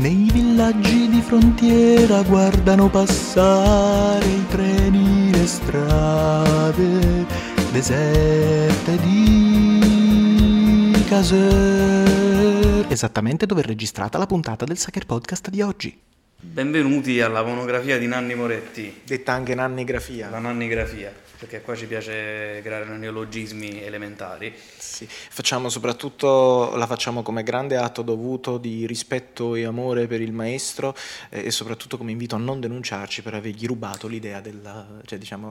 Nei villaggi di frontiera guardano passare i treni, le strade deserte di Caser. Esattamente dove è registrata la puntata del Sacher Podcast di oggi. Benvenuti alla monografia di Nanni Moretti, Detta anche nannigrafia. la nannigrafia, perché qua ci piace creare neologismi elementari. Sì. Facciamo soprattutto, la facciamo come grande atto dovuto di rispetto e amore per il maestro eh, e soprattutto come invito a non denunciarci per avergli rubato l'idea della... cioè diciamo,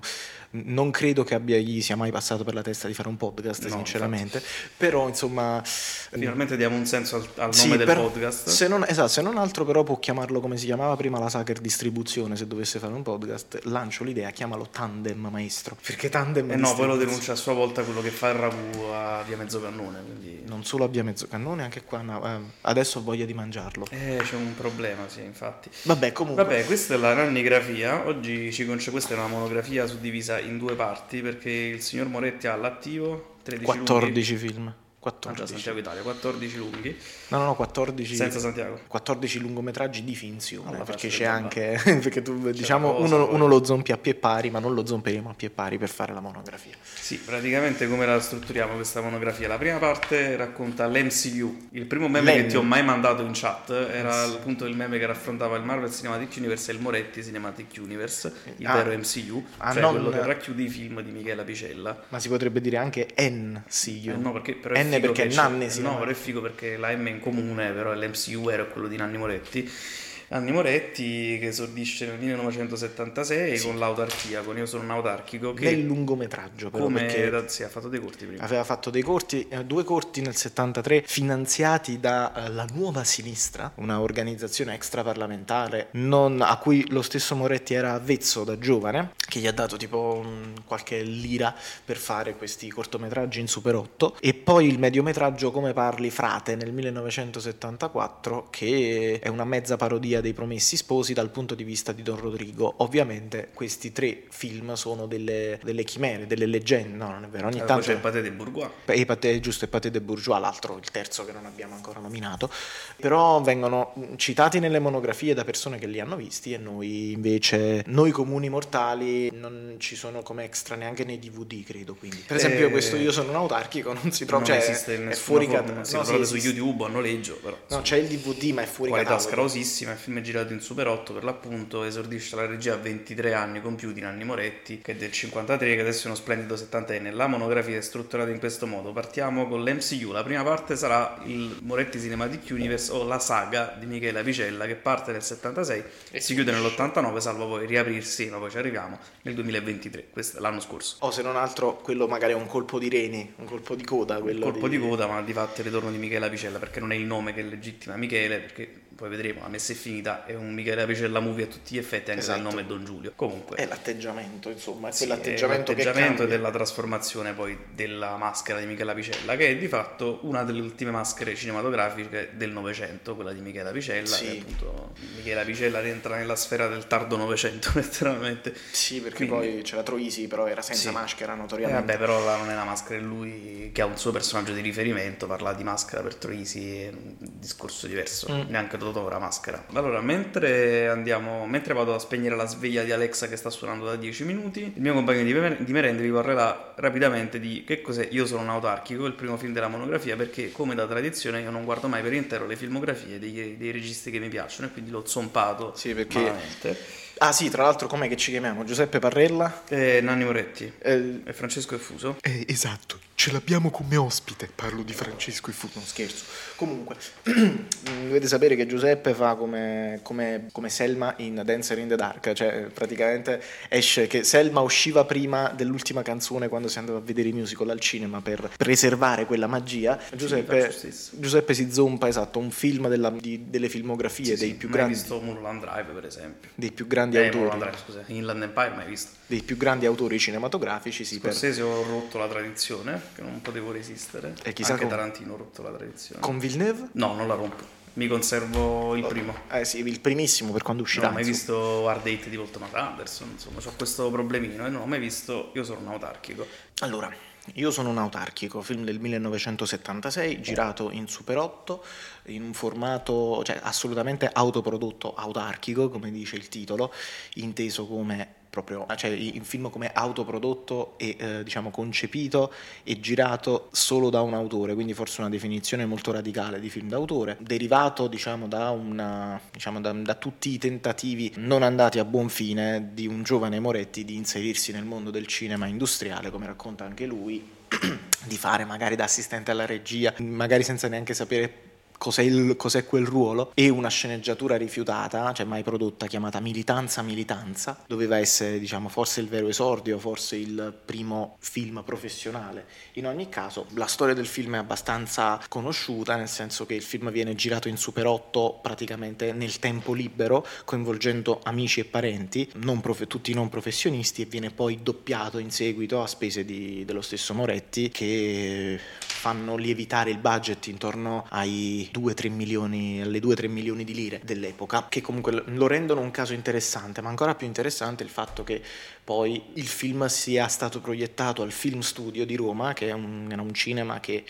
non credo che abbia, gli sia mai passato per la testa di fare un podcast, No, sinceramente, però insomma... Finalmente diamo un senso al, al Sì, nome del però podcast. Se non, esatto, se non altro però può chiamarlo come si chiamava prima la Sacher Distribuzione, se dovesse fare un podcast, lancio l'idea, chiamalo Tandem Maestro, perché Tandem E Eh no, poi lo denuncia a sua volta quello che fa il ragù a via Mezzocannone, quindi... Non solo abbia mezzo cannone, anche qua no, eh, adesso ho voglia di mangiarlo. Eh, c'è un problema, sì, infatti. Vabbè, comunque. Vabbè, questa è la nannigrafia. Oggi ci conce... questa è una monografia suddivisa in due parti perché il signor Moretti ha all'attivo 13 14 lunghi. film. Ah, già, 14. Santiago Italia, 14 lunghi, No, no, no, 14. senza Santiago. 14 lungometraggi di finzione, Alla perché c'è anche perché tu diciamo una cosa, uno, uno lo zompi a pie pari, ma non lo zomperemo a pie pari per fare la monografia. Sì, praticamente come la strutturiamo questa monografia? La prima parte racconta l'MCU. Il primo meme L'M. che ti ho mai mandato in chat era appunto il meme che raffrontava il Marvel Cinematic Universe e il Moretti Cinematic Universe, il Ah. vero MCU, Ah, cioè non- quello che racchiude i film di Michela Picella. Ma si potrebbe dire anche NCU. Eh, no, perché, però N perché Nanni si No, però è figo perché la M è in comune, però l'MCU è quello di Nanni Moretti. Nanni Moretti che esordisce nel 1976 con l'autarchia, con Io sono un autarchico, che Nel lungometraggio, però, come perché sì, ha fatto dei corti prima. aveva fatto dei corti, eh, due corti nel 73 finanziati dalla Nuova Sinistra, una organizzazione extraparlamentare non- a cui lo stesso Moretti era avvezzo da giovane, che gli ha dato tipo mh, qualche lira per fare questi cortometraggi in Super 8 e poi il mediometraggio Come parli frate nel 1974 che è una mezza parodia dei Promessi Sposi dal punto di vista di Don Rodrigo. Ovviamente questi tre film sono delle, delle chimere, delle leggende, no non è vero, ogni Eh, poi tanto... c'è il Paté de Bourgois. E Paté, giusto, e Paté de Bourgeois, l'altro, il terzo che non abbiamo ancora nominato, però vengono citati nelle monografie da persone che li hanno visti e noi invece, noi comuni mortali, non ci sono come extra neanche nei DVD, credo, quindi. Per esempio Eh, questo Io sono un autarchico non si trova, non cioè esiste è fuori forma, cat- non si no, sì, su. YouTube a noleggio, però No, c'è il DVD ma è fuori qualità catalogo. scrosissima, il film è girato in Super 8 per l'appunto, esordisce la regia a 23 anni compiuti Nanni Moretti, che è del 53, che adesso è uno splendido settantenne. La monografia è strutturata in questo modo, partiamo con l'MCU, la prima parte sarà il Moretti Cinematic Universe o la saga di Michela Picella che parte nel 76 e si chiude nell'89, salvo poi riaprirsi, ma poi ci arriviamo, nel 2023, questo l'anno scorso. O se non altro quello magari è un colpo di reni, un colpo di coda, quello colpo di coda, ma di fatto il ritorno di Michela Picella perché non è il nome che legittima Michele, perché poi vedremo, la messa è finita, è un Michela Picella movie a tutti gli effetti, anche se Esatto. il nome è Don Giulio. Comunque, È l'atteggiamento, insomma, è sì, quell'atteggiamento è l'atteggiamento e della trasformazione poi della maschera di Michela Picella, che è di fatto una delle ultime maschere cinematografiche del Novecento, quella di Michela Picella, Sì. appunto Michela Picella rientra nella sfera del tardo Novecento, letteralmente. Sì, perché Quindi- poi c'era Troisi, però era senza Sì. maschera Eh, notoriamente. vabbè, però là non è la maschera, è lui che ha un suo personaggio di riferimento, parla di maschera per Troisi, è un discorso diverso, Mm. neanche Totò era maschera. Allora, mentre andiamo, mentre vado a spegnere la sveglia di Alexa che sta suonando da 10 minuti, il mio compagno di, mer- di merende vi parlerà rapidamente di che cos'è Io sono un autarchico, il primo film della monografia, perché come da tradizione io non guardo mai per intero le filmografie dei, dei registi che mi piacciono e quindi l'ho zompato Sì, perché- malamente. Ah sì, tra l'altro com'è che ci chiamiamo? Giuseppe Parrella? E Nanni Moretti Eh, e Francesco Effuso. Eh, esatto, ce l'abbiamo come ospite. Parlo di Francesco e Fu. non scherzo. Comunque, dovete sapere che Giuseppe fa come, come- come Selma in Dancer in the Dark, cioè praticamente esce che Selma usciva prima dell'ultima canzone quando si andava a vedere i musical al cinema per preservare quella magia. Giuseppe. Giuseppe si zompa, esatto, un film della- di- delle filmografie Sì, dei, sì, più mai grandi, visto Mulholland Drive per esempio dei più grandi eh, autori. Mulholland Drive, scusa Inland Empire mai visto dei più grandi autori cinematografici, sì, per- Scorsese ho rotto la tradizione che non potevo resistere E chissà anche come. Tarantino ho rotto la tradizione con Villeneuve? no non la rompo mi conservo il primo Eh sì, il primissimo per quando non uscirà. ho mai visto Hard Date di Paul Thomas Anderson insomma ho questo problemino e non ho mai visto Io sono un autarchico Allora, Io sono un autarchico, film del 1976, girato in Super 8, in un formato cioè, assolutamente autoprodotto, autarchico, come dice il titolo, inteso come proprio, cioè in film come autoprodotto e eh, diciamo concepito e girato solo da un autore, quindi forse una definizione molto radicale di film d'autore, derivato diciamo da, una, diciamo, da, da tutti i tentativi non andati a buon fine di un giovane Moretti di inserirsi nel mondo del cinema industriale, come racconta anche lui, di fare magari da assistente alla regia, magari senza neanche sapere cos'è, il, cos'è, quel ruolo e una sceneggiatura rifiutata, cioè mai prodotta, chiamata Militanza Militanza, doveva essere diciamo forse il vero esordio, forse il primo film professionale. In ogni caso la storia del film è abbastanza conosciuta, nel senso che il film viene girato in Super 8 praticamente nel tempo libero, coinvolgendo amici e parenti, non prof- tutti non professionisti, e viene poi doppiato in seguito a spese di, dello stesso Moretti che fanno lievitare il budget intorno ai 2-3 milioni, alle 2-3 milioni di lire dell'epoca, che comunque lo rendono un caso interessante, ma ancora più interessante il fatto che poi il film sia stato proiettato al Film Studio di Roma, che un, era un cinema che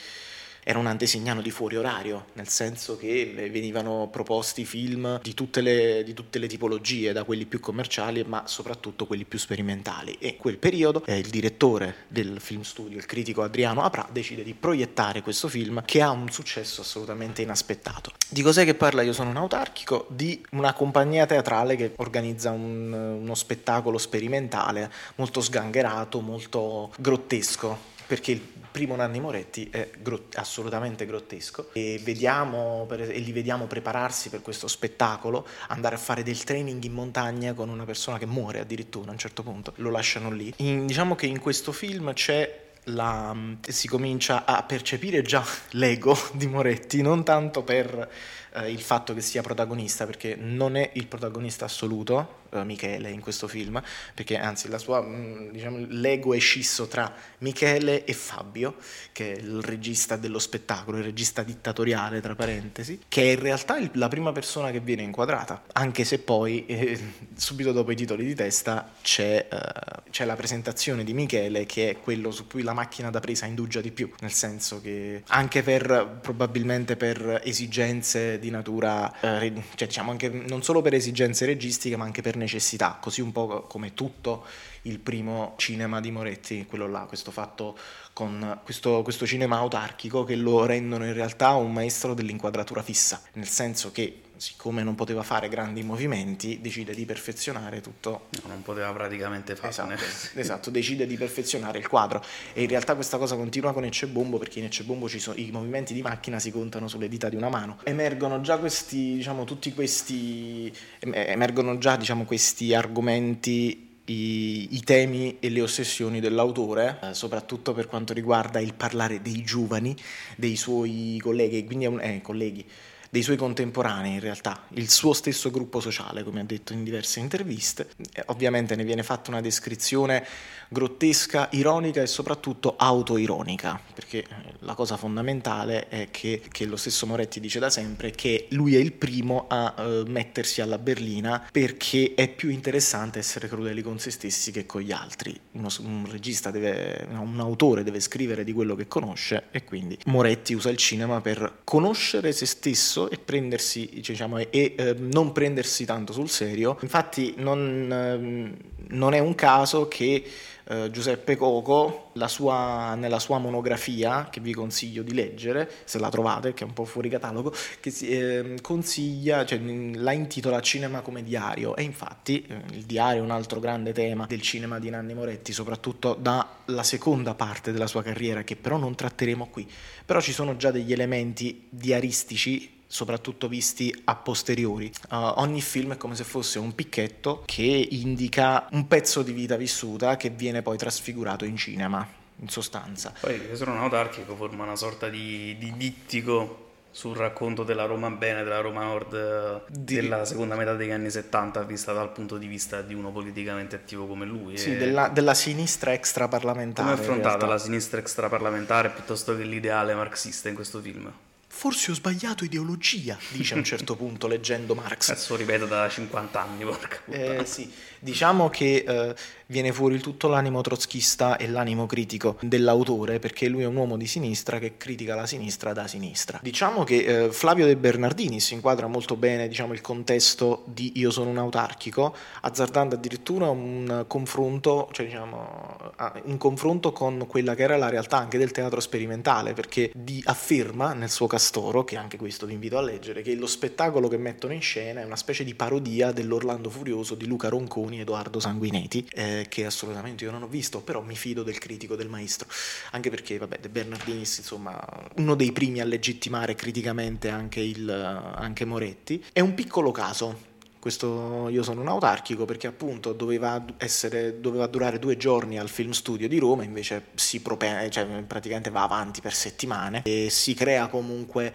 era un antesignano di fuori orario, nel senso che venivano proposti film di tutte, le, di tutte le tipologie, da quelli più commerciali ma soprattutto quelli più sperimentali. E in quel periodo eh, il direttore del film studio, il critico Adriano Apra, decide di proiettare questo film che ha un successo assolutamente inaspettato. Di cos'è che parla Io sono un autarchico? Di una compagnia teatrale che organizza un, uno spettacolo sperimentale molto sgangherato, molto grottesco perché il primo Nanni Moretti è grot- assolutamente grottesco e, vediamo, per, e, li vediamo prepararsi per questo spettacolo, andare a fare del training in montagna con una persona che muore addirittura a un certo punto, lo lasciano lì. In, diciamo che in questo film c'è la, si comincia a percepire già l'ego di Moretti, non tanto per eh, il fatto che sia protagonista, perché non è il protagonista assoluto, eh, Michele, in questo film, perché anzi sua, mm, diciamo, l'ego è scisso tra Michele e Fabio, che è il regista dello spettacolo, il regista dittatoriale, tra parentesi, che è in realtà il, la prima persona che viene inquadrata, anche se poi eh, subito dopo i titoli di testa c'è, eh, c'è la presentazione di Michele, che è quello su cui la macchina da presa indugia di più, nel senso che anche per probabilmente per esigenze di natura, eh, cioè diciamo anche non solo per esigenze registiche, ma anche per necessità, così un po' come tutto il primo cinema di Moretti, quello là, questo fatto con questo, questo cinema autarchico che lo rendono in realtà un maestro dell'inquadratura fissa, nel senso che siccome non poteva fare grandi movimenti, decide di perfezionare tutto. No, non poteva praticamente farne. Esatto, esatto, decide di perfezionare il quadro. E in realtà questa cosa continua con Ecce-Bombo, perché in Ecce-Bombo i movimenti di macchina si contano sulle dita di una mano. Emergono già questi, diciamo, tutti questi, emergono già, diciamo, questi argomenti i, i, temi e le ossessioni dell'autore, eh, soprattutto per quanto riguarda il parlare dei giovani, dei suoi colleghi, quindi un, eh, colleghi, dei suoi contemporanei in realtà, il suo stesso gruppo sociale, come ha detto in diverse interviste. Eh, ovviamente ne viene fatta una descrizione grottesca, ironica e soprattutto autoironica, perché eh, la cosa fondamentale è che, che lo stesso Moretti dice da sempre che lui è il primo a uh, mettersi alla berlina perché è più interessante essere crudeli con se stessi che con gli altri. Uno, un regista deve, un autore deve scrivere di quello che conosce e quindi Moretti usa il cinema per conoscere se stesso e prendersi, diciamo, e, e eh, non prendersi tanto sul serio. Infatti non, eh, non è un caso che eh, Giuseppe Coco, sua, nella sua monografia, che vi consiglio di leggere, se la trovate, che è un po' fuori catalogo, che si, eh, consiglia, cioè, la intitola Cinema come diario. E infatti eh, il diario è un altro grande tema del cinema di Nanni Moretti, soprattutto dalla seconda parte della sua carriera, che però non tratteremo qui. Però ci sono già degli elementi diaristici soprattutto visti a posteriori. Uh, ogni film è come se fosse un picchetto che indica un pezzo di vita vissuta che viene poi trasfigurato in cinema, in sostanza. Poi sono un autarchico forma una sorta di, di dittico sul racconto della Roma bene, della Roma nord di... della seconda metà degli anni 70 vista dal punto di vista di uno politicamente attivo come lui. Sì, e... della, della, sinistra extraparlamentare. Come è affrontata la sinistra extraparlamentare piuttosto che l'ideale marxista in questo film? Forse ho sbagliato ideologia, dice a un certo punto leggendo Marx. Adesso ripeto da 50 anni, porca eh, sì. Diciamo che eh, viene fuori tutto l'animo trotschista e l'animo critico dell'autore, perché lui è un uomo di sinistra che critica la sinistra da sinistra. Diciamo che eh, Flavio De Bernardini si inquadra molto bene diciamo, il contesto di Io sono un autarchico, azzardando addirittura un confronto, cioè, diciamo, un confronto con quella che era la realtà anche del teatro sperimentale, perché di, afferma nel suo castoro, che anche questo vi invito a leggere, che lo spettacolo che mettono in scena è una specie di parodia dell'Orlando Furioso di Luca Ronconi e Edoardo Sanguineti, eh, che assolutamente io non ho visto, però mi fido del critico del maestro, anche perché, vabbè, De Bernardinis, insomma, uno dei primi a legittimare criticamente anche, il, anche Moretti. È un piccolo caso, questo io sono un autarchico perché appunto doveva, essere, doveva durare due giorni al film studio di Roma invece si propone, cioè praticamente va avanti per settimane e si crea comunque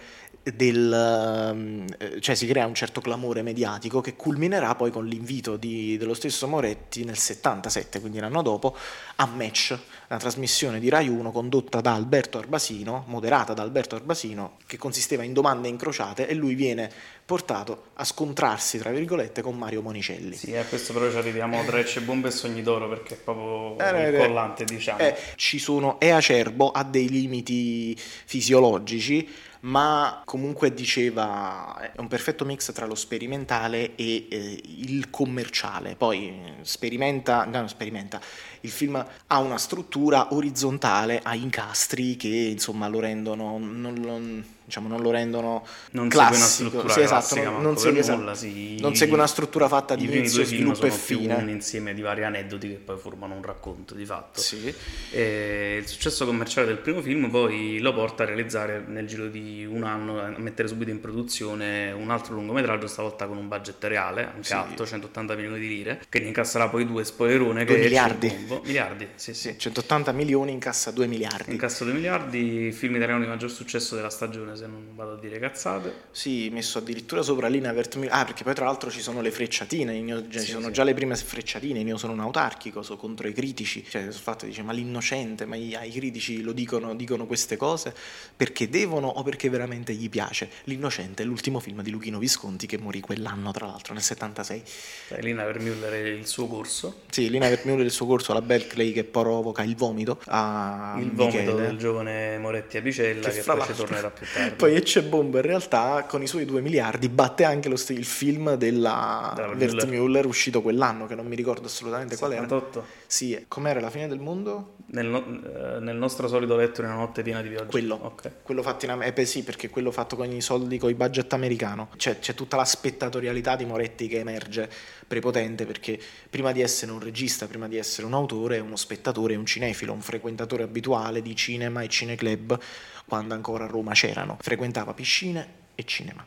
del, ehm, cioè si crea un certo clamore mediatico che culminerà poi con l'invito di, dello stesso Moretti nel 77, quindi l'anno dopo, a Match, una trasmissione di Rai 1 condotta da Alberto Arbasino, moderata da Alberto Arbasino, che consisteva in domande incrociate e lui viene portato a scontrarsi, tra virgolette, con Mario Monicelli. Sì, a questo però ci arriviamo tra Ecce Bombe e Sogni d'Oro perché è proprio eh, il collante, diciamo. Eh, ci sono, è acerbo, ha dei limiti fisiologici, ma comunque diceva è un perfetto mix tra lo sperimentale e eh, il commerciale. Poi sperimenta, no, sperimenta, il film ha una struttura orizzontale, ha incastri che insomma lo rendono non, non, diciamo, non lo rendono non classico. Segue una sì, esatto, non, non, segue, esatto. nulla, sì. non segue una struttura fatta di inizio, sviluppo e fine. un insieme di vari aneddoti che poi formano un racconto di fatto. Sì. E il successo commerciale del primo film poi lo porta a realizzare nel giro di un anno, a mettere subito in produzione un altro lungometraggio, stavolta con un budget reale, anche alto, 180 milioni di lire, che ne incasserà poi due spoilerone. Due miliardi. Miliardi, sì, sì. 180 milioni incassa 2 miliardi. Incassa 2 miliardi, film italiano di maggior successo della stagione se non vado a dire cazzate. Sì, messo addirittura sopra Lina Vertmüller. Ah, perché poi tra l'altro ci sono le frecciatine, io, cioè, sì, ci sono sì. già le prime frecciatine, io sono un autarchico, so contro i critici, cioè il fatto dice ma l'innocente, ma i, ai critici lo dicono, dicono queste cose perché devono o perché veramente gli piace. L'innocente è l'ultimo film di Luchino Visconti che morì quell'anno tra l'altro, nel 76. Cioè, Lina Vertmüller è il suo corso. Sì, Lina Vertmüller è il suo corso alla Berkeley che provoca il vomito a Il Michele. vomito del giovane Moretti Apicella che, che poi ci tornerà più tardi. Poi Ecce Bomb in realtà con i suoi 2 miliardi batte anche lo il film della Vertmüller uscito quell'anno che non mi ricordo assolutamente 78. qual era. Sì, com'era la fine del mondo? Nel, no- eh, nel nostro solito letto in una notte piena di viaggi. Quello, okay. quello fatto in eh beh sì, perché quello fatto con i soldi, con i budget americano. Cioè, c'è tutta la spettatorialità di Moretti che emerge prepotente perché prima di essere un regista, prima di essere un autore, è uno spettatore, un cinefilo, un frequentatore abituale di cinema e cineclub quando ancora a Roma c'erano. Frequentava piscine e cinema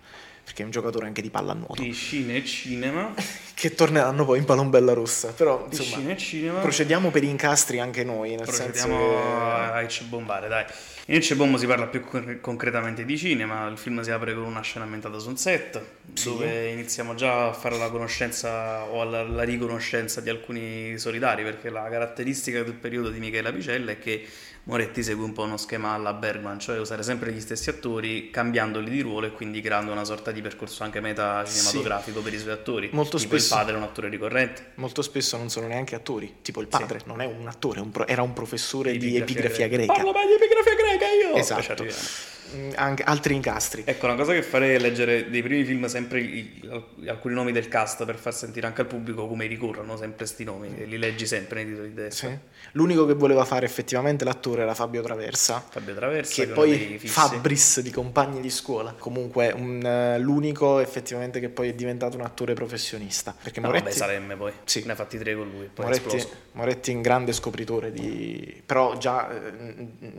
perché è un giocatore anche di pallanuoto. Piscine e cinema. che torneranno poi in palombella rossa. Però, insomma, Piscine e cinema. procediamo per incastri anche noi. Nel procediamo senso a Ecce Bombare, dai. In Ecce Bombo si parla più concretamente di cinema, il film si apre con una scena ambientata su un set, sì. dove iniziamo già a fare la conoscenza o la, la riconoscenza di alcuni solidari, perché la caratteristica del periodo di Michela Picella è che Moretti segue un po' uno schema alla Bergman, cioè usare sempre gli stessi attori, cambiandoli di ruolo e quindi creando una sorta di percorso anche meta cinematografico sì. per i suoi attori. Molto tipo spesso, il padre è un attore ricorrente. Molto spesso non sono neanche attori, tipo il padre sì. non è un attore, un pro- era un professore di, di epigrafia, greca. Parlo mai di epigrafia greca io! Esatto. Mm, anche altri incastri. Ecco, una cosa che farei è leggere dei primi film sempre i, alcuni nomi del cast per far sentire anche al pubblico come ricorrono sempre questi nomi, e li leggi sempre nei titoli di destra. Sì. L'unico che voleva fare effettivamente l'attore era Fabio Traversa. Fabio Traversa, che, che poi Fabris di compagni di scuola. Comunque un, uh, l'unico effettivamente che poi è diventato un attore professionista. Perché no, Moretti... Vabbè, Salemme poi. Sì. Ne ha fatti tre con lui. Moretti, Moretti un grande scopritore di... Però già,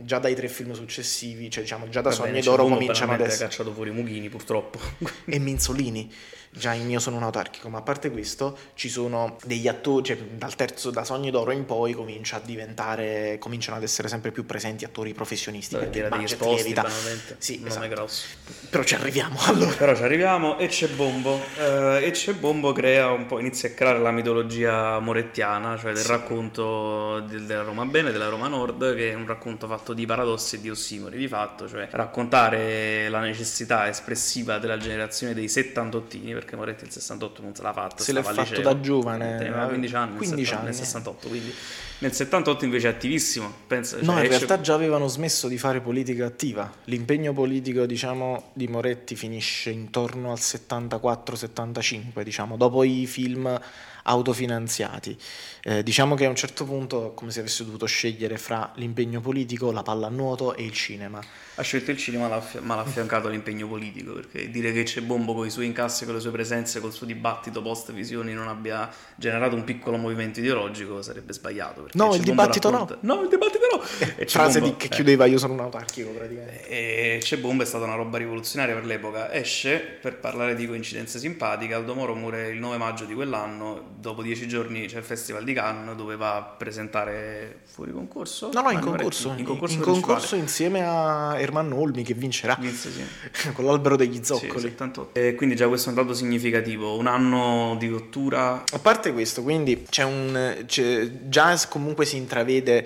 già, dai tre film successivi, cioè diciamo già da Sogni d'Oro cominciano adesso. Ha cacciato fuori Mughini purtroppo. e Minzolini già in Io sono un autarchico, ma a parte questo ci sono degli attori, cioè dal terzo, da Sogni d'Oro in poi comincia a diventare, cominciano ad essere sempre più presenti attori professionisti Beh, perché il budget sposti, lievita. Sì, non esatto. grosso. Però ci arriviamo allora. Però ci arriviamo e c'è Bombo. Uh, e c'è Bombo crea un po', inizia a creare la mitologia morettiana, cioè del sì. racconto del, della Roma Bene, della Roma Nord, che è un racconto fatto di paradossi e di ossimori di fatto, cioè raccontare la necessità espressiva della generazione dei 78 perché Moretti il 68 non se l'ha fatta, se al fatto liceo. da giovane, Teneva 15 anni, 15 nel, 70 anni. nel 68, quindi nel 78 invece è attivissimo. Pensa, No, cioè, in esce- realtà già avevano smesso di fare politica attiva. L'impegno politico, diciamo, di Moretti finisce intorno al 74-75, diciamo, dopo i film autofinanziati. Eh, diciamo che a un certo punto, come se avesse dovuto scegliere fra l'impegno politico, la pallanuoto e il cinema. Ha scelto il cinema ma l'ha affiancato all'impegno politico perché dire che c'è Bombo con i suoi incassi, con le sue presenze, col suo dibattito post visioni non abbia generato un piccolo movimento ideologico sarebbe sbagliato. No, il Bombo dibattito no. racconta- No, il dibattito no! E c'è Frase Bombo- di- che eh. chiudeva io sono un autarchico praticamente. E C'è Bomba è stata una roba rivoluzionaria per l'epoca. Esce per parlare di coincidenze simpatiche. Aldo Moro muore il 9 maggio di quell'anno. Dopo dieci giorni c'è il Festival di Cannes dove va a presentare fuori concorso. No, no, in Nanni concorso, in concorso in concorso insieme a Ermanno Olmi che vincerà Vinse, sì. con l'albero degli Sì, zoccoli. 78. E quindi già questo è un dato significativo. Un anno di rottura. A parte questo, quindi c'è un c'è- già comunque si intravede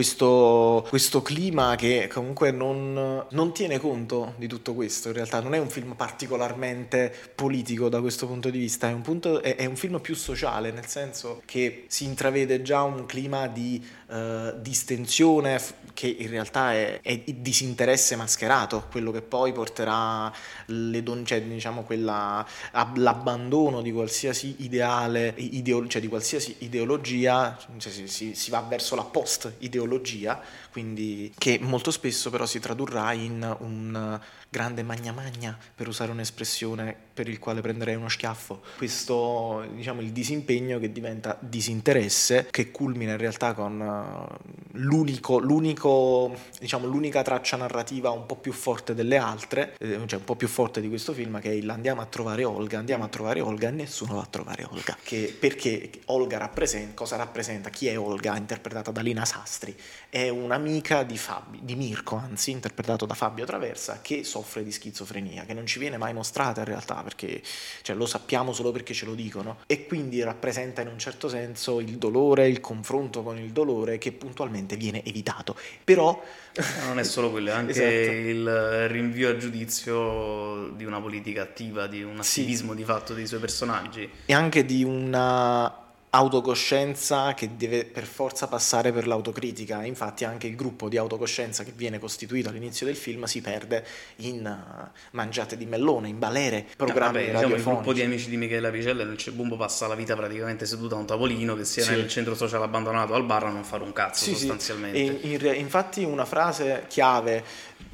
questo, questo clima che comunque non, non tiene conto di tutto questo. In realtà non è un film particolarmente politico da questo punto di vista, è un, punto- è- è un film più sociale, nel senso che si intravede già un clima di eh, distensione che in realtà è, è disinteresse mascherato, quello che poi porterà le donne, cioè, diciamo quella, ab- l'abbandono di qualsiasi ideale, ideo- cioè di qualsiasi ideologia, cioè si, si- si va verso la post-ideologia, quindi che molto spesso però si tradurrà in un grande magna magna, per usare un'espressione per il quale prenderei uno schiaffo. Questo, diciamo, il disimpegno che diventa disinteresse, che culmina in realtà con eh, l'unico, l'unico, diciamo, l'unica traccia narrativa un po' più forte delle altre, eh, cioè un po' più forte di questo film, che è il andiamo a trovare Olga, andiamo a trovare Olga e nessuno va a trovare Olga. Che, perché Olga rappresenta, cosa rappresenta? Chi è Olga? Interpretata da Lina Sastri. È un'amica di, Fabio, di Mirko, anzi, interpretato da Fabio Traversa, che soffre di schizofrenia, che non ci viene mai mostrata in realtà, perché cioè, lo sappiamo solo perché ce lo dicono. E quindi rappresenta in un certo senso il dolore, il confronto con il dolore che puntualmente viene evitato. Però Non è solo quello, è anche Esatto. il rinvio a giudizio di una politica attiva, di un Sì. attivismo di fatto dei suoi personaggi. e anche di una autocoscienza che deve per forza passare per l'autocritica. Infatti anche il gruppo di autocoscienza che viene costituito all'inizio del film si perde in eh, mangiate di mellone, in balere, programmi Vabbè, diciamo, il gruppo di amici di Michela Picella nel Cebumbo passa la vita praticamente seduta a un tavolino che sia Sì. nel centro sociale abbandonato al bar a non fare un cazzo Sì, sì. sostanzialmente. E in re- infatti una frase chiave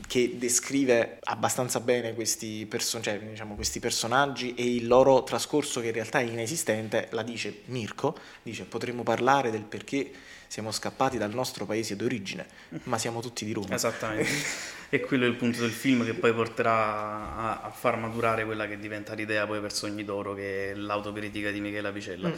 che descrive abbastanza bene questi, perso- cioè, diciamo, questi personaggi e il loro trascorso che in realtà è inesistente, la dice Mirko, dice potremmo parlare del perché siamo scappati dal nostro paese d'origine, ma siamo tutti di Roma. Esattamente. e quello è il punto del film che poi porterà a, a far maturare quella che diventa l'idea poi per Sogni d'Oro, che è l'autocritica di Michela Picella. Mm.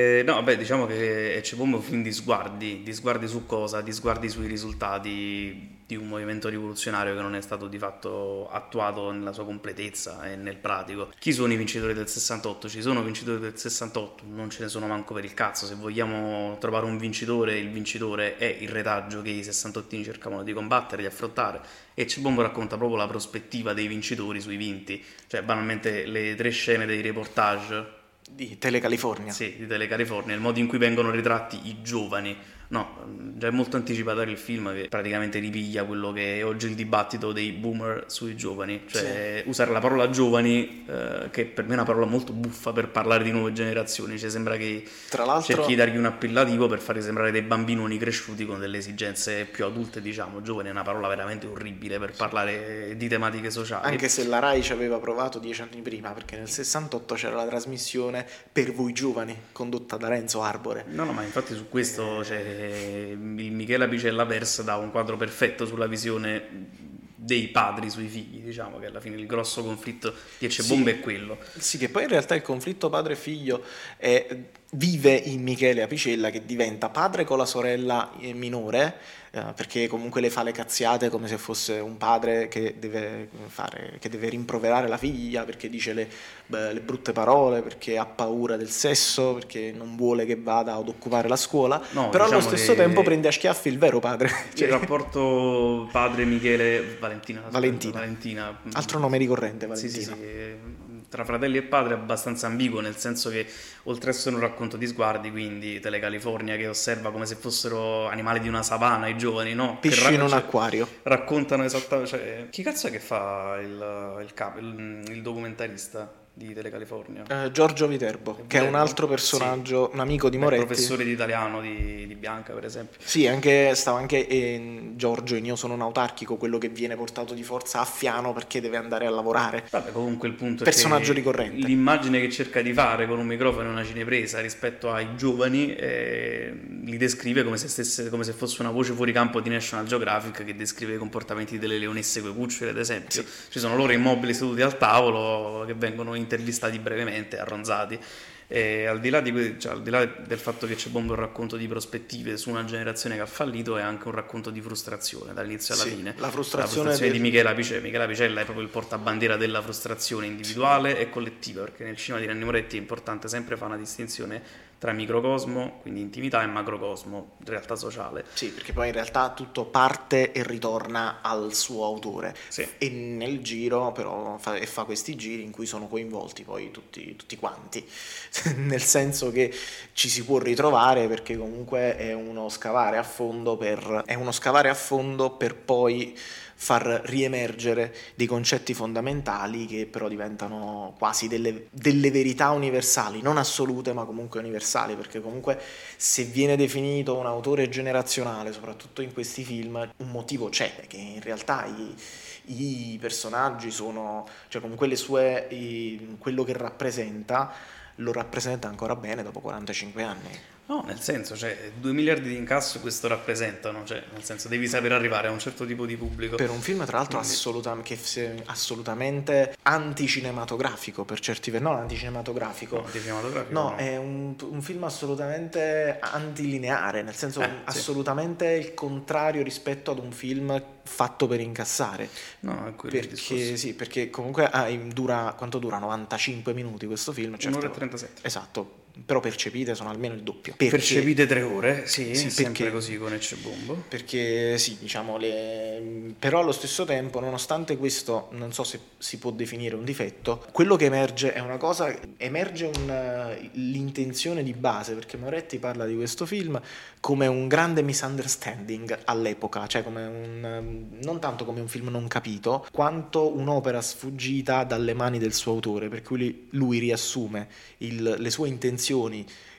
Eh, no, vabbè, diciamo che Ecce Bombo è un film di sguardi, di sguardi su cosa, di sguardi sui risultati di un movimento rivoluzionario che non è stato di fatto attuato nella sua completezza e nel pratico. Chi sono i vincitori del 68? Ci sono vincitori del 68, non ce ne sono manco per il cazzo. Se vogliamo trovare un vincitore, il vincitore è il retaggio che i 68 cercavano di combattere, di affrontare. E Cebombo racconta proprio la prospettiva dei vincitori sui vinti, cioè banalmente le tre scene dei reportage Di Tele California. sì, di Tele California, il modo in cui vengono ritratti i giovani. No, già è molto anticipatorio il film che praticamente ripiglia quello che è oggi il dibattito dei boomer sui giovani, cioè usare la parola giovani, eh, che per me è una parola molto buffa per parlare di nuove generazioni, cioè sembra che Tra l'altro- cerchi di dargli un appellativo per farli sembrare dei bambinoni cresciuti con delle esigenze più adulte, diciamo, giovani è una parola veramente orribile per parlare di tematiche sociali. Anche se la RAI ci aveva provato dieci anni prima, perché nel 68 c'era la trasmissione Per voi giovani, condotta da Renzo Arbore. No, no, ma infatti su questo c'è il Michela Picella Versa dà un quadro perfetto sulla visione dei padri sui figli, diciamo che alla fine il grosso conflitto di Ecce Sì. È quello. Sì, che poi in realtà il conflitto padre-figlio è vive in Michele Apicella che diventa padre con la sorella eh, minore eh, perché comunque le fa le cazziate come se fosse un padre che deve, fare, che deve rimproverare la figlia perché dice le, beh, le, brutte parole, perché ha paura del sesso, perché non vuole che vada ad occupare la scuola, no, però diciamo allo stesso tempo prende a schiaffi il vero padre. Cioè... Il rapporto padre Michele Valentina. Valentina. Valentina. Altro nome ricorrente, Valentina. Sì, sì, sì tra fratelli e padre è abbastanza ambiguo, nel senso che oltre a essere un racconto di sguardi, quindi Tele California che osserva come se fossero animali di una savana i giovani, no? Pesci in un acquario. Raccontano esattamente... Cioè, chi cazzo è che fa il, il, cap, il, il documentarista? Di Telecalifornia. Eh, Giorgio Viterbo, è che è un altro personaggio, sì. un amico di Moretti. professore di italiano di, di, Bianca, per esempio. Sì, anche, stava anche eh, Giorgio in Io sono un autarchico, quello che viene portato di forza a Fiano perché deve andare a lavorare. Vabbè, comunque il punto personaggio è che ricorrente. l'immagine che cerca di fare con un microfono e una cinepresa rispetto ai giovani eh, li descrive come se, stesse, come se fosse una voce fuori campo di National Geographic che descrive i comportamenti delle leonesse coi cuccioli, ad esempio. Sì. Ci sono loro immobili seduti al tavolo che vengono intervistati brevemente arronzati. E al di, là di, cioè, al di là del fatto che c'è Bombo un racconto di prospettive su una generazione che ha fallito, è anche un racconto di frustrazione dall'inizio alla sì, fine. La frustrazione, la frustrazione del... di Michela Picella. Michela Picella è proprio il portabandiera della frustrazione individuale sì. e collettiva, perché nel cinema di Nanni Moretti è importante sempre fare una distinzione tra microcosmo, quindi intimità, e macrocosmo, realtà sociale. Sì, perché poi in realtà tutto parte e ritorna al suo autore. Sì. E nel giro però fa, e fa questi giri in cui sono coinvolti poi tutti, tutti quanti, nel senso che ci si può ritrovare perché comunque è uno scavare a fondo per, è uno scavare a fondo per poi far riemergere dei concetti fondamentali che però diventano quasi delle, delle, verità universali, non assolute ma comunque universali, perché comunque se viene definito un autore generazionale, soprattutto in questi film, un motivo c'è, che in realtà i, i personaggi sono, cioè comunque le sue, i, quello che rappresenta, lo rappresenta ancora bene dopo 45 anni. No, nel senso, cioè, 2 miliardi di incasso questo rappresentano, cioè, nel senso, devi sapere arrivare a un certo tipo di pubblico. Per un film, tra l'altro, assolutam- assolutamente anticinematografico, per certi versi, no, anticinematografico. No, anticinematografico no, no. è un, un, film assolutamente antilineare, nel senso, eh, assolutamente sì. il contrario rispetto ad un film fatto per incassare. No, è quello perché, sì, perché comunque ah, dura, quanto dura? 95 minuti questo film? Certo, Un'ora e 37. Esatto però percepite sono almeno il doppio. Perché, percepite tre ore, sì, sì sempre perché, così con Ecce Bombo. Perché sì, diciamo, le... però allo stesso tempo, nonostante questo, non so se si può definire un difetto, quello che emerge è una cosa, emerge un, l'intenzione di base, perché Moretti parla di questo film come un grande misunderstanding all'epoca, cioè come un, non tanto come un film non capito, quanto un'opera sfuggita dalle mani del suo autore, per cui lui, lui riassume il, le sue intenzioni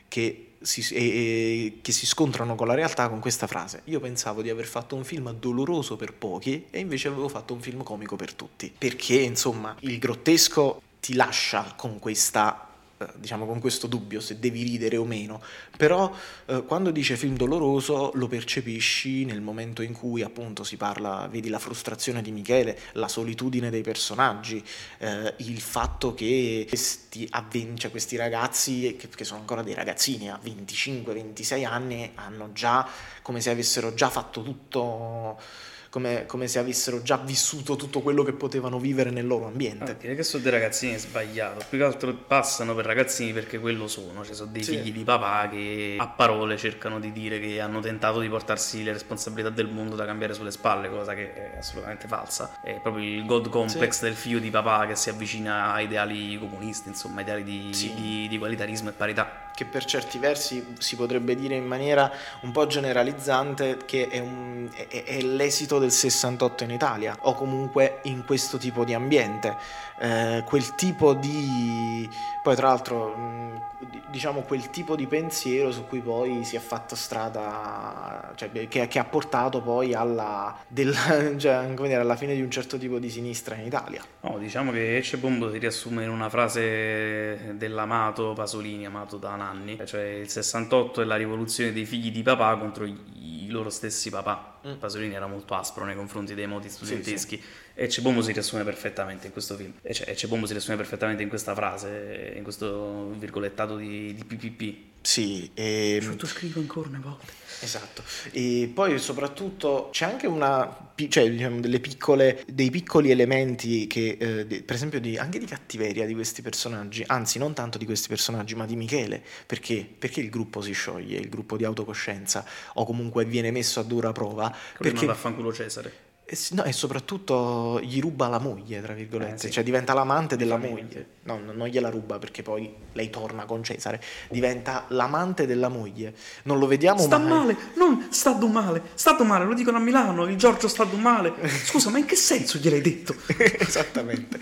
che si, e, che si scontrano con la realtà con questa frase. Io pensavo di aver fatto un film doloroso per pochi e invece avevo fatto un film comico per tutti. Perché, insomma, il grottesco ti lascia con questa diciamo con questo dubbio se devi ridere o meno, però eh, quando dice film doloroso lo percepisci nel momento in cui appunto si parla, vedi la frustrazione di Michele, la solitudine dei personaggi, eh, il fatto che questi, avven- cioè questi ragazzi, che, che sono ancora dei ragazzini a 25-26 anni, hanno già come se avessero già fatto tutto come, come, se avessero già vissuto tutto quello che potevano vivere nel loro ambiente. Ah, dire che sono dei ragazzini è sbagliato, più che altro passano per ragazzini perché quello sono, cioè sono dei sì. figli di papà che a parole cercano di dire che hanno tentato di portarsi le responsabilità del mondo da cambiare sulle spalle, cosa che è assolutamente falsa. È proprio il god complex sì. del figlio di papà che si avvicina a ideali comunisti, insomma, ideali di, sì. di, di egualitarismo e parità che per certi versi si potrebbe dire in maniera un po' generalizzante che è, un, è, è l'esito del 68 in Italia o comunque in questo tipo di ambiente. Eh, quel tipo di poi tra l'altro diciamo quel tipo di pensiero su cui poi si è fatto strada cioè, che, che, ha portato poi alla, della, cioè, dire, alla fine di un certo tipo di sinistra in Italia no, diciamo che Ecce Bombo si riassume in una frase dell'amato Pasolini amato da Nanni cioè il 68 è la rivoluzione dei figli di papà contro i loro stessi papà mm. Pasolini era molto aspro nei confronti dei moti studenteschi sì, sì e Cebombo si riassume perfettamente in questo film. E cioè, Cebombo si riassume perfettamente in questa frase, in questo virgolettato di, di PPP. Sì, e... Sottoscrivo ancora una volta. Esatto, e poi soprattutto c'è anche una, cioè, diciamo, delle piccole, dei piccoli elementi che, eh, per esempio, di, anche di cattiveria di questi personaggi, anzi non tanto di questi personaggi, ma di Michele, perché? Perché il gruppo si scioglie, il gruppo di autocoscienza, o comunque viene messo a dura prova. Perché perché vaffanculo Cesare. e, sì, no, e soprattutto gli ruba la moglie, tra virgolette, Eh, sì. cioè diventa l'amante della moglie. No, no, non gliela ruba perché poi lei torna con Cesare, diventa l'amante della moglie. Non lo vediamo Sta mai. male, non stato male, stato male, lo dicono a Milano, il Giorgio stato male. Scusa, ma in che senso gliel'hai detto? Esattamente.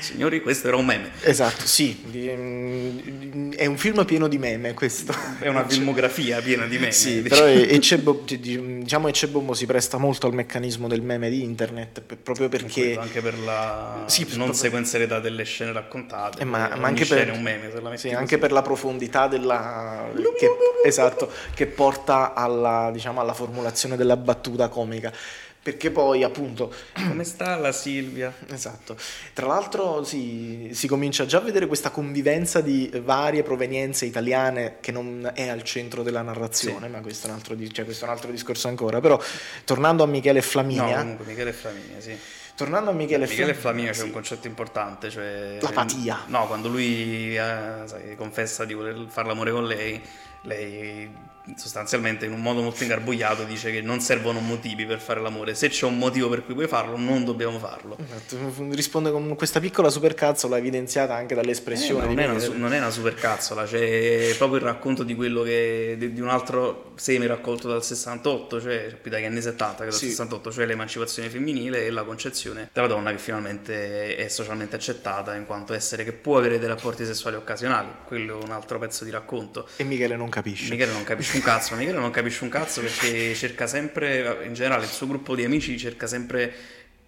Signori, questo era un meme. Esatto, sì, mm, è un film pieno di meme questo. È una filmografia piena di meme. Sì, diciamo. però Ecebo, diciamo Ecebombo si presta molto al meccanismo del meme di internet proprio perché anche per la Sì, non proprio- sequenzialità delle scene raccontate. Eh, ma, ma anche per, meme, metti sì, anche per la profondità della che, esatto, che porta alla, diciamo, alla formulazione della battuta comica. Perché poi, appunto, Come sta la Silvia? esatto. Tra l'altro, si, si comincia già a vedere questa convivenza di varie provenienze italiane che non è al centro della narrazione, ma questo è, un altro, cioè, questo è un altro discorso ancora. Però, tornando a Michele e No, Flaminia, comunque Michele Flaminia, sì. Tornando a Michele, Michele Flaminia, Flaminia c'è sì. un concetto importante, cioè... L'apatia. No, quando lui eh, sai, confessa di voler fare l'amore con lei, lei sostanzialmente in un modo molto ingarbugliato dice che non servono motivi per fare l'amore. Se c'è un motivo per cui puoi farlo, non dobbiamo farlo. Esatto, risponde con questa piccola supercazzola evidenziata anche dall'espressione Eh, non, è una, non è una supercazzola, c'è proprio il racconto di quello che di, di un altro seme raccolto dal 68, cioè più dagli anni 70 che dal Sì. 68, cioè l'emancipazione femminile e la concezione della donna che finalmente è socialmente accettata in quanto essere che può avere dei rapporti sessuali occasionali. Quello è un altro pezzo di racconto. E Michele non capisce. Michele non capisce un cazzo, ma Michele non capisce un cazzo perché cerca sempre, in generale il suo gruppo di amici cerca sempre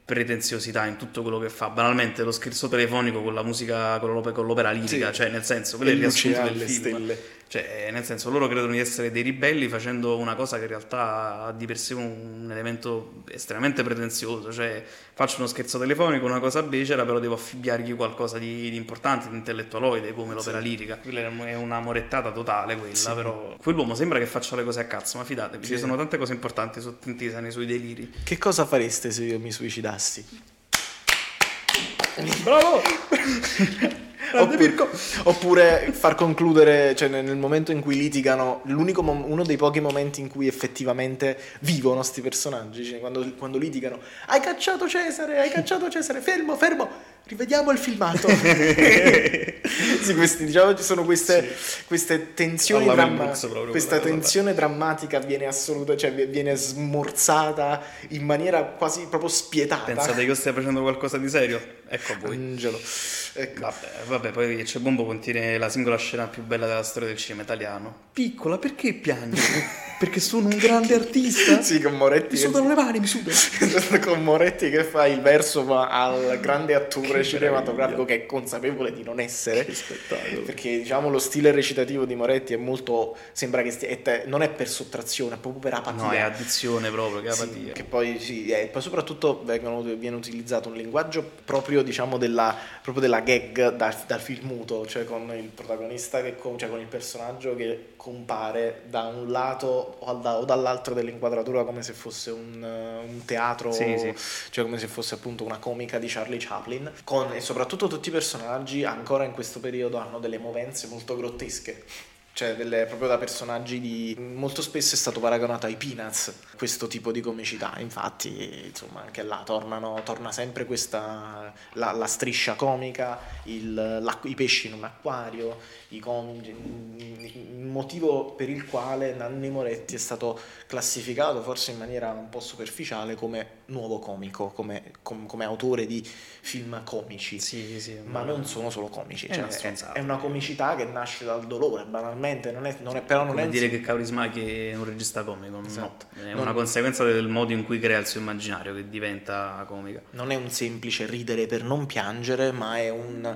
pretenziosità in tutto quello che fa. Banalmente lo scherzo telefonico con la musica, con, l'op- con l'opera lirica, Sì. cioè nel senso, E riassunto alle del film. stelle. Cioè, nel senso, loro credono di essere dei ribelli facendo una cosa che in realtà ha di per sé un elemento estremamente pretenzioso. Cioè, faccio uno scherzo telefonico, una cosa becera, però devo affibbiargli qualcosa di, di importante, di intellettualoide, come l'opera lirica. Quella è una morettata totale, quella, però. Quell'uomo sembra che faccia le cose a cazzo, ma fidatevi, Sì. ci sono tante cose importanti sottintese nei suoi deliri. Che cosa fareste se io mi suicidassi? Bravo! Oppure, oppure far concludere, cioè nel momento in cui litigano, l'unico mom- uno dei pochi momenti in cui effettivamente vivono sti personaggi, cioè quando, quando litigano, hai cacciato Cesare, hai cacciato Cesare, fermo, fermo, rivediamo il filmato. sì, questi, diciamo, ci sono queste, queste tensioni Alla Mel dramma- Brooks proprio, questa tensione drammatica viene assoluta, cioè vi- viene smorzata in maniera quasi proprio spietata. Pensate che io stia facendo qualcosa di serio? Ecco a voi. Angelo. Ecco. Vabbè, vabbè, poi c'è Bombo contiene la singola scena più bella della storia del cinema italiano. Piccola, perché piangi? Perché sono un grande artista? Sì, con Moretti. Mi che- sudano le mani, mi sudano. con Moretti che fa il verso ma al grande attore Che cinematografico che è consapevole di non essere. Perché diciamo lo stile recitativo di Moretti è molto sembra che stia, è te- non è per sottrazione è proprio per apatia. No, è addizione proprio, che Sì, apatia. che poi sì, eh, poi soprattutto vengono- viene utilizzato un linguaggio proprio diciamo della, proprio della gag dal, dal film muto, cioè con il protagonista che cioè con il personaggio che compare da un lato o, da- o dall'altro dell'inquadratura come se fosse un, eh, un teatro, Sì, sì. cioè come se fosse appunto una comica di Charlie Chaplin, con, e soprattutto tutti i personaggi ancora in questo periodo hanno delle movenze molto grottesche. Cioè, delle, proprio da personaggi di. Molto spesso è stato paragonato ai Peanuts questo tipo di comicità. Infatti, insomma, anche là tornano, torna sempre questa. La, la striscia comica, il, i pesci in un acquario, i com- il motivo per il quale Nanni Moretti è stato classificato, forse in maniera un po' superficiale, come nuovo comico, come, com- come autore di film comici. Sì, sì. Ma non sono solo comici, È cioè, una è, è una comicità che nasce dal dolore, banalmente, non è, non è- però non Come è dire che Kaurismäki è un regista comico, Esatto. no. È Non- una conseguenza del modo in cui crea il suo immaginario che diventa comica. non è un semplice ridere per non piangere, ma è un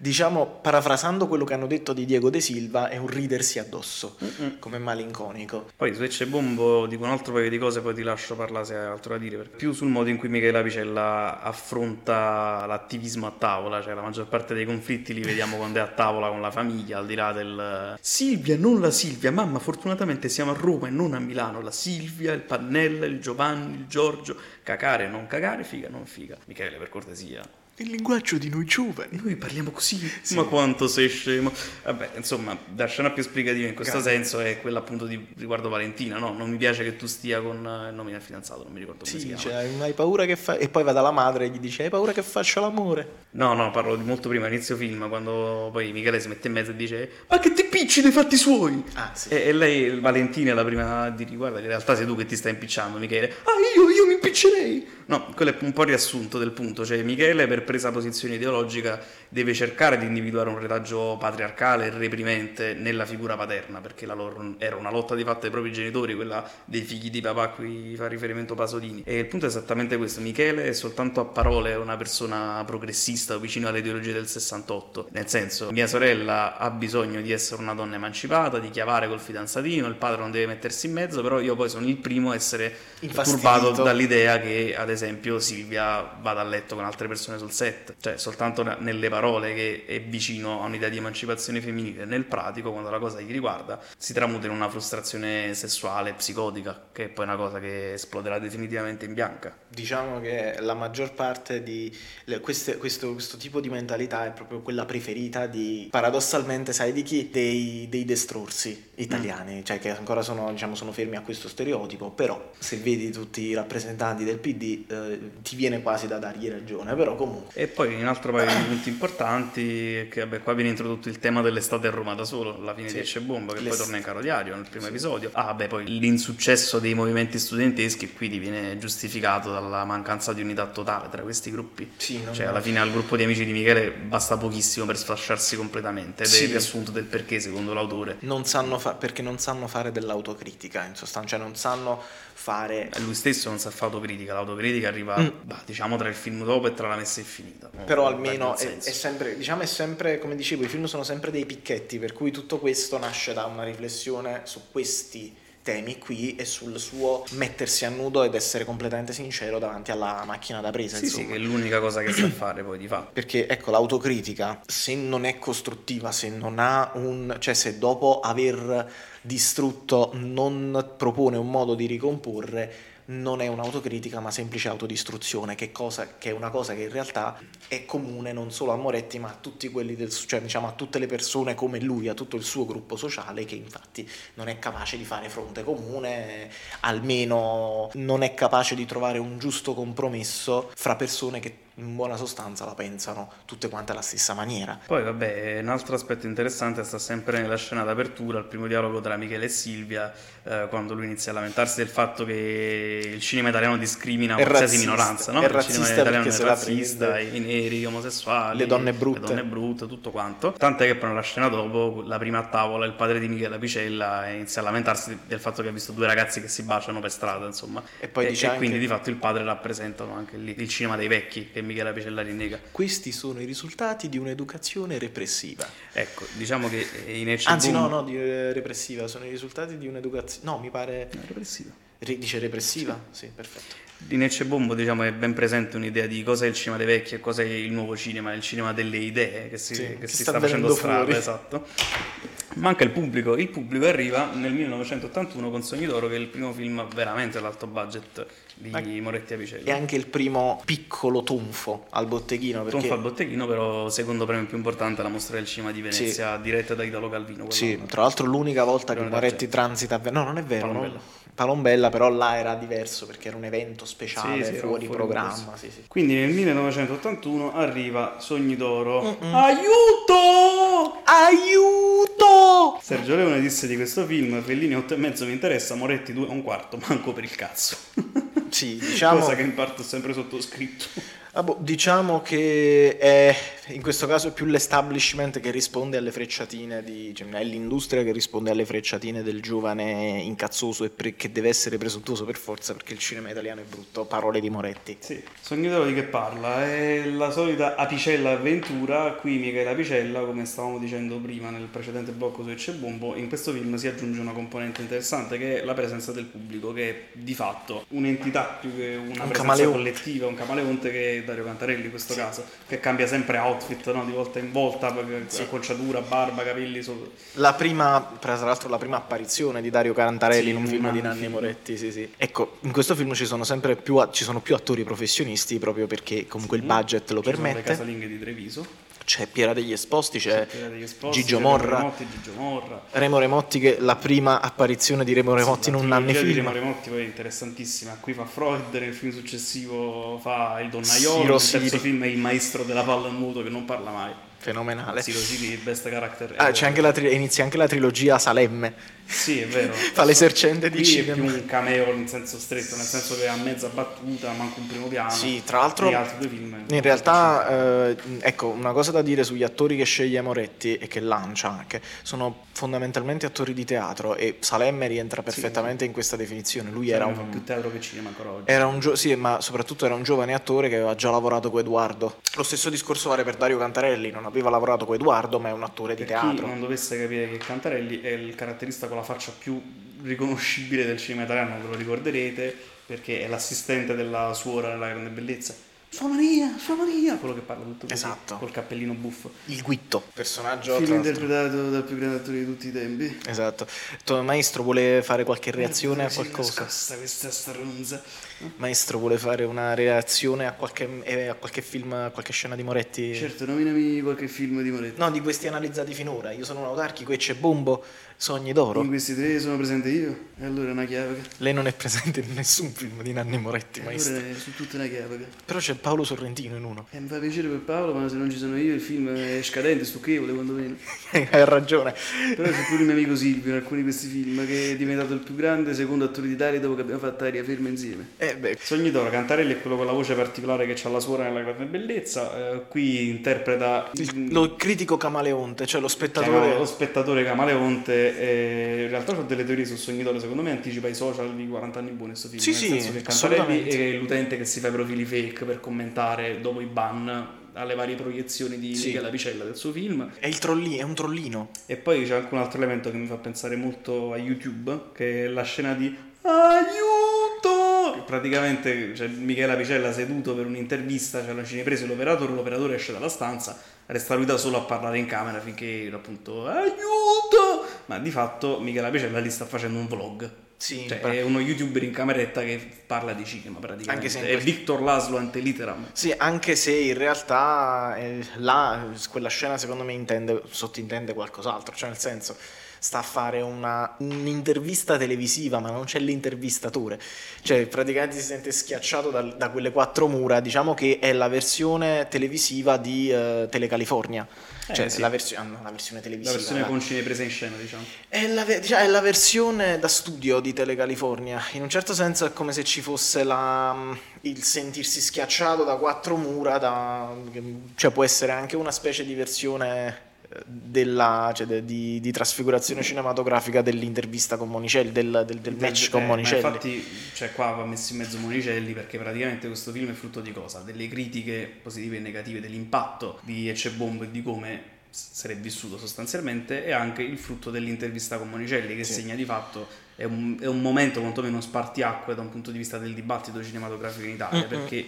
diciamo, parafrasando quello che hanno detto di Diego De Silva, è un ridersi addosso, Mm-mm. come malinconico. Poi su Ecce Bombo dico un altro paio di cose, poi ti lascio parlare se hai altro da dire. perché Più sul modo in cui Michele Apicella affronta l'attivismo a tavola, cioè la maggior parte dei conflitti li vediamo quando è a tavola con la famiglia, al di là del Silvia, non la Silvia, mamma, fortunatamente siamo a Roma e non a Milano, la Silvia, il Pannella, il Giovanni, il Giorgio, cacare, non cacare, figa, non figa. Michele, per cortesia. Il linguaggio di noi giovani. Noi parliamo così, ma quanto sei scemo. Vabbè, insomma, la scena più esplicativa in questo Grande. senso è quella appunto di riguardo Valentina, no? Non mi piace che tu stia con il nome del fidanzato, non mi ricordo come si Sì, chiama. cioè, hai paura che fa... E poi va dalla madre e gli dice, hai paura che faccia l'amore? No, no, parlo di molto prima, inizio film, quando poi Michele si mette in mezzo e dice Ma che ti picci dei fatti suoi? Ah, sì. E, e lei, Valentina, è la prima dire guarda in realtà sei tu che ti stai impicciando, Michele. Ah, io, io mi impiccerei! No, quello è un po' riassunto del punto, cioè Michele per presa posizione ideologica deve cercare di individuare un retaggio patriarcale e reprimente nella figura paterna, perché la loro era una lotta di fatto ai propri genitori, quella dei figli di papà a cui fa riferimento Pasolini. E il punto è esattamente questo, Michele è soltanto a parole una persona progressista vicino alle ideologie del 68, nel senso mia sorella ha bisogno di essere una donna emancipata, di chiavare col fidanzatino, il padre non deve mettersi in mezzo, però io poi sono il primo a essere turbato dall'idea che ad esempio Silvia vada a letto con altre persone sul set, cioè soltanto nelle parole che è vicino a un'idea di emancipazione femminile, nel pratico quando la cosa gli riguarda si tramuta in una frustrazione sessuale, psicotica, che è poi una cosa che esploderà definitivamente in bianca. Diciamo che la maggior parte di queste- questo, questo tipo di mentalità è proprio quella preferita di, paradossalmente, sai di chi? Dei, dei destrorsi italiani, cioè che ancora sono, diciamo, sono fermi a questo stereotipo, però se vedi tutti i rappresentanti del PD eh, ti viene quasi da dargli ragione, però comunque... E poi un altro paio di punti importanti è che vabbè, qua viene introdotto il tema dell'estate a Roma da solo, alla fine Sì. di Esce Bomba, che L'est- poi torna in caro diario nel primo episodio. Ah, beh, poi l'insuccesso dei movimenti studenteschi quindi viene giustificato dalla mancanza di unità totale tra questi gruppi. Sì, Cioè, alla fine al gruppo di amici di Michele basta pochissimo per sfasciarsi completamente ed è Sì. il riassunto del perché, secondo l'autore. Non sanno fa- perché non sanno fare dell'autocritica, in sostanza, cioè non sanno fare... Lui stesso non sa fare autocritica, l'autocritica arriva, Mm. bah, diciamo, tra il film dopo e tra la messa infinita. No, Però almeno è, è sempre, diciamo, è sempre, come dicevo, i film sono sempre dei picchetti, per cui tutto questo nasce da una riflessione su questi temi qui e sul suo mettersi a nudo ed essere completamente sincero davanti alla macchina da presa, Sì, sì, insomma. che è l'unica cosa che sa fare poi di fatto. Perché ecco, l'autocritica, se non è costruttiva, se non ha un... cioè se dopo aver distrutto non propone un modo di ricomporre, non è un'autocritica ma semplice autodistruzione, che, cosa, che è una cosa che in realtà è comune non solo a Moretti ma a tutti quelli del, cioè diciamo a tutte le persone come lui, a tutto il suo gruppo sociale che infatti non è capace di fare fronte comune, almeno non è capace di trovare un giusto compromesso fra persone che in buona sostanza la pensano tutte quante alla stessa maniera. Poi vabbè, un altro aspetto interessante sta sempre nella scena d'apertura, il primo dialogo tra Michele e Silvia, eh, quando lui inizia a lamentarsi del fatto che il cinema italiano discrimina È qualsiasi razzista, minoranza, no? è il cinema italiano è la razzista, i neri, gli omosessuali, Le donne brutte. le donne brutte, tutto quanto. Tant'è che poi nella scena dopo, la prima a tavola, il padre di Michele Apicella inizia a lamentarsi del fatto che ha visto due ragazzi che si baciano per strada, insomma. E poi dice anche- quindi di fatto il padre rappresentano anche lì il cinema dei vecchi che Michele Apicella rinnega. Questi sono i risultati di un'educazione repressiva. Ecco, diciamo che in Ecce Anzi, no, Boom- no, di, eh, repressiva, sono i risultati di un'educazione. No, mi pare. È repressiva. Ri- dice repressiva? Sì, perfetto. In Ecce Bombo diciamo è ben presente un'idea di cosa è il cinema dei vecchi e cosa è il nuovo cinema, il cinema delle idee che si, Sì, che che si sta sta, facendo strada, esatto. Manca il pubblico, il pubblico arriva nel 1981 con Sogni d'Oro che è il primo film veramente ad alto budget di Ma- Moretti E Apicelli. anche il primo piccolo tonfo al botteghino. Perché... Tonfa al botteghino però secondo premio più importante la mostra del cinema di Venezia diretta da Italo Calvino. Sì, tra l'altro l'unica volta che Moretti transita No, non è vero. Palombella. no? Palombella, però là era diverso perché era un evento speciale Sì, sì, fuori, fuori programma. Sì. Quindi nel 1981 arriva Sogni d'Oro. Aiuto! Aiuto! Sergio Leone disse di questo film Fellini 8 e mezzo mi interessa, Moretti 2 e un quarto, manco per il cazzo. Sì, diciamo. Cosa che in parte ho sempre sottoscritto. Ah, boh, diciamo che è, in questo caso è più l'establishment che risponde alle frecciatine di cioè, è l'industria che risponde alle frecciatine del giovane incazzoso e pre- che deve essere presuntuoso per forza perché il cinema italiano è brutto. Parole di Moretti. Sì, Sognatore di che parla? È la solita apicella avventura. Qui Michele Apicella, come stavamo dicendo prima nel precedente blocco su Ecce Bombo, in questo film si aggiunge una componente interessante che è la presenza del pubblico, che è di fatto un'entità più che una Un presenza camaleonte. collettiva, un camaleonte che è Dario Cantarelli in questo caso, che cambia sempre outfit no? di volta in volta, acconciatura, barba, capelli. so- La prima, tra l'altro, la prima apparizione di Dario Carantarelli Sì, in un film di Nanni. Moretti. Sì, sì. Ecco, in questo film ci sono sempre più, ci sono più attori professionisti proprio perché comunque il budget lo Ci sono le permette. casalinghe di Treviso, C'è Piera degli Esposti, c'è degli Esposti, Gigio Morra. Remotti, Gigio Morra. Remo Remotti, che la prima apparizione di Remo Remotti in un di film. Remo Remotti poi è interessantissima. Qui fa Freud, nel film successivo fa il Donnaiolo, nel terzo film è il maestro della palla a nudo che non parla mai. Fenomenale. Siro Siri, il best character. Ah, c'è anche tri- inizia anche la trilogia Salemme. Sì, è vero. Fa l'esercente di Qui è più cinema. un cameo in senso stretto, nel senso che ha mezza battuta, manca un primo piano. Sì, tra l'altro Gli altri due film. in realtà eh, ecco una cosa da dire sugli attori che sceglie Moretti e che lancia anche sono fondamentalmente attori di teatro e Salemme rientra perfettamente in questa definizione lui era Cioè, fa un, più teatro che cinema ancora oggi. era un gio- sì, ma soprattutto era un giovane attore che aveva già lavorato con Edoardo lo stesso discorso vale per Dario Cantarelli non aveva lavorato con Edoardo ma è un attore di Per chi teatro non dovesse capire che Cantarelli è il caratterista con la faccia più riconoscibile del cinema italiano, ve lo ricorderete, perché è l'assistente della suora nella grande bellezza. Sua Maria, sua Maria, quello che parla tutto così, Esatto. col cappellino buffo. il Guitto personaggio Film interpretato dal più grande attore di tutti i tempi. esatto tuo maestro vuole fare qualche reazione a qualcosa nascosta questa stronza. Maestro vuole fare una reazione a qualche, eh, a qualche film, a qualche scena di Moretti? Certo, nominami qualche film di Moretti. No, di questi analizzati finora. Io sono un autarchico e c'è Bombo, Sogni d'oro. In questi tre sono presente io, e allora è una chiave. Lei non è presente in nessun film di Nanni Moretti, maestro. allora è su tutta una chiave. Però c'è Paolo Sorrentino in uno. E mi fa piacere per Paolo, ma se non ci sono io il film è scadente, stucchevole quantomeno. Hai ragione. Però c'è pure il mio amico Silvio in alcuni di questi film che è diventato il più grande secondo attore d'Italia dopo che abbiamo fatto Aria Ferma insieme. Eh beh, Sogni d'oro, Cantarelli è quello con la voce particolare che ha la suora nella grande bellezza, eh, qui interpreta il- lo critico camaleonte, cioè lo spettatore. lo spettatore camaleonte e in realtà ho delle teorie su Sogni d'oro, secondo me anticipa i social di 40 anni buoni questo film, Sì, nel sì, senso che Cantarelli assolutamente. è l'utente che si fa i profili fake per commentare dopo i ban alle varie proiezioni di Sì. Michela Picella del suo film È, il trolli- è un trollino. E poi c'è anche un altro elemento che mi fa pensare molto a YouTube, che è la scena di aiuto! Praticamente c'è Michela Picella seduto per un'intervista, c'è la cinepresa e l'operatore, l'operatore esce dalla stanza, resta lui da solo a parlare in camera finché appunto aiuto! Ma di fatto Michela Picella lì sta facendo un vlog. Sì, Cioè, è uno youtuber in cameretta che parla di cinema praticamente. Anche è quel- Victor Laszlo Anteliteram. Sì, anche se in realtà eh, là quella scena secondo me intende, sottintende qualcos'altro, cioè nel senso sta a fare una, un'intervista televisiva ma non c'è l'intervistatore, cioè praticamente si sente schiacciato dal- da quelle quattro mura, diciamo che è la versione televisiva di eh, Telecalifornia, Eh, cioè sì. la, versione ah, no, la versione La televisiva. versione dai. con cinepresa in scena, diciamo. È la, ve- diciamo, è la versione da studio di Telecalifornia. In un certo senso è come se ci fosse la, il sentirsi schiacciato da quattro mura, da- cioè può essere anche una specie di versione della, cioè de- di, di trasfigurazione cinematografica dell'intervista con Monicelli, del, del- del match Eh, con ma Monicelli. infatti, cioè, qua va messo in mezzo Monicelli perché praticamente questo film è frutto di cosa? Delle critiche positive e negative, dell'impatto di Ecce Bombo e di come s- se l'è vissuto sostanzialmente e anche il frutto dell'intervista con Monicelli che Sì. segna di fatto è un, è un momento quantomeno spartiacque da un punto di vista del dibattito cinematografico in Italia Mm-mm. perché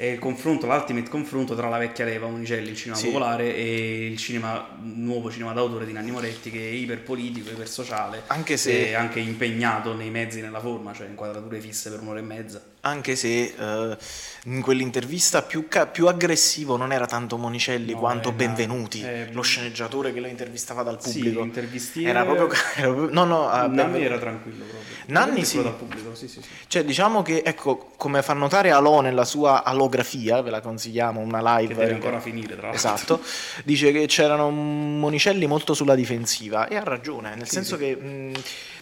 è il confronto, l'ultimate confronto tra la vecchia leva Monicelli, il cinema Sì. popolare e il cinema nuovo cinema d'autore di Nanni Moretti che è iperpolitico, ipersociale Anche se- e anche impegnato nei mezzi e nella forma, cioè inquadrature fisse per un'ora e mezza. Anche se eh, in quell'intervista più, ca- più aggressivo non era tanto Monicelli No, quanto era- Benvenuti, eh, lo sceneggiatore che lo intervistava dal Sì, pubblico. era proprio, era proprio- no, no, ah, Nanni era tranquillo proprio. Nanni sì. dal pubblico, sì, sì, sì. Cioè, diciamo che, ecco, come fa notare Alò nella sua alografia, ve la consigliamo, una live. Che deve ancora finire, tra l'altro. Esatto, dice che c'erano Monicelli molto sulla difensiva e ha ragione, nel Sì, senso sì. che mh,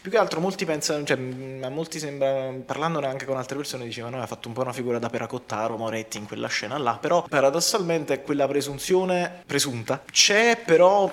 più che altro molti pensano, cioè mh, a molti sembra, parlandone anche con altre persone, dicevano ha fatto un po' una figura da Peracottaro Moretti in quella scena là, però paradossalmente quella presunzione presunta c'è, però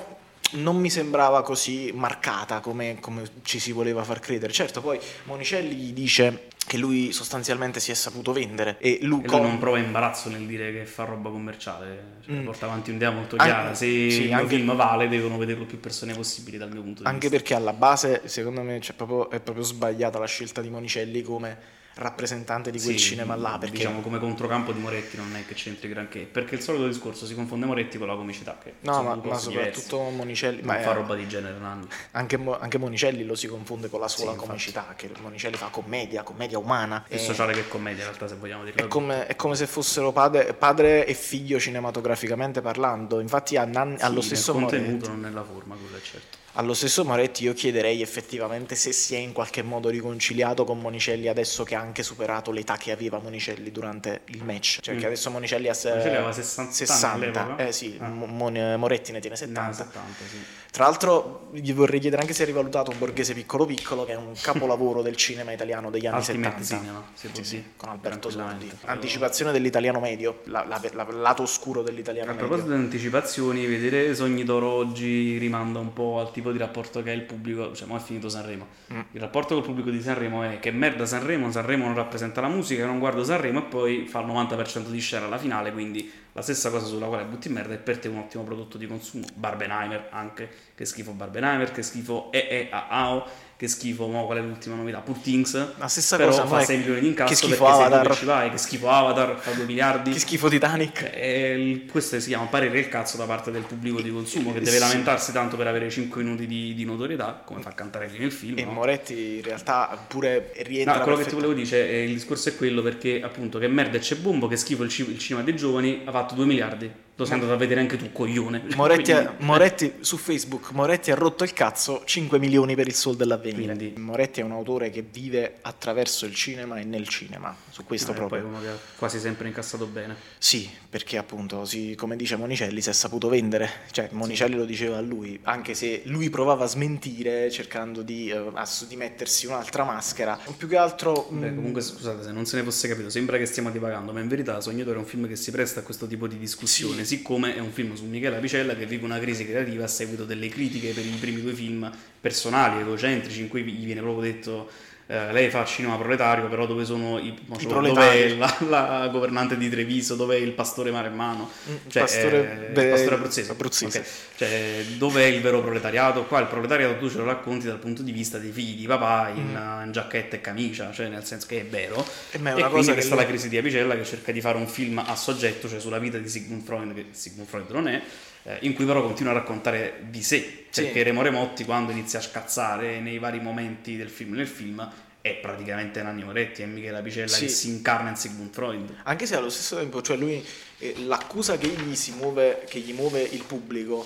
non mi sembrava così marcata come, come, ci si voleva far credere. Certo, poi Monicelli gli dice che lui sostanzialmente si è saputo vendere e lui, e non prova imbarazzo nel dire che fa roba commerciale, cioè, mm. porta avanti un'idea molto chiara. Anche, Se sì, il anche, film vale, devono vederlo più persone possibili dal mio punto di anche vista. Anche perché alla base, secondo me, cioè, proprio, è proprio sbagliata la scelta di Monicelli come rappresentante di quel sì, cinema là. Perché... Diciamo come controcampo di Moretti non è che c'entri granché, perché il solito discorso si confonde Moretti con la comicità. Che no, ma, ma soprattutto diversi. Monicelli. Non ma fa è... roba di genere, Nanni. Anche, anche, Monicelli lo si confonde con la sua sì, comicità, che Monicelli fa commedia, commedia umana. Più e... sociale che commedia, in realtà, se vogliamo dirlo. È come, è come se fossero padre, padre, e figlio cinematograficamente parlando. Infatti, a Nanni, sì, allo stesso modo. Nel contenuto, non nella forma, quello è certo. Allo stesso Moretti io chiederei effettivamente se si è in qualche modo riconciliato con Monicelli adesso che ha anche superato l'età che aveva Monicelli durante il match. Cioè mm. che adesso Monicelli ha Monicelli aveva 60, 60 eh sì, ah. Moretti ne tiene 70. No, 70 sì. Tra l'altro gli vorrei chiedere anche se è rivalutato un borghese piccolo piccolo che è un capolavoro del cinema italiano degli anni Ultimate 70. Cinema, sì, sì, con Alberto Sordi. Anticipazione dell'italiano medio, la, la, la, lato oscuro dell'italiano A medio. A proposito di anticipazioni, vedere Sogni d'Oro oggi rimanda un po' al tipo di rapporto che ha il pubblico, cioè, mo è finito Sanremo. Mm. Il rapporto col pubblico di Sanremo è che merda Sanremo, Sanremo non rappresenta la musica, non guardo Sanremo e poi fa il 90% di share alla finale, quindi la stessa cosa sulla quale butti merda è per te un ottimo prodotto di consumo. Barbenheimer anche, che schifo Barbenheimer, che schifo EEAAO, che schifo, mo, qual è l'ultima novità? Poor Things. La stessa però cosa, fa 6 milioni di incasso che schifo Avatar. ci vai, che schifo Avatar, fa 2 miliardi. Che schifo Titanic. E questo si chiama parere il cazzo da parte del pubblico di consumo che deve sì. lamentarsi tanto per avere 5 minuti di, di notorietà, come fa Cantarelli nel film. E no? Moretti in realtà pure rientra. No, quello che ti volevo dire, eh, il discorso è quello perché appunto che merda c'è bombo, che schifo il, c- il cinema dei giovani, ha fatto 2 miliardi lo sei andato a vedere anche tu, coglione. Moretti, ha, Moretti, su Facebook, Moretti ha rotto il cazzo 5 milioni per il sol dell'avvenire. Quindi. Moretti è un autore che vive attraverso il cinema e nel cinema, su questo eh, proprio. Poi uno che ha quasi sempre incassato bene. Sì, perché appunto, sì, come dice Monicelli, si è saputo vendere. Cioè, Monicelli sì. lo diceva a lui, anche se lui provava a smentire cercando di, uh, di mettersi un'altra maschera. Più che altro... Beh, mm, comunque, scusate, se non se ne fosse capito, sembra che stiamo divagando, ma in verità Sognatore è un film che si presta a questo tipo di discussione. Sì siccome è un film su Michele Apicella che vive una crisi creativa a seguito delle critiche per i primi due film personali, egocentrici, in cui gli viene proprio detto eh, lei fa cinema proletario, però dove sono i, I dov'è la, la, governante di Treviso, dov'è il pastore maremmano? Mm, cioè, pastore, eh, beh, pastore abruzzese. abruzzese. Okay. Cioè, dov'è il vero proletariato? Qua il proletariato tu ce lo racconti dal punto di vista dei figli di papà in, mm. in giacchetta e camicia, cioè nel senso che è vero. E, e cosa quindi questa è la crisi di Apicella che cerca di fare un film a soggetto, cioè sulla vita di Sigmund Freud, che Sigmund Freud non è, eh, in cui però continua a raccontare di sé, perché sì. Remo Remotti quando inizia a scazzare nei vari momenti del film nel film è praticamente Nanni Moretti e Michele Apicella sì. che si incarna in Sigmund Freud. Anche se allo stesso tempo, cioè lui, eh, l'accusa che gli, si muove, che gli muove il pubblico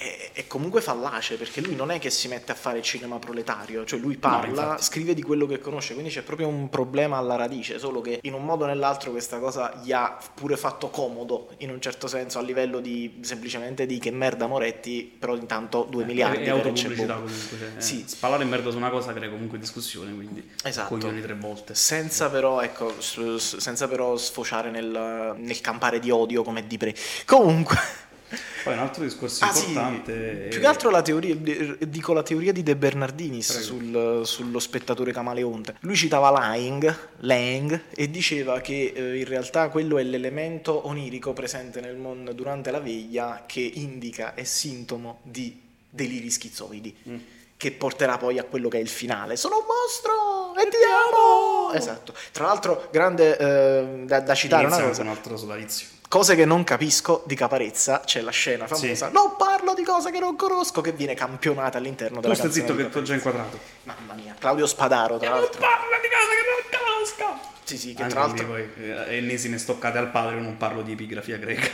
è, è, comunque fallace perché lui non è che si mette a fare cinema proletario, cioè lui parla, no, scrive di quello che conosce, quindi c'è proprio un problema alla radice, solo che in un modo o nell'altro questa cosa gli ha pure fatto comodo in un certo senso a livello di semplicemente di che merda Moretti, però intanto 2 eh, miliardi. È autopubblicità comunque, cioè, eh, sì. spallare merda su una cosa crea comunque discussione, quindi esatto. coglioni tre volte. Senza però, ecco, senza però sfociare nel, nel campare di odio come di pre. Comunque... Poi un altro discorso ah, importante. Sì. Più che altro la teoria, dico la teoria di De Bernardinis sul, sullo spettatore camaleonte. Lui citava Lang, Lang e diceva che eh, in realtà quello è l'elemento onirico presente nel mondo durante la veglia che indica, è sintomo di deliri schizoidi. Mm. Che porterà poi a quello che è il finale. Sono un mostro! E ti amo! Esatto. Tra l'altro, grande eh, da, da, citare Inizia una cosa. un altro sodalizio Cose che non capisco di Caparezza, c'è la scena famosa. Sì. Non parlo di cose che non conosco, che viene campionata all'interno della tu canzone. Tu stai zitto che ti ho già inquadrato. Mamma mia, Claudio Spadaro, tra l'altro. Non parlo di cose che non conosco. Sì, sì, che Anche tra l'altro. Poi, eh, ennesime stoccate al padre, non parlo di epigrafia greca.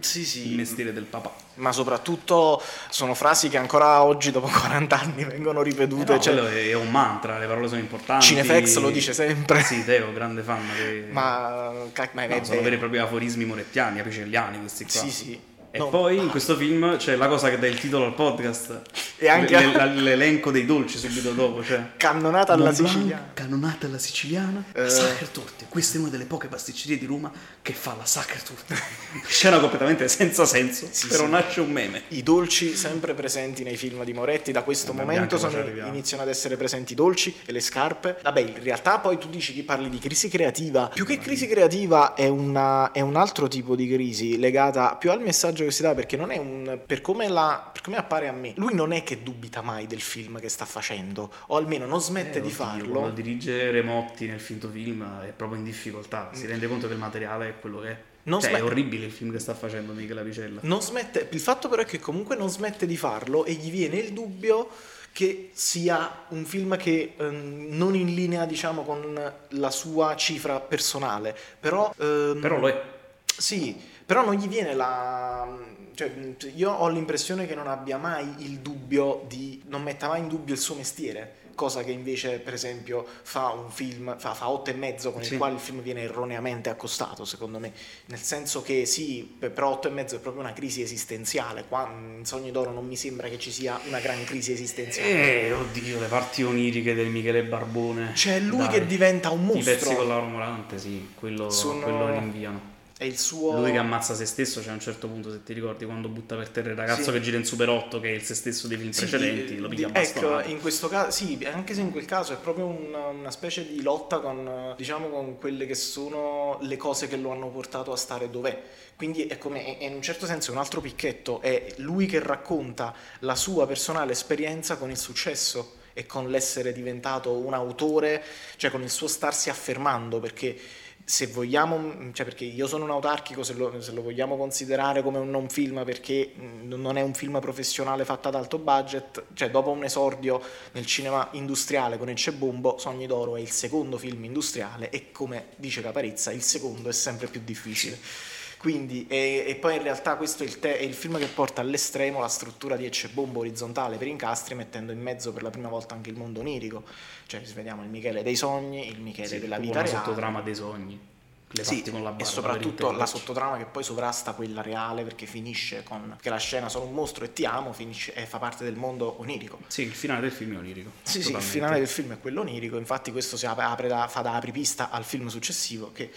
Sì, sì. Il mestiere del papà. Ma soprattutto sono frasi che ancora oggi, dopo 40 anni, vengono ripetute. Eh no, cioè... è un mantra, le parole sono importanti. Cinefex lo dice sempre. Sì, Teo, grande fan. Che... Ma, ma no, sono veri e propri aforismi morettiani, apicelliani questi qua. Sì, sì. E no. poi in questo film c'è la cosa che dà il titolo al podcast. E anche Le- le- l'elenco dei dolci subito dopo, cioè. cannonata alla Mont Blanc, siciliana. Cannonata alla siciliana, Eh. Sacher Torte. Questa è una delle poche pasticcerie di Roma che fa la Sacher Torte. Scena completamente senza senso, Sì, però sì. nasce un meme. I dolci sempre presenti nei film di Moretti, da questo momento sono- iniziano ad essere presenti i dolci e le scarpe. Vabbè, in realtà poi tu dici che parli di crisi creativa. Più che crisi creativa è, una- è un altro tipo di crisi legata più al messaggio che si dà, perché non è un... per come, la- per come appare a me. Lui non è che dubita mai del film che sta facendo, o almeno non smette Eh, di oddio, farlo. Quando dirige Remotti nel finto film è proprio in difficoltà, si rende conto che il materiale è quello che è. Non cioè, smet- è orribile il film che sta facendo Michele Avicella. Non smette, il fatto però è che comunque non smette di farlo e gli viene il dubbio che sia un film che ehm, non in linea diciamo con la sua cifra personale, però... ehm, Però lo è. Sì, però non gli viene la... Cioè, io ho l'impressione che non abbia mai il dubbio di... non metta mai in dubbio il suo mestiere, cosa che invece per esempio fa un film, fa, fa otto e mezzo con Sì. il quale il film viene erroneamente accostato secondo me, nel senso che sì, per però otto e mezzo è proprio una crisi esistenziale, qua in Sogni d'Oro non mi sembra che ci sia una gran crisi esistenziale. Eh, oddio, le parti oniriche del Michele Barbone. C'è lui Dai. che diventa un I pezzi con mostro, Laura Morante, sì, quello, Sono- quello rinviano. È il suo... Lui che ammazza se stesso, c'è a un certo punto, se ti ricordi, quando butta per terra il ragazzo Sì. che gira in Super 8, che è il se stesso dei film Sì, precedenti, di- lo piglia a Ecco, in questo caso, sì, anche se in quel caso è proprio una, una specie di lotta con, diciamo, con quelle che sono le cose che lo hanno portato a stare dov'è. Quindi è come, è in un certo senso un altro picchetto, è lui che racconta la sua personale esperienza con il successo e con l'essere diventato un autore, cioè con il suo starsi affermando, perché se vogliamo, cioè perché io sono un autarchico, se lo, se lo vogliamo considerare come un non film perché mh, non è un film professionale fatto ad alto budget, cioè dopo un esordio nel cinema industriale con il Cebumbo, Sogni d'Oro è il secondo film industriale e come dice Caparezza il secondo è sempre più difficile. Quindi, e, e poi in realtà questo è il, te- è il film che porta all'estremo la struttura di Ecce Bombo orizzontale per incastri, mettendo in mezzo per la prima volta anche il mondo onirico. Cioè, vediamo il Michele dei sogni, il Michele Sì, della vita reale. sottotrama dei sogni. Le Sì, con la barba e soprattutto la sottotrama che poi sovrasta quella reale perché finisce con che la scena sono un mostro e ti amo finisce, e fa parte del mondo onirico. Sì, il finale del film è onirico. Sì, sì, il finale del film è quello onirico, infatti questo si apre, apre da, fa da apripista al film successivo che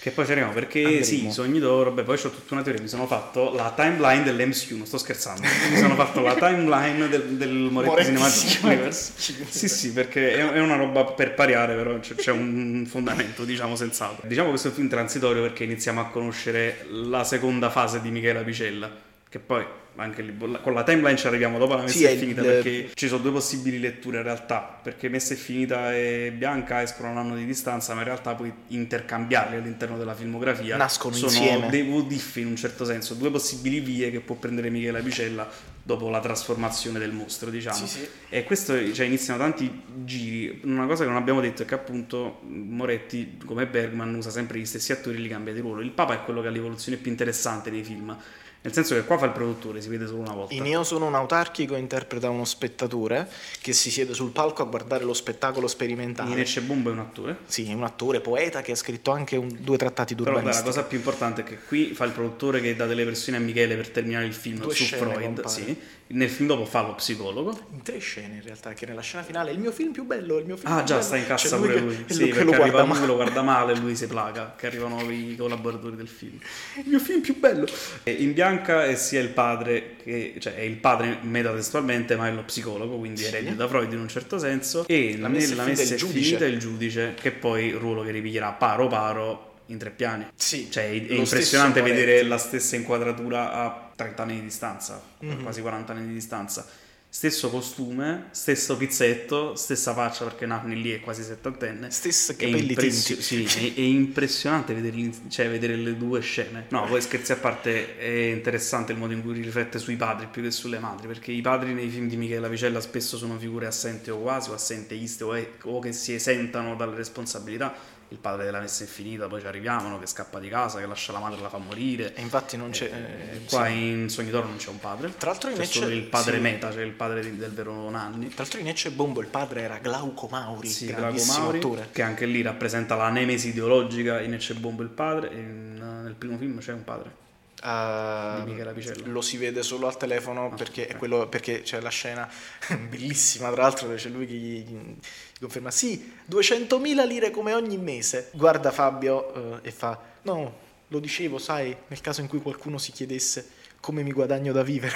Che poi ci arriviamo perché Andremo. sì, sogni d'oro, beh poi ho tutta una teoria, mi sono fatto la timeline dell'MCU, non sto scherzando, mi sono fatto la timeline del, del Moretti, Cinematic Universe. Sì, sì, perché è, è una roba per pariare, però c'è, c'è un fondamento, diciamo, senz'altro. Diciamo che questo è un film transitorio perché iniziamo a conoscere la seconda fase di Michela Picella, che poi anche lì con la timeline ci arriviamo dopo la messa Sì, è è finita il- perché ci sono due possibili letture in realtà perché messa è finita e bianca escono un anno di distanza ma in realtà puoi intercambiarli all'interno della filmografia. Nascono sono insieme. dei what in un certo senso due possibili vie che può prendere Michela Picella dopo la trasformazione del mostro diciamo. Sì, sì. e questo cioè iniziano tanti giri. Una cosa che non abbiamo detto è che appunto Moretti come Bergman usa sempre gli stessi attori e li cambia di ruolo. Il Papa è quello che ha l'evoluzione più interessante nei film nel senso che qua fa il produttore si vede solo una volta in Io sono un autarchico interpreta uno spettatore che si siede sul palco a guardare lo spettacolo sperimentale. Ines Bumbo è un attore Sì, è un attore, poeta che ha scritto anche un- due trattati Però dai, la d'urbanistica. cosa più importante è che qui fa il produttore che dà delle versioni a Michele per terminare il film Due su scene Freud. Sì. Nel film dopo fa lo psicologo. In tre scene in realtà, che nella scena finale è il mio film più bello, il mio film Ah già, bello. sta in cassa pure che- lui. e Sì, lui che perché lo arriva guarda lui, male. lo guarda male e lui si placa, che arrivano i collaboratori del film. Il mio film più bello. E in bianca è sia il padre, che, cioè è il padre metatestualmente, ma è lo psicologo, quindi Sì. erede da Freud in un certo senso. E La nella messa messa, è finita è il giudice. che poi ruolo che ripiglierà paro paro in tre piani. Sì, Cioè, è, è impressionante vedere la stessa inquadratura a 30 anni di distanza, Mhm. quasi 40 anni di distanza. Stesso costume, stesso pizzetto, stessa faccia perché Napoli lì è quasi settantenne. Stessi È, capelli impressio- sì, è, è impressionante vedere, cioè, vedere le due scene. No, poi scherzi a parte, è interessante il modo in cui riflette sui padri più che sulle madri, perché i padri nei film di Michela Vicella spesso sono figure assenti o quasi, o assenteiste, o, o che si esentano dalle responsabilità. Il padre della messa infinita, poi ci arriviamo, che scappa di casa, che lascia la madre e la fa morire. E infatti non c'è... eh, Qua sì. in Sogni d'Oro non c'è un padre. Tra l'altro in c'è Ecce- solo il padre sì. meta, c'è il padre di- del vero Nanni. Tra l'altro in Ecce Bombo il padre era Glauco Mauri, Sì, grandissimo Mauri, attore. che anche lì rappresenta la nemesi ideologica in Ecce Bombo il padre, e in- nel primo film c'è un padre. Uh, lo si vede solo al telefono Ah, perché, è ok. quello- perché c'è la scena bellissima, tra l'altro, dove c'è lui che gli, gli conferma: Sì, 200.000 lire come ogni mese. Guarda Fabio eh, e fa: No, lo dicevo, sai, nel caso in cui qualcuno si chiedesse come mi guadagno da vivere.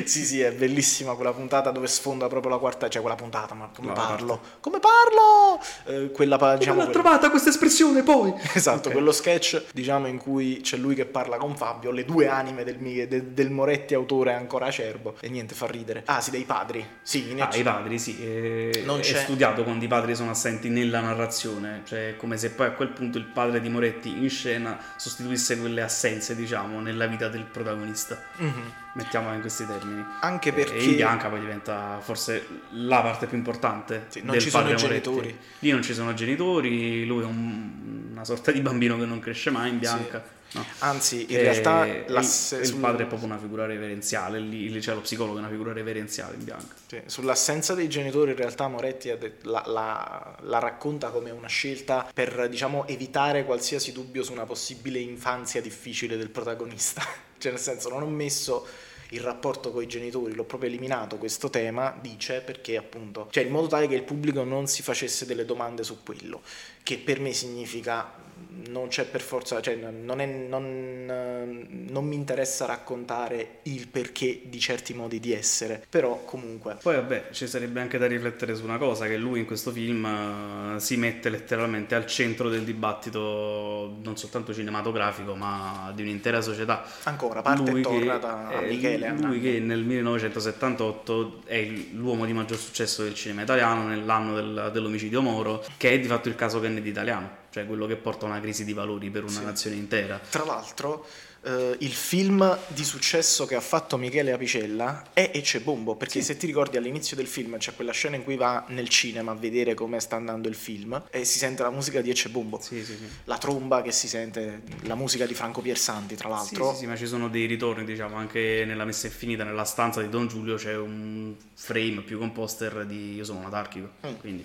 sì, sì, è bellissima quella puntata dove sfonda proprio la quarta, cioè quella puntata, ma come La parlo? Come parlo? Eh, quella, pa- diciamo, l'ha quella- trovata questa espressione poi? Esatto, Ok. quello sketch diciamo in cui c'è lui che parla con Fabio, le due anime del, de- del Moretti autore ancora acerbo e niente fa ridere. Ah sì, dei padri. Sì, in Ah, i padri, sì. eh, Non è c'è- studiato quando i padri sono assenti nella narrazione, cioè come se poi a quel punto il padre di Moretti in scena sostituisse quelle assenze, diciamo, nella vita del protagonista. Mhm. Mettiamola in questi termini. Anche perché E in bianca poi diventa forse la parte più importante. Sì, non ci sono Moretti. genitori. Lì non ci sono genitori, lui è un- una sorta di bambino che non cresce mai in bianca. No. anzi in E- realtà e il, padre è proprio una figura reverenziale, lì, lì c'è lo psicologo, è una figura reverenziale in bianca. sì, sull'assenza dei genitori in realtà Moretti ha det- la, la- la racconta come una scelta per diciamo evitare qualsiasi dubbio su una possibile infanzia difficile del protagonista. cioè nel senso non ho messo il rapporto con i genitori, l'ho proprio eliminato questo tema, dice, perché appunto, cioè in modo tale che il pubblico non si facesse delle domande su quello, che per me significa non c'è per forza, cioè non, è- non, eh, non mi interessa raccontare il perché di certi modi di essere, però comunque Poi vabbè, ci sarebbe anche da riflettere su una cosa, che lui in questo film eh, si mette letteralmente al centro del dibattito non soltanto cinematografico, ma di un'intera società. ancora parte e Lui torna che- da Michele. Lui Annan. che nel 1978 è l'uomo di maggior successo del cinema italiano nell'anno del- dell'omicidio Moro, che è di fatto il caso Kennedy italiano, cioè quello che porta a una crisi di valori per una Sì. nazione intera. Tra l'altro, eh, il film di successo che ha fatto Michele Apicella è Ecce Bombo, perché se ti ricordi all'inizio del film c'è quella scena in cui va nel cinema a vedere come sta andando il film e si sente la musica di Ecce Bombo. Sì, sì, sì. La tromba che si sente, la musica di Franco Piersanti, tra Sì, l'altro. sì, sì, ma ci sono dei ritorni, diciamo, anche nella messa è finita, nella stanza di Don Giulio c'è un frame più con poster di Io sono un atarchico, Mm. quindi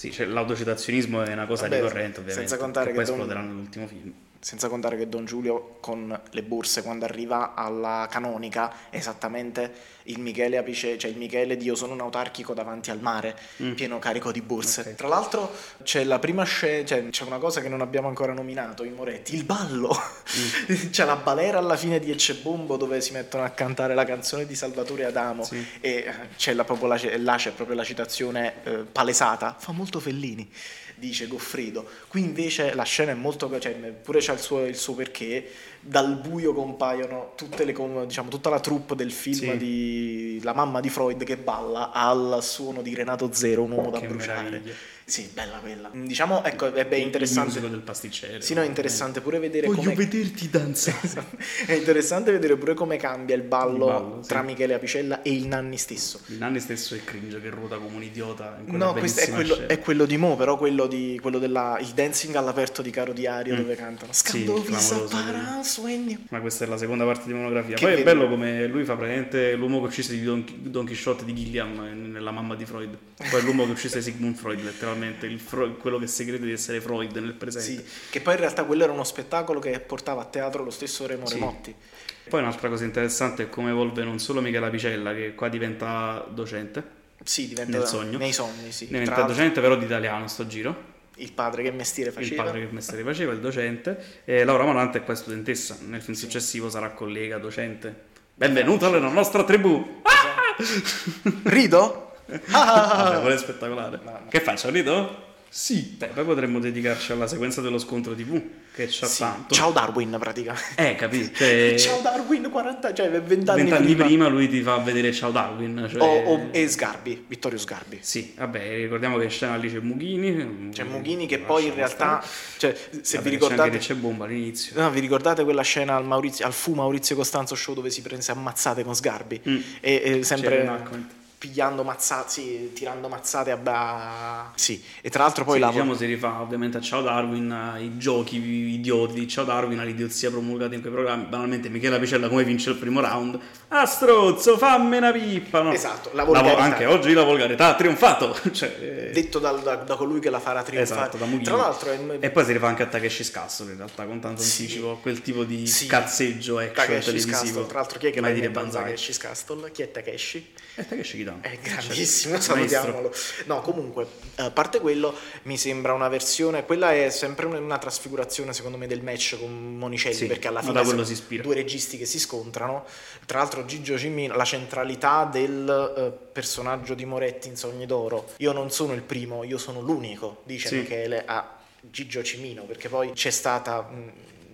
sì, cioè, l'autocitazionismo è una cosa Vabbè, ricorrente ovviamente, senza contare che che poi esploderà nell'ultimo film. Senza contare che Don Giulio con le borse quando arriva alla canonica esattamente il Michele Apice, cioè il Michele di Io sono un autarchico davanti al mare, Mm. pieno carico di borse. Ok. Tra l'altro c'è la prima scena, cioè c'è una cosa che non abbiamo ancora nominato in Moretti, il ballo. Mm. c'è la balera alla fine di Ecce Bombo dove si mettono a cantare la canzone di Salvatore Adamo Sì. e eh, c'è la, proprio la, là c'è proprio la citazione eh, palesata, fa molto Fellini dice Goffredo. Qui invece la scena è molto, cioè pure c'ha il suo, il suo perché, dal buio compaiono tutte le, diciamo, tutta la troupe del film Sì. di La mamma di Freud che balla al suono di Renato Zero, un uomo da Che bruciare. meraviglia. Sì, bella quella. Diciamo, ecco, è beh, Il interessante. musico del pasticcere. Sì, no, è interessante pure vedere Voglio come... vederti danzare. è interessante vedere pure come cambia il ballo, Il ballo, sì. tra Michele Apicella e il Nanni stesso. Il Nanni stesso è cringe che ruota come un idiota No, questo è quello, è quello di Mo, però quello di quello della il dancing all'aperto di Caro Diario Mm. dove cantano Sì, Scandovisa clamoroso para. Ma questa è la seconda parte di monografia. Che Poi è vedi? bello come lui fa praticamente l'uomo che uccise di Don, Don Quixote di Gilliam eh, nella mamma di Freud. Poi è l'uomo che uccise Sigmund Freud, letteralmente, il Fro- quello che si crede di essere Freud nel presente. Sì, che poi in realtà quello era uno spettacolo che portava a teatro lo stesso Remo Sì. Remotti. Poi un'altra cosa interessante è come evolve non solo Michela Picella, che qua diventa docente, Sì, diventa Nel sogno. nei sogni, sì. diventa Tra docente però di italiano sto giro, il padre che mestiere il faceva. padre che mestiere faceva, il docente, e Laura Morante è poi studentessa, nel film successivo sarà collega, docente. Benvenuto nella nostra tribù! Rido? Ah! Vabbè, quello è spettacolare. Ma- ma- Che faccio, rido? Sì. Beh, poi potremmo dedicarci alla sequenza dello scontro TV, che c'ha Sì. tanto. Ciao Darwin praticamente. Eh, capito? Cioè, Ciao Darwin 40, cioè 20 anni, vent'anni prima. prima. lui ti fa vedere Ciao Darwin. Cioè... O, o- e Sgarbi, Vittorio Sgarbi. Sì, vabbè, ricordiamo che in scena lì c'è Mughini. C'è Mughini che poi in realtà, cioè, se Vabbè, vi C'è ricordate, c'è bomba all'inizio. no, vi ricordate quella scena al, Maurizio, al Fu Maurizio Costanzo Show dove si prese ammazzate con Sgarbi? Mm. E, e C'è sempre, reenactment. Pigliando mazzate, sì, tirando mazzate a... ba- Sì, e tra l'altro poi Sì, la... diciamo si rifà ovviamente a Ciao Darwin, ai giochi idioti di Ciao Darwin, all'idiozia promulgata in quei programmi. Banalmente Michela Picella come vince il primo round? Ah strozzo, fammi una pippa! No. Esatto, la vo- volgarità. anche oggi la volgarità ha trionfato. cioè, eh, detto dal- da, da colui che la farà trionfare. Esatto, da Mughini. Tra l'altro è... E poi si rifà anche a Takeshi Scassolo in realtà, con tanto Sì. anticipo, quel tipo di Sì. cazzeggio action Takeshi televisivo. Castle, tra l'altro chi è che Mai l'ha dire Banzai. Takeshi Castle? Chi è Takeshi? E Takeshi Kitano. È Cioè, grandissimo, maestro. salutiamolo. No, comunque, a parte quello, mi sembra una versione, quella è sempre un- una trasfigurazione secondo me del match con Monicelli, Sì, perché alla fine sono due registi che si scontrano. Tra l'altro Gigio Cimino, la centralità del eh, personaggio di Moretti in Sogni d'Oro, io non sono il primo, io sono l'unico, dice Sì. Michele a Gigio Cimino, perché poi c'è stata... mh,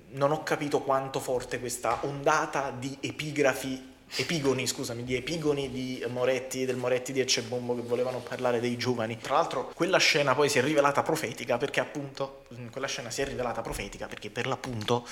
non ho capito quanto forte questa ondata di epigrafi epigoni, scusami, di epigoni di Moretti, del Moretti di Ecce Bombo che volevano parlare dei giovani. Tra l'altro quella scena poi si è rivelata profetica perché appunto quella scena si è rivelata profetica perché per l'appunto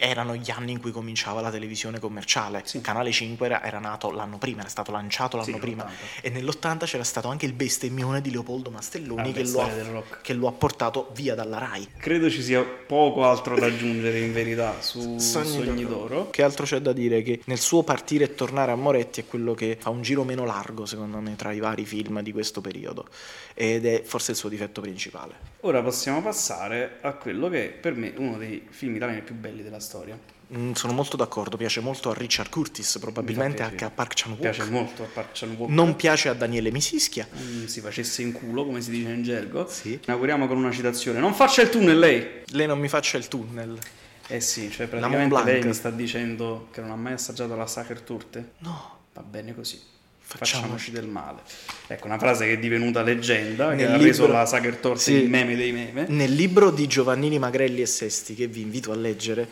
erano gli anni in cui cominciava la televisione commerciale. Sì. Canale 5 era, era nato l'anno prima, era stato lanciato l'anno Sì, prima nell'80. e nell'80 c'era stato anche il bestemmione di Leopoldo Mastelloni Ah, che, lo ha, che lo ha portato via dalla RAI. Credo ci sia poco altro da aggiungere in verità su Sogni Sogni, d'Oro. d'Oro. Che altro c'è da dire? Che nel suo partire e tornare a Moretti è quello che fa un giro meno largo, secondo me, tra i vari film di questo periodo. Ed è forse il suo difetto principale. Ora possiamo passare a quello che per me è uno dei film italiani più belli della storia. Mm, sono molto d'accordo, piace molto a Richard Curtis, probabilmente anche a Park Chan Mi piace molto a Park Chan-wook. Non piace a Daniele Misischia. Mm, si facesse in culo, come si dice in gergo. Sì. Inauguriamo con una citazione. Non faccia il tunnel lei! Lei non mi faccia il tunnel. Eh sì, cioè praticamente lei mi sta dicendo che non ha mai assaggiato la Sacher Turte. No. Va bene così. Facciamo- Facciamoci del male. Ecco, una frase che è divenuta leggenda, che Nel ha reso libro- la Sacher Torte Sì. il meme dei meme. Nel libro di Giovannini Magrelli e Sesti, che vi invito a leggere,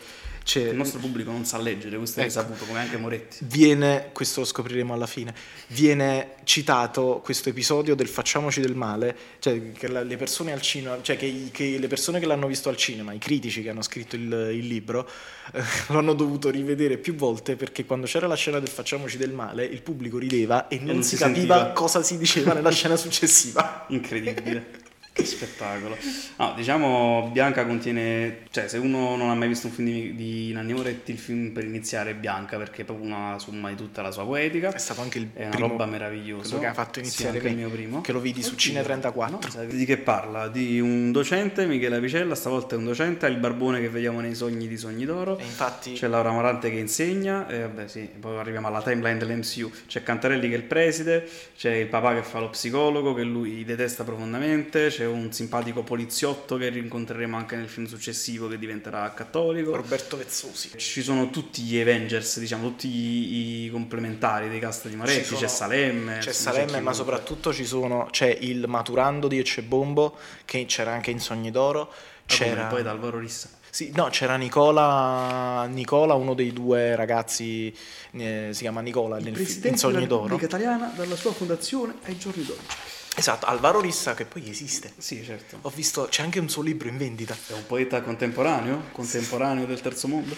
c'è... Il nostro pubblico non sa leggere, questo è Ecco. risaputo, come anche Moretti. viene, questo lo scopriremo alla fine, viene citato questo episodio del facciamoci del male, cioè che la- le persone al cinema, cioè che, che le persone che l'hanno visto al cinema, i critici che hanno scritto il, il libro, eh, lo hanno dovuto rivedere più volte perché quando c'era la scena del facciamoci del male il pubblico rideva e non, non si, si capiva sentiva. cosa si diceva nella scena successiva. Incredibile. Che spettacolo. No, diciamo, Bianca contiene, cioè se uno non ha mai visto un film di, di Nanni Moretti, il film per iniziare è Bianca perché è proprio una somma di tutta la sua poetica. È stato anche il È una primo roba meravigliosa. quello che ha fatto Sì, iniziare anche il me, mio primo. che lo vidi su. Cine 34. No, di che parla? Di un docente, Michele Avicella, stavolta è un docente, ha il barbone che vediamo nei sogni di Sogni d'Oro. E infatti C'è Laura Morante che insegna, e vabbè sì, poi arriviamo alla timeline dell'MCU. C'è Cantarelli che è il preside, c'è il papà che fa lo psicologo, che lui detesta profondamente, c'è un simpatico poliziotto che rincontreremo anche nel film successivo che diventerà cattolico. Roberto Vezzosi. Ci sono tutti gli Avengers, diciamo, tutti i, complementari dei cast di Moretti, sono- c'è Salemme. C'è Salemme, ma soprattutto ci sono, c'è il Maturando di Ecce-Bombo, che c'era anche in Sogni d'Oro. Ah, C'era, poi da Alvaro Rissa. sì, no, c'era Nicola, Nicola, uno dei due ragazzi, eh, si chiama Nicola nel fi- in Sogni d'Oro. Italiana dalla sua fondazione ai giorni d'oggi. Esatto, Alvaro Rissa che poi esiste. Sì, certo. Ho visto, c'è anche un suo libro in vendita. È un poeta contemporaneo, contemporaneo del terzo mondo.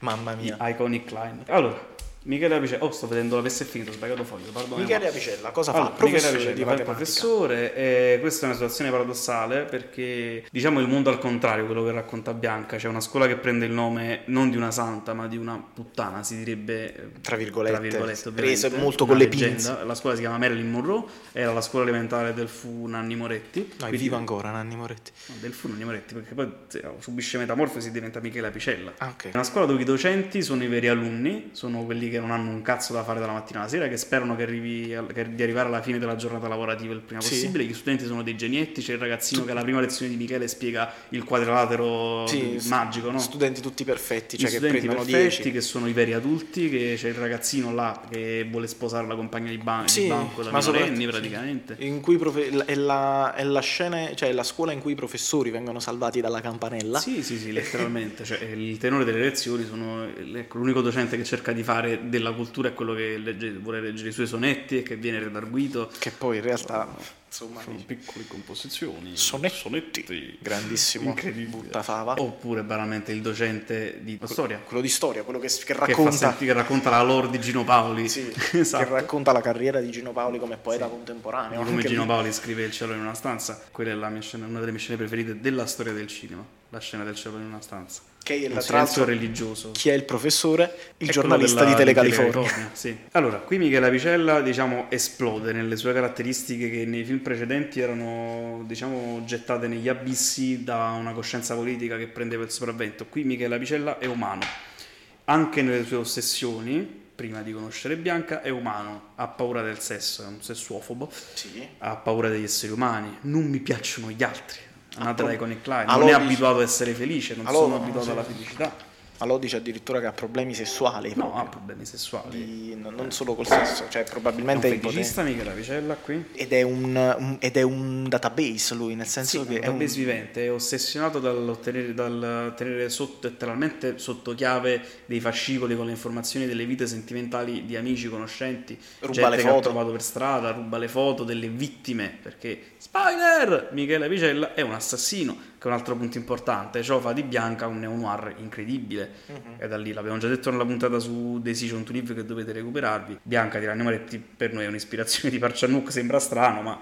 Mamma mia. Iconic Klein. Allora, Michele Apicella, oh sto vedendo l'avesse finito, ho sbagliato foglio, pardon. Michele Apicella, cosa fa? Professore Michele Apicella fa il professore e questa è una situazione paradossale perché diciamo il mondo al contrario quello che racconta Bianca c'è una scuola che prende il nome non di una santa ma di una puttana si direbbe eh, Tra virgolette, ovviamente, preso molto con le pinze. la scuola si chiama Marilyn Monroe era la scuola elementare del fu Nanni Moretti No, è vivo ancora Nanni Moretti. no, del fu Nanni Moretti perché poi subisce metamorfosi e diventa Michele Apicella Ah, ok. è una scuola dove i docenti sono i veri alunni, sono quelli che non hanno un cazzo da fare dalla mattina alla sera, che sperano che arrivi che- di arrivare alla fine della giornata lavorativa il prima Sì. possibile. Gli studenti sono dei genietti, c'è il ragazzino che alla prima lezione di Michele spiega il quadrilatero Sì, magico, no? Studenti tutti perfetti, Gli cioè che studenti perfetti 10. che sono i veri adulti, che c'è il ragazzino là che vuole sposare la compagna di, ban- di Sì, banco da ma minorenni praticamente. In cui profe- è, la, è la scena, cioè è la scuola in cui i professori vengono salvati dalla campanella. Sì, sì, sì, letteralmente. Cioè, il tenore delle lezioni sono ecco, l'unico docente che cerca di fare della cultura è quello che legge, vuole leggere i suoi sonetti e che viene redarguito. Che poi in realtà, insomma, Sono piccole composizioni. Sonetti. grandissimo Incredibile. buttafava. Oppure banalmente il docente di storia. Quello di storia, quello che, che Che, fa racconta, senti- che racconta la lore di Gino Paoli. sì, esatto. che racconta la carriera di Gino Paoli come poeta Sì. contemporaneo. Come Gino lì. Paoli scrive Il cielo in una stanza, quella è la mia scena- una delle mie scene preferite della storia del cinema, la scena del cielo in una stanza. Che è, tra silenzio religioso. chi è il professore? Il È giornalista quello di della- Telecalifornia. sì. Allora, qui Michele Apicella, diciamo, esplode nelle sue caratteristiche che nei film precedenti erano, diciamo, gettate negli abissi da una coscienza politica che prendeva il sopravvento. Qui Michele Apicella è umano. Anche nelle sue ossessioni, prima di conoscere Bianca, è umano. Ha paura del sesso, è un sessuofobo. Sì. Ha paura degli esseri umani. Non mi piacciono gli altri. Da pro- Iconic Line. Non è abituato a essere felice, non Allora, sono no, abituato alla felicità. Allora dice addirittura che ha problemi sessuali. No, ha problemi sessuali. Di- non non solo col sesso, cioè un probabilmente è impotente. feticista Michele Apicella qui. Ed è un, un- ed è un database lui, nel senso Sì, che è è un un base vivente, è ossessionato dall'ottenere, dal tenere sotto, letteralmente sotto chiave dei fascicoli con le informazioni delle vite sentimentali di amici, conoscenti, Ruba gente le che ha foto. trovato per strada, ruba le foto delle vittime, perché Spider! Michele Apicella è un assassino, che è un altro punto importante, Ciofa di Bianca, un neo-noir incredibile, Mhm. e da lì l'abbiamo già detto nella puntata su Decision to Live che dovete recuperarvi, Bianca di Moretti per noi è un'ispirazione di Parcianuk, sembra strano, ma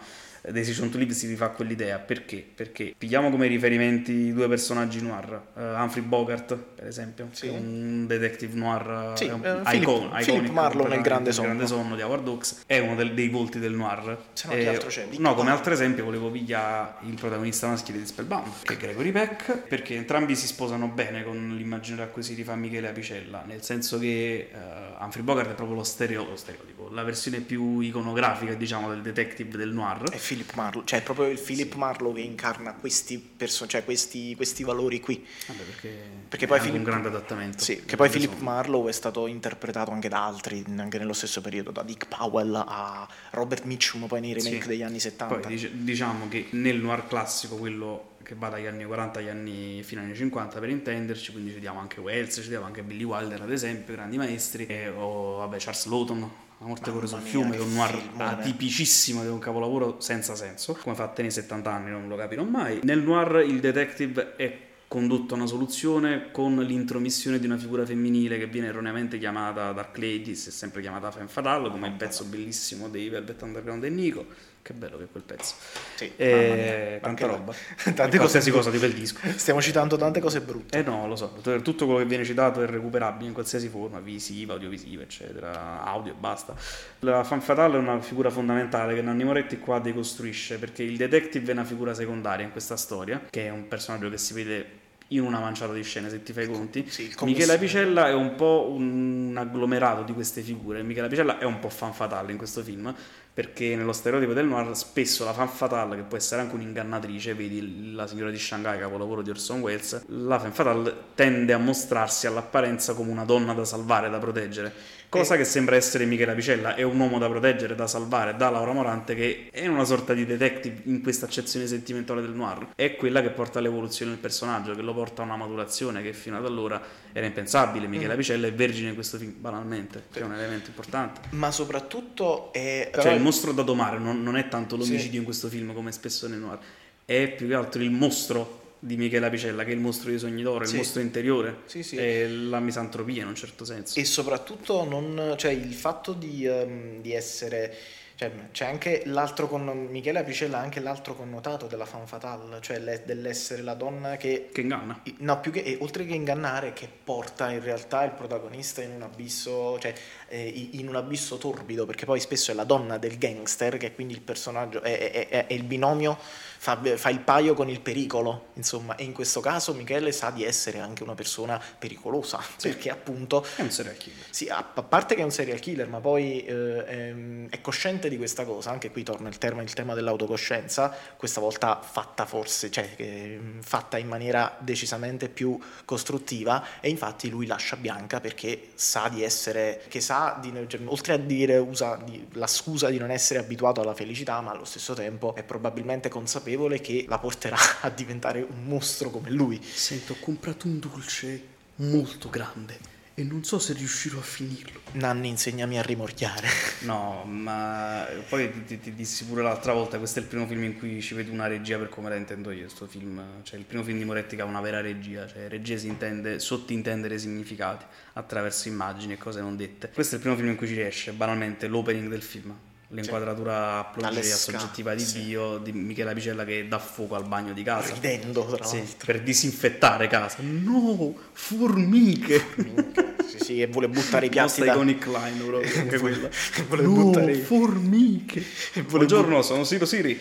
Decision to Live si rifà quell'idea, perché? Perché pigliamo come riferimenti due personaggi noir, eh, Humphrey Bogart per esempio, Sì. un detective noir Sì, un eh, icon- Philip- Philip Marlowe nel Grande il grande sonno di Howard Hawks, è uno del- dei volti del noir. Se no, chi altro c'è? No, come altro esempio volevo pigliare il protagonista maschile di Spellbound, che è Gregory Peck, perché entrambi si sposano bene con l'immagine a cui si rifà Michele Apicella, nel senso che eh, Humphrey Bogart è proprio lo, stereo- lo stereotipo, la versione più iconografica, diciamo, del detective del noir. è Philip Marlowe, cioè è proprio il Philip Marlowe che incarna questi, perso- cioè questi, questi valori qui. Vabbè, perché, Perché è poi Philip- un grande adattamento. Sì, che poi Philip. Marlowe è stato interpretato anche da altri, anche nello stesso periodo, da Dick Powell a Robert Mitchum, poi nei remake Sì. degli anni 70. Poi dice- diciamo che nel noir classico, quello che va dagli anni 40 agli anni fino agli anni 50 per intenderci, quindi citiamo anche Wells, citiamo anche Billy Wilder ad esempio, grandi maestri, e, o vabbè Charles Lawton, La morte corre sul fiume, è un noir atipicissimo è un capolavoro senza senso, come fatte nei 70 anni non lo capirò mai. Nel noir il detective è condotto a una soluzione con l'intromissione di una figura femminile che viene erroneamente chiamata Dark Lady, si è sempre chiamata Femme Fatale, come il pezzo bellissimo dei Velvet Underground e Nico. Che bello che quel pezzo. Sì, Eh, mamma mia, tanta anche- roba. tante E qualsiasi cose cosa di quel disco. Stiamo citando tante cose brutte. Eh no, lo so, tutto quello che viene citato è recuperabile in qualsiasi forma, visiva, audiovisiva, eccetera, audio e basta. La fan fatale è una figura fondamentale che Nanni Moretti qua decostruisce, perché il detective è una figura secondaria in questa storia, che è un personaggio che si vede in una manciata di scene, se ti fai i conti. Sì, commissario. Apicella è un po' un agglomerato di queste figure. Michele Apicella è un po' fan fatale in questo film, perché nello stereotipo del noir spesso la fan fatale, che può essere anche un'ingannatrice, vedi la signora di Shanghai, capolavoro di Orson Welles, la fan fatale tende a mostrarsi all'apparenza come una donna da salvare, da proteggere. Cosa che sembra essere Michele Apicella, è un uomo da proteggere, da salvare, da Laura Morante, che è una sorta di detective in questa accezione sentimentale del noir. È quella che porta all'evoluzione del personaggio, che lo porta a una maturazione che fino ad allora era impensabile. Michele Apicella è vergine in questo film, banalmente, che è un elemento importante. Ma soprattutto è... Cioè, il mostro da domare non, non è tanto l'omicidio Sì. in questo film come spesso nel noir, è più che altro il mostro di Michele Apicella, che è il mostro dei sogni d'oro, Sì. il mostro interiore, Sì, sì. è la misantropia in un certo senso. E soprattutto non, cioè, il fatto di, ehm, di essere... Cioè, c'è anche l'altro con Michele Apicella ha anche l'altro connotato della fan fatale, cioè le- dell'essere la donna che Che inganna. No, più che, e oltre che ingannare, che porta in realtà il protagonista in un abisso, cioè eh, in un abisso torbido, perché poi spesso è la donna del gangster, che quindi il personaggio è, è- è- è il binomio, fa, fa il paio con il pericolo, insomma, e in questo caso Michele sa di essere anche una persona pericolosa, Sì. perché appunto È un serial killer. sì, a, a parte che è un serial killer, ma poi eh, è cosciente di questa cosa, anche qui torna il, termine, il tema dell'autocoscienza, questa volta fatta forse, cioè mh, fatta in maniera decisamente più costruttiva e infatti lui lascia Bianca perché sa di essere, che sa, di, cioè, oltre a dire, usa di- la scusa di non essere abituato alla felicità, ma allo stesso tempo è probabilmente consapevole che la porterà a diventare un mostro come lui. Sento, ho comprato un dolce molto grande e non so se riuscirò a finirlo. Nanni, insegnami a rimorchiare. No, ma poi ti, ti, ti dissi pure l'altra volta, questo è il primo film in cui ci vedo una regia per come la intendo io, questo film, cioè il primo film di Moretti che ha una vera regia, cioè regia si intende sottintendere significati attraverso immagini e cose non dette. Questo è il primo film in cui ci riesce, banalmente, l'opening del film. L'inquadratura a plongée All'esca, soggettiva di sì. Dio di Michela Picella che dà fuoco al bagno di casa. Ridendo, tra Sì, l'altro. per disinfettare casa. No, formiche. Minchia, Sì, sì, e vuole buttare i piatti da... iconic line proprio, anche quella. vuole no, buttare- formiche. vuole Buongiorno, sono Siro Siri.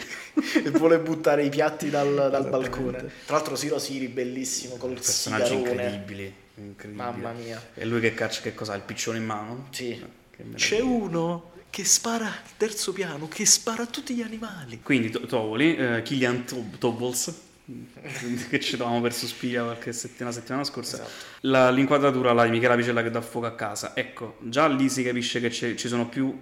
e vuole buttare i piatti dal, dal balcone. Tra l'altro Siro Siri, bellissimo, col Personaggi sigarone. incredibili. incredibili. Mamma mia. E lui che caccia che cos'ha? Il piccione in mano? Sì. C'è uno che spara al terzo piano, che spara a tutti gli animali. Quindi To- Tovoli, eh, Killian Tob- Tobles, che ci davamo per Suspiria qualche settimana, settimana scorsa. Esatto. La- l'inquadratura là di Michela Picella che dà fuoco a casa. Ecco, già lì si capisce che c'è- ci sono più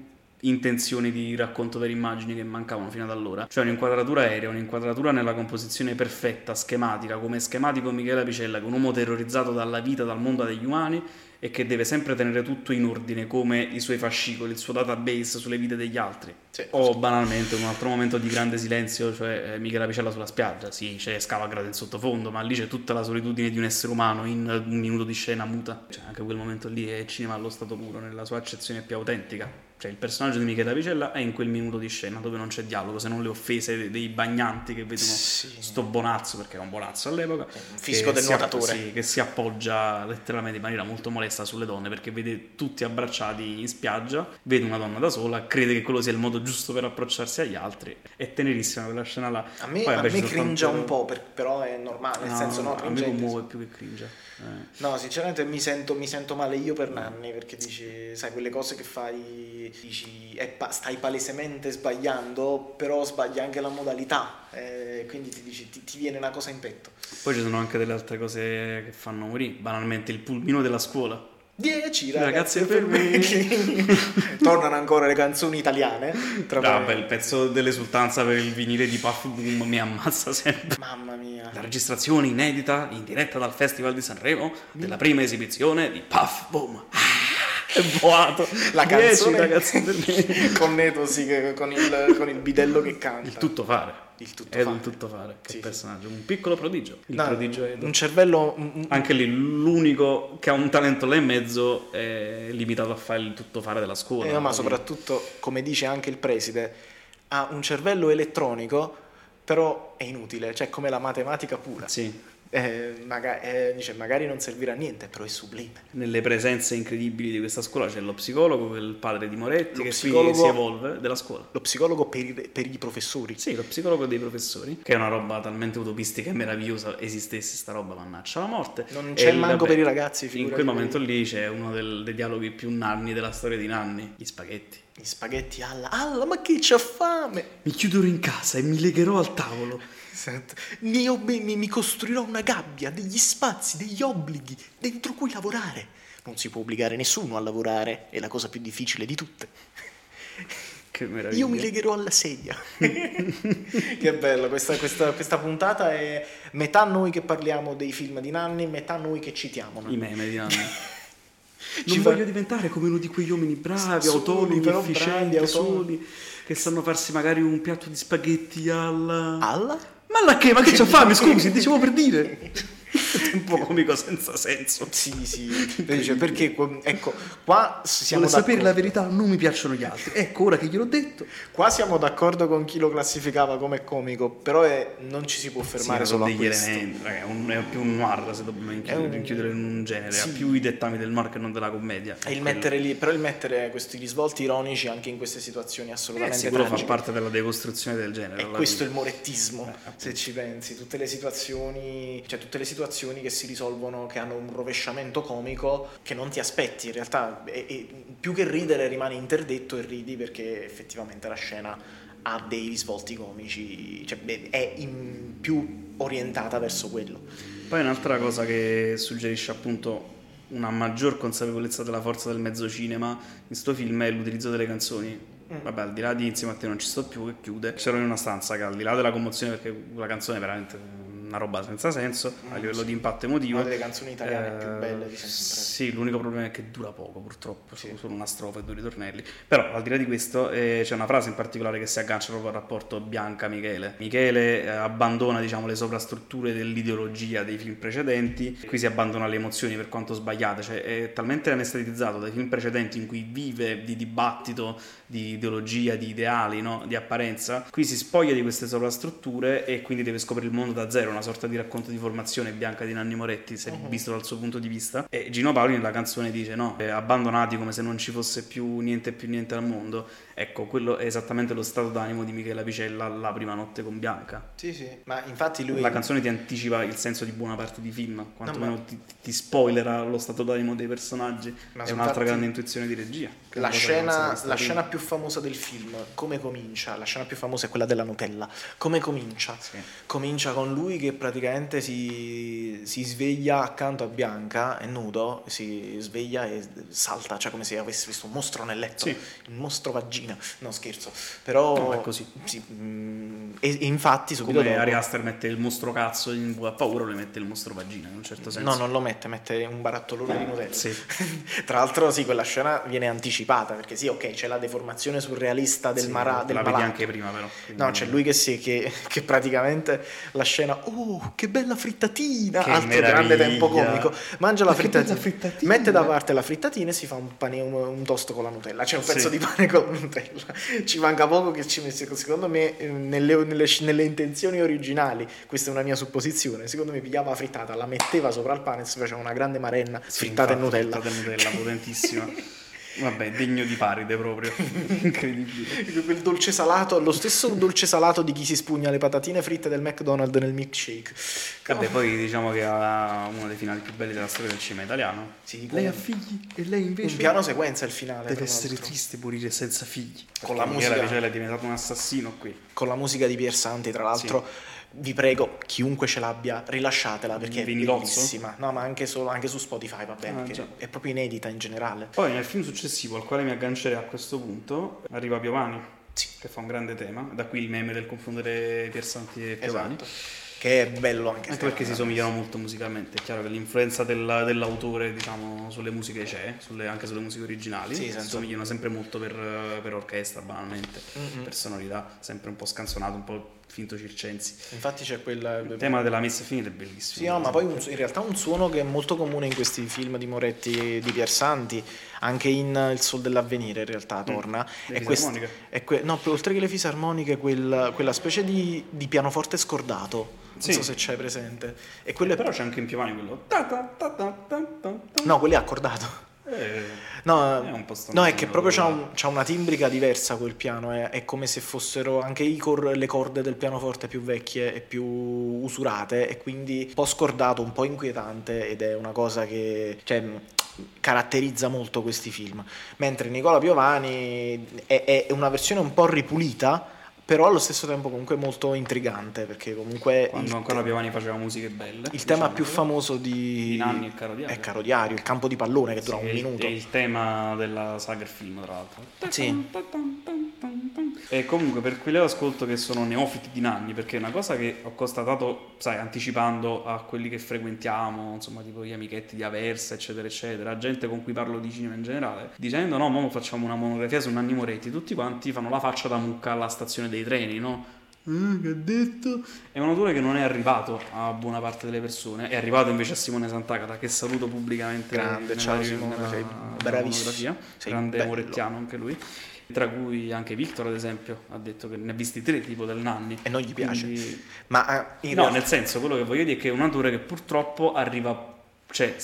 intenzioni di racconto per immagini che mancavano fino ad allora. Cioè un'inquadratura aerea, un'inquadratura nella composizione perfetta, schematica, come schematico Michela Picella, che è un uomo terrorizzato dalla vita, dal mondo degli umani e che deve sempre tenere tutto in ordine, come i suoi fascicoli, il suo database sulle vite degli altri. Sì. O banalmente un altro momento di grande silenzio, cioè eh, Michela Picella sulla spiaggia, sì, c'è Scavagrate in sottofondo, ma lì c'è tutta la solitudine di un essere umano in un minuto di scena muta. Cioè, anche quel momento lì è cinema allo stato puro, nella sua accezione più autentica. Cioè il personaggio di Michela Picella è in quel minuto di scena dove non c'è dialogo, se non le offese de- dei bagnanti che vedono Sì. sto bonazzo, perché era un bonazzo all'epoca. Un fisco del nuotatore. sì, che si appoggia letteralmente in maniera molto molesta sulle donne perché vede tutti abbracciati in spiaggia, vede una donna da sola, crede che quello sia il modo giusto per approcciarsi agli altri. È tenerissima quella scena là. A me, Poi, a me cringia un po', per- però è normale, nel senso no, a me commuove più che cringe. Eh. No, sinceramente mi sento, mi sento male io per Nanni perché dici, sai, quelle cose che fai, dici, è pa- stai palesemente sbagliando, però sbagli anche la modalità, eh, quindi ti, dici, ti, ti viene una cosa in petto. Poi ci sono anche delle altre cose che fanno morire, banalmente il pulmino della scuola. Dieci Ragazzi ragazzi per me. Tornano ancora le canzoni italiane. Tra Ah, beh, il pezzo dell'esultanza per il vinile di Puff Boom mi ammazza sempre. Mamma mia. La registrazione inedita in diretta dal Festival di Sanremo della prima esibizione di Puff Boom. Ah, È boato. La Dieci, canzone ragazzi per me. con Neto, sì, con il, con il bidello che canta. Il tutto fare. Il tutto fare. un tutto fare. Che Sì, sì. personaggio. Un piccolo prodigio. Il No, prodigio è un cervello Anche lì l'unico che ha un talento là in mezzo è limitato a fare il tutto fare della scuola. Eh, no, ma soprattutto, come dice anche il preside, ha un cervello elettronico, però è inutile, cioè come la matematica pura. Sì. Eh, maga- eh, dice, magari non servirà a niente, però è sublime. Nelle presenze incredibili di questa scuola c'è lo psicologo, che il padre di Moretti, Lo che psicologo- si evolve della scuola. Lo psicologo per i, per i professori. Sì, lo psicologo dei professori, che è una roba talmente utopistica e meravigliosa, esistesse sta roba, mannaggia la morte. Non E c'è il- manco vabbè, per i ragazzi, In quel momento lì c'è uno del- dei dialoghi più nanni della storia di Nanni, gli spaghetti. Gli spaghetti alla, alla, ma chi c'ha fame? Mi chiuderò in casa e mi legherò al tavolo. Mi, mi- mi costruirò una gabbia, degli spazi, degli obblighi dentro cui lavorare. Non si può obbligare nessuno a lavorare, è la cosa più difficile di tutte. Che meraviglia. Io mi legherò alla sedia. che bello, questa, questa- questa puntata è metà noi che parliamo dei film di Nanni, metà noi che citiamo. I meme di Nanni. Ci Non fa- voglio diventare come uno di quegli uomini bravi, Soli, autonomi, però efficienti, bravi, autonomi. soli, che sanno farsi magari un piatto di spaghetti alla... Alla? Ma la che? Ma che c'ha fame? Scusi, dicevo per dire. Un po' comico senza senso. Sì, sì. Dice, perché, ecco, qua siamo Vuole sapere la verità, non mi piacciono gli altri. Ecco, ora che gliel'ho detto. Qua siamo d'accordo con chi lo classificava come comico, però è- non ci si può fermare Sì, solo a degli questo. elementi, è, un- è più un noir se dobbiamo inchiudere, un- rinchiudere in un genere, Sì. ha più i dettami del noir che non della commedia. E il mettere lì, però il mettere questi risvolti ironici anche in queste situazioni Eh, assolutamente sicuro fa tragiche. parte della decostruzione del genere. E questo è il morettismo, Eh, appunto. se ci pensi, tutte le situazioni, cioè tutte le situazioni che si risolvono, che hanno un rovesciamento comico che non ti aspetti, in realtà e- e più che ridere rimani interdetto e ridi perché effettivamente la scena ha dei risvolti comici, cioè è più orientata verso quello. Poi un'altra cosa che suggerisce appunto una maggior consapevolezza della forza del mezzo cinema in sto film è l'utilizzo delle canzoni. Mm. Vabbè, al di là di Insieme a te non ci sto più, che chiude. C'ero in una stanza che al di là della commozione, perché la canzone è veramente una roba senza senso a livello di impatto emotivo. Una delle canzoni italiane più Eh, belle di sempre. Sì, l'unico problema è che dura poco purtroppo, Sì. solo una strofa e due ritornelli. Però al di là di questo eh, c'è una frase in particolare che si aggancia proprio al rapporto Bianca-Michele. Michele eh, abbandona diciamo, le sovrastrutture dell'ideologia dei film precedenti, qui si abbandona le emozioni per quanto sbagliate, cioè è talmente anestetizzato dai film precedenti in cui vive di dibattito, di ideologia, di ideali, no? di apparenza, qui si spoglia di queste sovrastrutture e quindi deve scoprire il mondo da zero, una sorta di racconto di formazione bianca di Nanni Moretti, se Mhm. visto dal suo punto di vista. E Gino Paoli nella canzone dice no, eh, abbandonati come se non ci fosse più niente più niente al mondo. Ecco, quello è esattamente lo stato d'animo di Michela Picella la prima notte con Bianca. Sì, sì, ma infatti lui... La canzone ti anticipa il senso di buona parte di film, quantomeno ma- ti, ti spoilera lo stato d'animo dei personaggi. Ma è un'altra grande intuizione di regia. La scena, la scena più famosa del film, come comincia? La scena più famosa è quella della Nutella. Come comincia? Sì. Comincia con lui che praticamente si, si sveglia accanto a Bianca, è nudo, si sveglia e salta, cioè come se avesse visto un mostro nel letto, Sì. un mostro vagina, no scherzo, però... No, è così. sì, mm, e, e infatti subito Come dopo... Ari Aster mette il mostro cazzo in ha paura, lui mette il mostro vagina in un certo senso. No, non lo mette, mette un barattolone di Nutella. Sì. Tra l'altro, sì, quella scena viene anticipata perché, sì, ok, c'è la deformazione surrealista del, Sì, mara- del la vedi anche prima però. quindi- No, c'è lui che, sì, che, che praticamente la scena, oh, che bella frittatina, Che altro grande meraviglia. tempo comico, mangia la Ma frittatina, frittatina. mette da parte la frittatina e si fa un, pane, un, un tosto con la Nutella, c'è un pezzo Sì. di pane con la Nutella, ci manca poco che ci mette, secondo me, eh, nelle, nelle, nelle intenzioni originali, questa è una mia supposizione, secondo me pigliava la frittata, la metteva sopra il pane e si faceva una grande marenna Sì, frittata e infatti, Nutella. frittata e Nutella, potentissima. Vabbè, degno di paride proprio. Incredibile. Quel dolce salato, lo stesso dolce salato di chi si spugna le patatine fritte del McDonald's nel milkshake. Vabbè, poi diciamo che ha uno dei finali più belli della storia del cinema italiano. Sì, Lei ha figli e lei invece un piano sequenza il finale. deve essere l'altro. triste morire senza figli. Con la Perché Michela musica. Picella è diventato un assassino qui. Con la musica di Pier Santi, tra l'altro. Vi prego, chiunque ce l'abbia, rilasciatela perché è bellissima. No, ma anche, solo, anche su Spotify va bene, Ah, è proprio inedita in generale. Poi nel film successivo al quale mi aggancerei a questo punto arriva Piovani, Sì. che fa un grande tema. Da qui il meme del confondere Piersanti e Piovani. Esatto. Che è bello anche, Anche perché si somigliano molto musicalmente, è chiaro che l'influenza della- dell'autore diciamo, sulle musiche c'è, sulle- anche sulle musiche originali, Sì, si somigliano sempre molto per, per orchestra banalmente, Mm-mm. per sonorità, sempre un po' scanzonato, un po' finto circensi. Infatti c'è quella... Il tema della messa finita è bellissimo. Sì, no, ma poi un- in realtà un suono che è molto comune in questi film di Moretti e di Piersanti, anche in eh, Il Sol dell'Avvenire in realtà torna. Le è quest- è que- no, oltre che le fisarmoniche, quel- quella specie di, di pianoforte scordato. Non Sì. so se c'hai presente. E quello è Però c'è anche in Piovani quello... ta ta ta. No, quello è accordato. Eh, No, È no, è che proprio c'ha, un- c'ha una timbrica diversa quel piano, è, è come se fossero anche i cor- le corde del pianoforte più vecchie e più usurate e quindi un po' scordato, un po' inquietante ed è una cosa che cioè, caratterizza molto questi film. Mentre Nicola Piovani è, è una versione un po' ripulita, però allo stesso tempo comunque molto intrigante perché comunque quando ancora Piovani faceva musiche belle. il tema diciamo. più famoso di, Di Nanni e Caro Diario. è Caro Diario, il campo di pallone che dura Sì, un è minuto. È il tema della saga film, tra l'altro. Sì. E comunque per quelli ascolto che sono neofiti di Nanni, perché è una cosa che ho constatato, sai, anticipando a quelli che frequentiamo, insomma, tipo gli amichetti di Aversa, eccetera, eccetera, gente con cui parlo di cinema in generale, dicendo no, mo facciamo una monografia su Nanni Moretti, tutti quanti fanno la faccia da mucca alla stazione dei treni, no? "Ah, che ha detto? È un autore che non è arrivato a buona parte delle persone, è arrivato invece a Simone Sant'Agata, che saluto pubblicamente. Grande, ciao Simone, sei bravissimo. Sei grande bello. morettiano anche lui. Tra cui anche Victor, ad esempio, ha detto che ne ha visti tre tipo del Nanni. E non gli piace. Quindi- Ma eh, in No, realtà- nel senso, quello che voglio dire è che è un autore che purtroppo arriva, cioè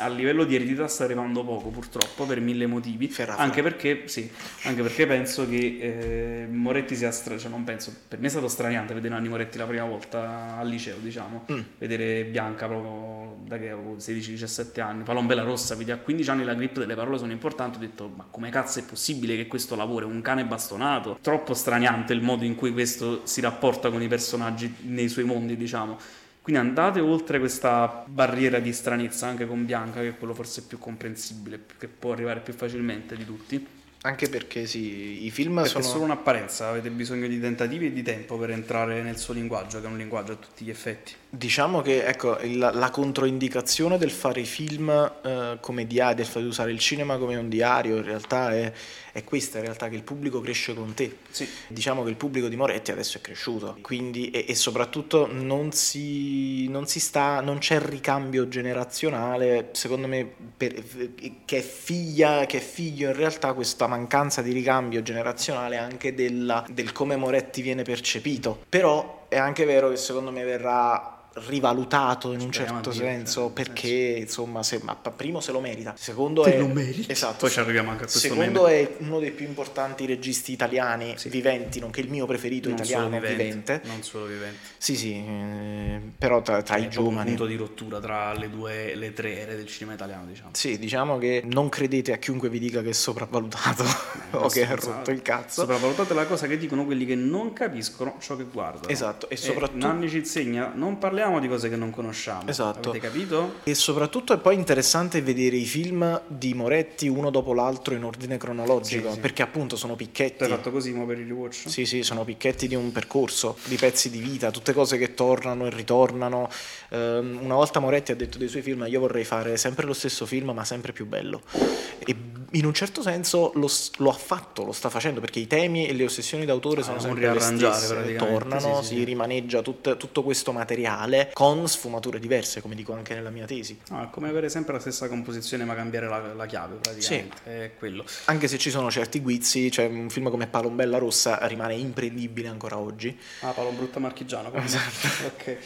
a livello di eredità sta arrivando poco, purtroppo, per mille motivi. Anche perché, sì, anche perché penso che eh, Moretti sia stra- cioè non penso, per me è stato straniante vedere Nanni Moretti la prima volta al liceo, diciamo. Mm. Vedere Bianca proprio da che avevo 16-17 anni, Palombella Rossa, vedi a 15 anni la grip delle parole sono importanti, ho detto ma come cazzo è possibile che questo lavoro è un cane bastonato? Troppo straniante il modo in cui questo si rapporta con i personaggi nei suoi mondi, diciamo. Quindi andate oltre questa barriera di stranezza anche con Bianca, che è quello forse più comprensibile, che può arrivare più facilmente di tutti. Anche perché sì, i film Perché sono... è solo un'apparenza, avete bisogno di tentativi e di tempo per entrare nel suo linguaggio, che è un linguaggio a tutti gli effetti. Diciamo che ecco, il- la controindicazione del fare i film eh, come diario, del fare usare il cinema come un diario, in realtà è, è questa, in realtà che il pubblico cresce con te. Sì. Diciamo che il pubblico di Moretti adesso è cresciuto, quindi e, e soprattutto non si, non si sta, non c'è ricambio generazionale, secondo me, per- che, è figlia, che è figlio in realtà questa mancanza di ricambio generazionale anche della- del come Moretti viene percepito. Però è anche vero che secondo me verrà rivalutato in un Speriamo certo senso nel perché senso. insomma se, ma primo se lo merita secondo Se è lo merita. esatto Poi ci arriviamo anche a questo secondo meme. è uno dei più importanti registi italiani Sì. viventi nonché il mio preferito Non italiano vivente, vivente Non solo vivente. sì sì eh, però tra, tra È i proprio un giovani punto di rottura tra le due, le tre ere del cinema italiano, diciamo. sì diciamo che non credete a chiunque vi dica che è sopravvalutato o che ha rotto il cazzo Sopravvalutate la cosa che dicono quelli che non capiscono ciò che guardano. Esatto, e soprattutto- Nanni ci insegna, non parliamo di cose che non conosciamo. Esatto. Avete capito? E soprattutto è poi interessante vedere i film di Moretti uno dopo l'altro in ordine cronologico, Sì, sì. perché appunto sono picchetti. hai fatto così mo per il rewatch? Sì, sì, sono picchetti di un percorso, di pezzi di vita, tutte cose che tornano e ritornano. Ehm, una volta Moretti ha detto dei suoi film: Io vorrei fare sempre lo stesso film, ma sempre più bello. E in un certo senso lo, lo ha fatto, lo sta facendo, perché i temi e le ossessioni d'autore Ah, sono sempre le stesse, tornano, sì, sì, si sì. rimaneggia tut- tutto questo materiale con sfumature diverse, come dico anche nella mia tesi. No, è come avere sempre la stessa composizione ma cambiare la, la chiave praticamente. È quello. Anche se ci sono certi guizzi, cioè un film come Palombella Rossa rimane imprendibile ancora oggi. Ah, Paolo Brutta Marchigiano. come? Esatto. ok.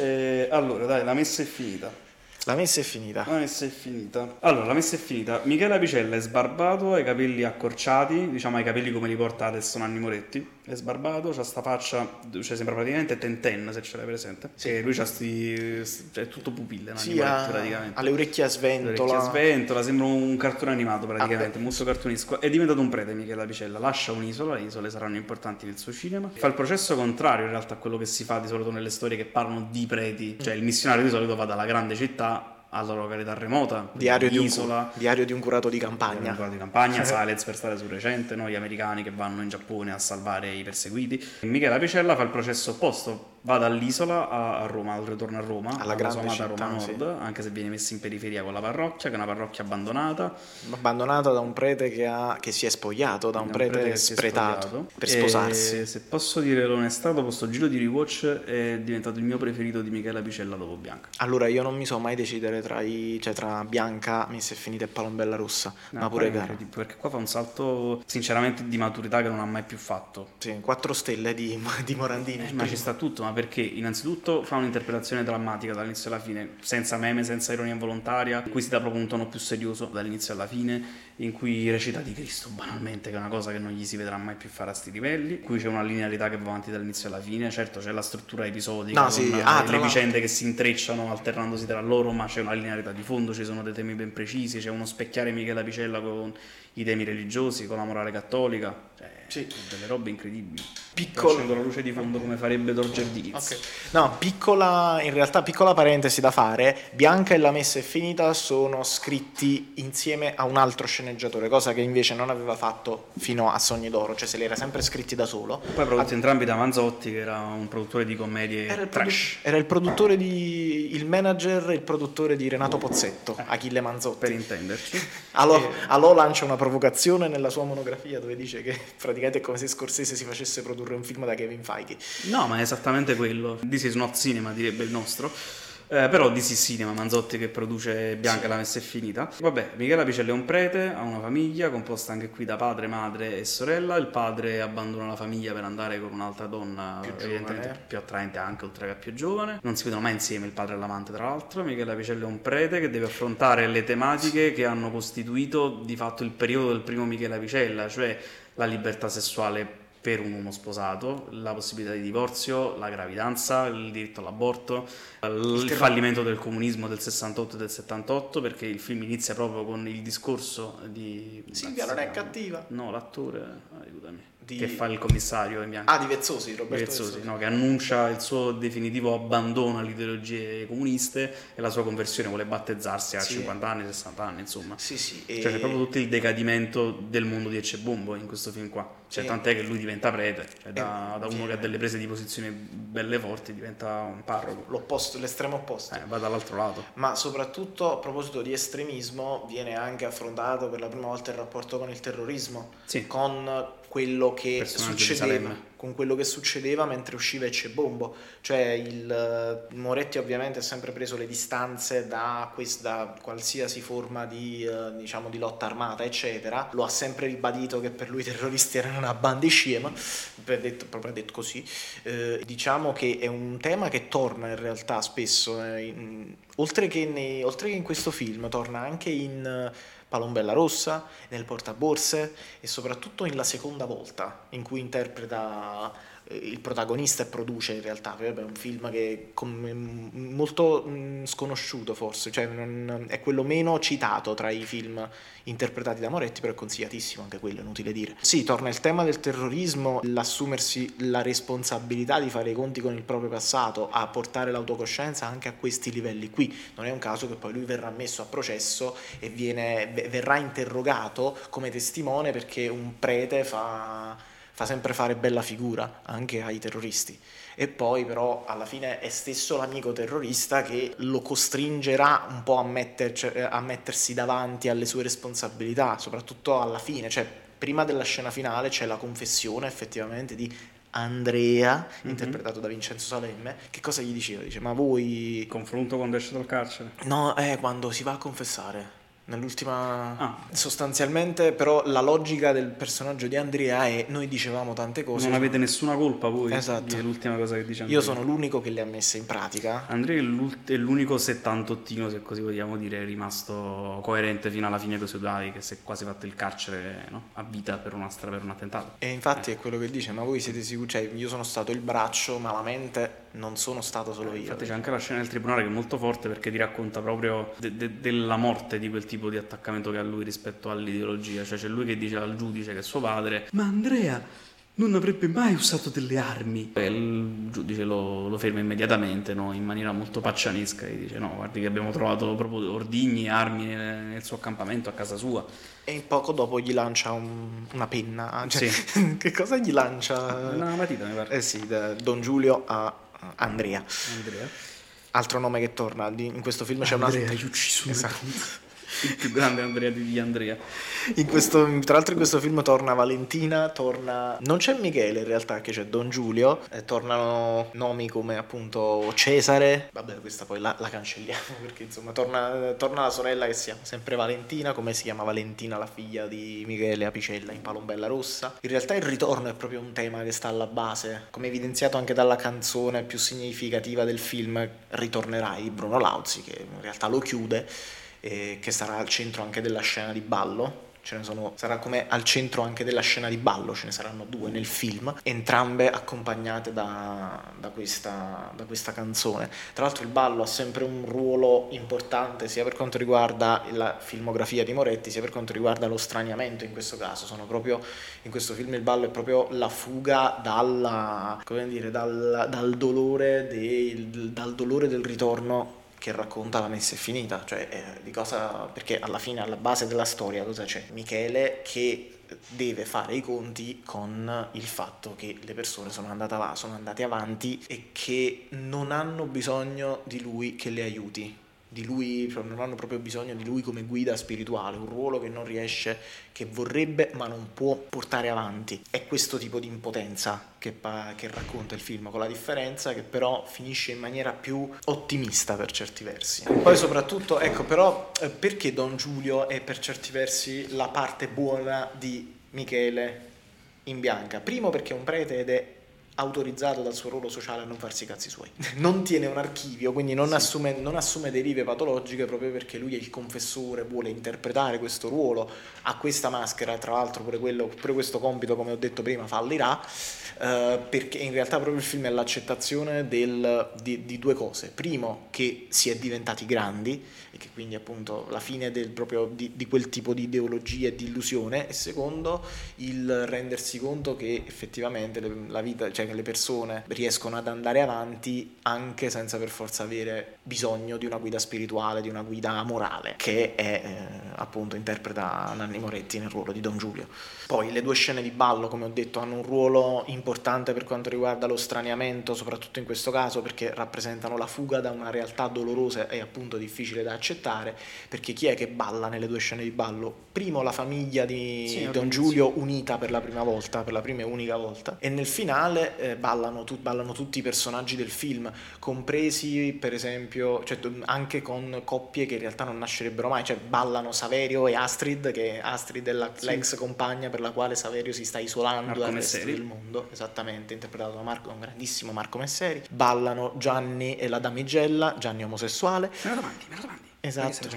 Eh, allora, dai, la messa è finita. La messa è finita. La messa è finita. Allora, la messa è finita. Michele Apicella è sbarbato, ha i capelli accorciati, diciamo ha i capelli come li porta adesso Nanni Moretti. È sbarbato, c'ha sta faccia, cioè sembra praticamente Tenten, se ce l'hai presente. Sì. lui c'ha sti... cioè, è tutto pupille, Sì, ha, praticamente. ha le orecchie a Le sventola. orecchie a sventola, sembra un cartone animato praticamente, Ah, beh. molto cartunesco. È diventato un prete Michele Apicella, lascia un'isola, le isole saranno importanti nel suo cinema. Fa il processo contrario in realtà a quello che si fa di solito nelle storie che parlano di preti, cioè il missionario di solito va dalla grande città alla località remota, Diario di, un, diario di un curato di campagna. cosa di campagna, Silence per stare sul recente, no? gli americani che vanno in Giappone a salvare i perseguiti. Michele Apicella fa il processo opposto, va dall'isola a, Roma, al ritorno a Roma, Alla grande città, Roma sì. Nord, anche se viene messa in periferia con la parrocchia, che è una parrocchia abbandonata. Abbandonata da un prete che, ha- che si è spogliato, da un, da prete, si è spretato per E sposarsi. se posso dire l'onestà, dopo sto giro di rewatch è diventato il mio preferito di Michele Apicella dopo Bianca. Allora, io non mi so mai decidere tra, i, cioè tra Bianca, Messa e Finita e Palombella Rossa, No, ma pure gara. Perché qua fa un salto sinceramente di maturità che non ha mai più fatto. Sì, quattro stelle di, di Morandini. Eh, ma ci sta tutto, ma perché innanzitutto fa un'interpretazione drammatica dall'inizio alla fine, senza meme, senza ironia involontaria, in cui si dà proprio un tono più serioso dall'inizio alla fine, in cui recita di Cristo banalmente, che è una cosa che non gli si vedrà mai più fare a sti livelli, in cui c'è una linearità che va avanti dall'inizio alla fine, certo c'è la struttura episodica, No, con sì, ah, le l'altro- vicende che si intrecciano alternandosi tra loro, ma c'è una linearità di fondo, ci sono dei temi ben precisi, c'è uno specchiare Michela Picella con i temi religiosi, con la morale cattolica, cioè, Sì. delle robe incredibili. Piccolo- Accendo la luce di fondo come farebbe Dorger Dickens. Ok. No, piccola, in realtà piccola parentesi da fare, Bianca e la messa è finita sono scritti insieme a un altro sceneggiatore, cosa che invece non aveva fatto fino a Sogni d'Oro, cioè se li era sempre scritti da solo. Poi prodotti entrambi da Manzotti, che era un produttore di commedie Era trash. produ- era il produttore di il manager e il produttore di Renato Pozzetto, Achille Manzotti. Per intenderci. Alò, Eh, Alò lancia una provocazione nella sua monografia dove dice che praticamente è come se Scorsese si facesse produrre un film da Kevin Feige. no, ma è esattamente quello. This is not cinema, direbbe il nostro. Eh, però is Cinema, Manzotti che produce Bianca la messa è finita. Vabbè, Michela Picelli è un prete, ha una famiglia composta anche qui da padre, madre e sorella. Il padre abbandona la famiglia per andare con un'altra donna Più evidentemente giovane. più attraente anche oltre che più giovane. Non si vedono mai insieme il padre e l'amante, tra l'altro. Michela Picelli è un prete che deve affrontare le tematiche che hanno costituito di fatto il periodo del primo Michela Picella, cioè la libertà sessuale per un uomo sposato, la possibilità di divorzio, la gravidanza, il diritto all'aborto, il, terro- fallimento del comunismo del 68 e del 78, perché il film inizia proprio con il discorso di... Silvia non è cattiva. No, l'attore, aiutami. Di... che fa il commissario in bianco. Ah, di Vezzosi, Di Roberto Vezzosi, Vezzosi. no, che annuncia il suo definitivo abbandono alle ideologie comuniste e la sua conversione vuole battezzarsi a Sì. 50 anni, 60 anni, insomma. Sì, sì. e- Cioè c'è proprio tutto il decadimento del mondo di Ecce-Bumbo in questo film qua. Cioè, Sì. tant'è che lui diventa prete, cioè, da, Eh, da uno sì. che ha delle prese di posizione belle forti diventa un parroco. L'opposto, l'estremo opposto. Eh, va dall'altro lato. Ma soprattutto a proposito di estremismo viene anche affrontato per la prima volta il rapporto con il terrorismo, Sì. con quello che succedeva, con quello che succedeva mentre usciva Ecce Bombo. Cioè il eh, Moretti ovviamente ha sempre preso le distanze da, quest- da qualsiasi forma di, eh, diciamo, di lotta armata, eccetera. Lo ha sempre ribadito che per lui i terroristi erano una banda scema, detto- proprio detto così. Eh, diciamo che è un tema che torna in realtà spesso, eh, in- oltre, che nei- oltre che in questo film, torna anche in Palombella Rossa, nel Portaborse e soprattutto in La seconda volta in cui interpreta il protagonista e produce in realtà, è un film che è com- molto mh, sconosciuto forse, cioè è quello meno citato tra i film interpretati da Moretti, però è consigliatissimo anche quello, inutile dire. Sì, torna il tema del terrorismo, l'assumersi la responsabilità di fare i conti con il proprio passato, a portare l'autocoscienza anche a questi livelli qui. Non è un caso che poi lui verrà messo a processo e viene, verrà interrogato come testimone perché un prete fa, fa sempre fare bella figura anche ai terroristi. E poi però alla fine è stesso l'amico terrorista che lo costringerà un po' a, metterci- a mettersi davanti alle sue responsabilità, soprattutto alla fine, cioè prima della scena finale c'è la confessione effettivamente di Andrea, Mhm. interpretato da Vincenzo Salemme, che cosa gli diceva? Dice, ma voi... Confronto quando esce dal carcere. No, è quando si va a confessare. Nell'ultima... Ah. Sostanzialmente però la logica del personaggio di Andrea è noi dicevamo tante cose. Non avete nessuna colpa voi Esatto. è l'ultima cosa che dice Io Andrea. sono l'unico che le ha messe in pratica. Andrea è l'unico settantottino, se così vogliamo dire, rimasto coerente fino alla fine dei suoi dai, che si è quasi fatto il carcere no? a vita per, una stra- per un attentato. E infatti è quello che dice, ma voi siete sicuri? Cioè, io sono stato il braccio, ma la mente non sono stato solo io. Infatti c'è anche la scena del tribunale che è molto forte perché ti racconta proprio de- de- della morte di quel tipo di attaccamento che ha lui rispetto all'ideologia. Cioè c'è lui che dice al giudice che è suo padre, ma Andrea non avrebbe mai usato delle armi. E il giudice lo, lo ferma immediatamente, no? in maniera molto paccianesca, e dice no, guardi che abbiamo trovato proprio ordigni e armi nel, nel suo accampamento a casa sua. E poco dopo gli lancia un- una penna. Cioè, Sì. che cosa gli lancia? Una matita mi pare. Eh sì, Don Giulio a Andrea. Andrea. Altro nome che torna. In questo film c'è una... Andrea, hai ucciso Esatto. Il più grande Andrea di Andrea. Questo, tra l'altro in questo film torna Valentina, torna... Non c'è Michele in realtà, che c'è Don Giulio, eh, tornano nomi come appunto Cesare, vabbè questa poi la, la cancelliamo perché insomma torna, torna la sorella che si chiama sempre Valentina, come si chiama Valentina la figlia di Michele Apicella in Palombella Rossa. In realtà il ritorno è proprio un tema che sta alla base, come evidenziato anche dalla canzone più significativa del film, ritornerai di Bruno Lauzi, che in realtà lo chiude e che sarà al centro anche della scena di ballo. Ce ne sono, sarà come al centro anche della scena di ballo, ce ne saranno due nel film, entrambe accompagnate da, da questa, da questa canzone. Tra l'altro il ballo ha sempre un ruolo importante sia per quanto riguarda la filmografia di Moretti, sia per quanto riguarda lo straniamento in questo caso. Proprio, in questo film il ballo è proprio la fuga dalla, dire, dal, dal dolore del, dal dolore del ritorno che racconta la messa è finita, cioè eh, di cosa perché alla fine alla base della storia cosa c'è? Michele che deve fare i conti con il fatto che le persone sono andate, av- sono andate avanti e che non hanno bisogno di lui che le aiuti. Di lui, cioè, non hanno proprio bisogno di lui come guida spirituale, un ruolo che non riesce, che vorrebbe ma non può portare avanti. È questo tipo di impotenza che, pa- che racconta il film, con la differenza che però finisce in maniera più ottimista per certi versi. Poi soprattutto, ecco, però eh, perché Don Giulio è per certi versi la parte buona di Michele in bianca? Primo perché è un prete ed è autorizzato dal suo ruolo sociale a non farsi i cazzi suoi. Non tiene un archivio, quindi non, assume, non assume derive patologiche proprio perché lui è il confessore, vuole interpretare questo ruolo, ha questa maschera, tra l'altro pure, quello, pure questo compito, come ho detto prima, fallirà, eh, perché in realtà proprio il film è l'accettazione del, di, di due cose. Primo, che si è diventati grandi e che quindi appunto la fine del, proprio di, di quel tipo di ideologia e di illusione, e secondo, il rendersi conto che effettivamente la vita, cioè che le persone riescono ad andare avanti anche senza per forza avere bisogno di una guida spirituale, di una guida morale, che è eh, appunto interpreta Nanni Moretti nel ruolo di Don Giulio. Poi le due scene di ballo, come ho detto, hanno un ruolo importante per quanto riguarda lo straniamento, soprattutto in questo caso perché rappresentano la fuga da una realtà dolorosa e appunto difficile da accettare, perché chi è che balla nelle due scene di ballo? Primo la famiglia di Sì, Don. Giulio unita per la prima volta, per la prima e unica volta, e nel finale eh, ballano, tu- ballano tutti i personaggi del film, compresi per esempio, cioè, anche con coppie che in realtà non nascerebbero mai, cioè ballano Saverio e Astrid, che Astrid è la- Sì. l'ex compagna per la quale Saverio si sta isolando Marco dal resto del mondo, esattamente, interpretato da, Marco, da un grandissimo Marco Messeri. Ballano Gianni e la damigella, Gianni omosessuale, Me lo domandi, me lo domandi. Esatto.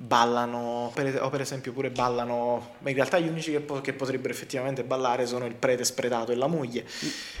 Ballano, per, o per esempio pure ballano, ma in realtà gli unici che, po- che potrebbero effettivamente ballare sono il prete spretato e la moglie.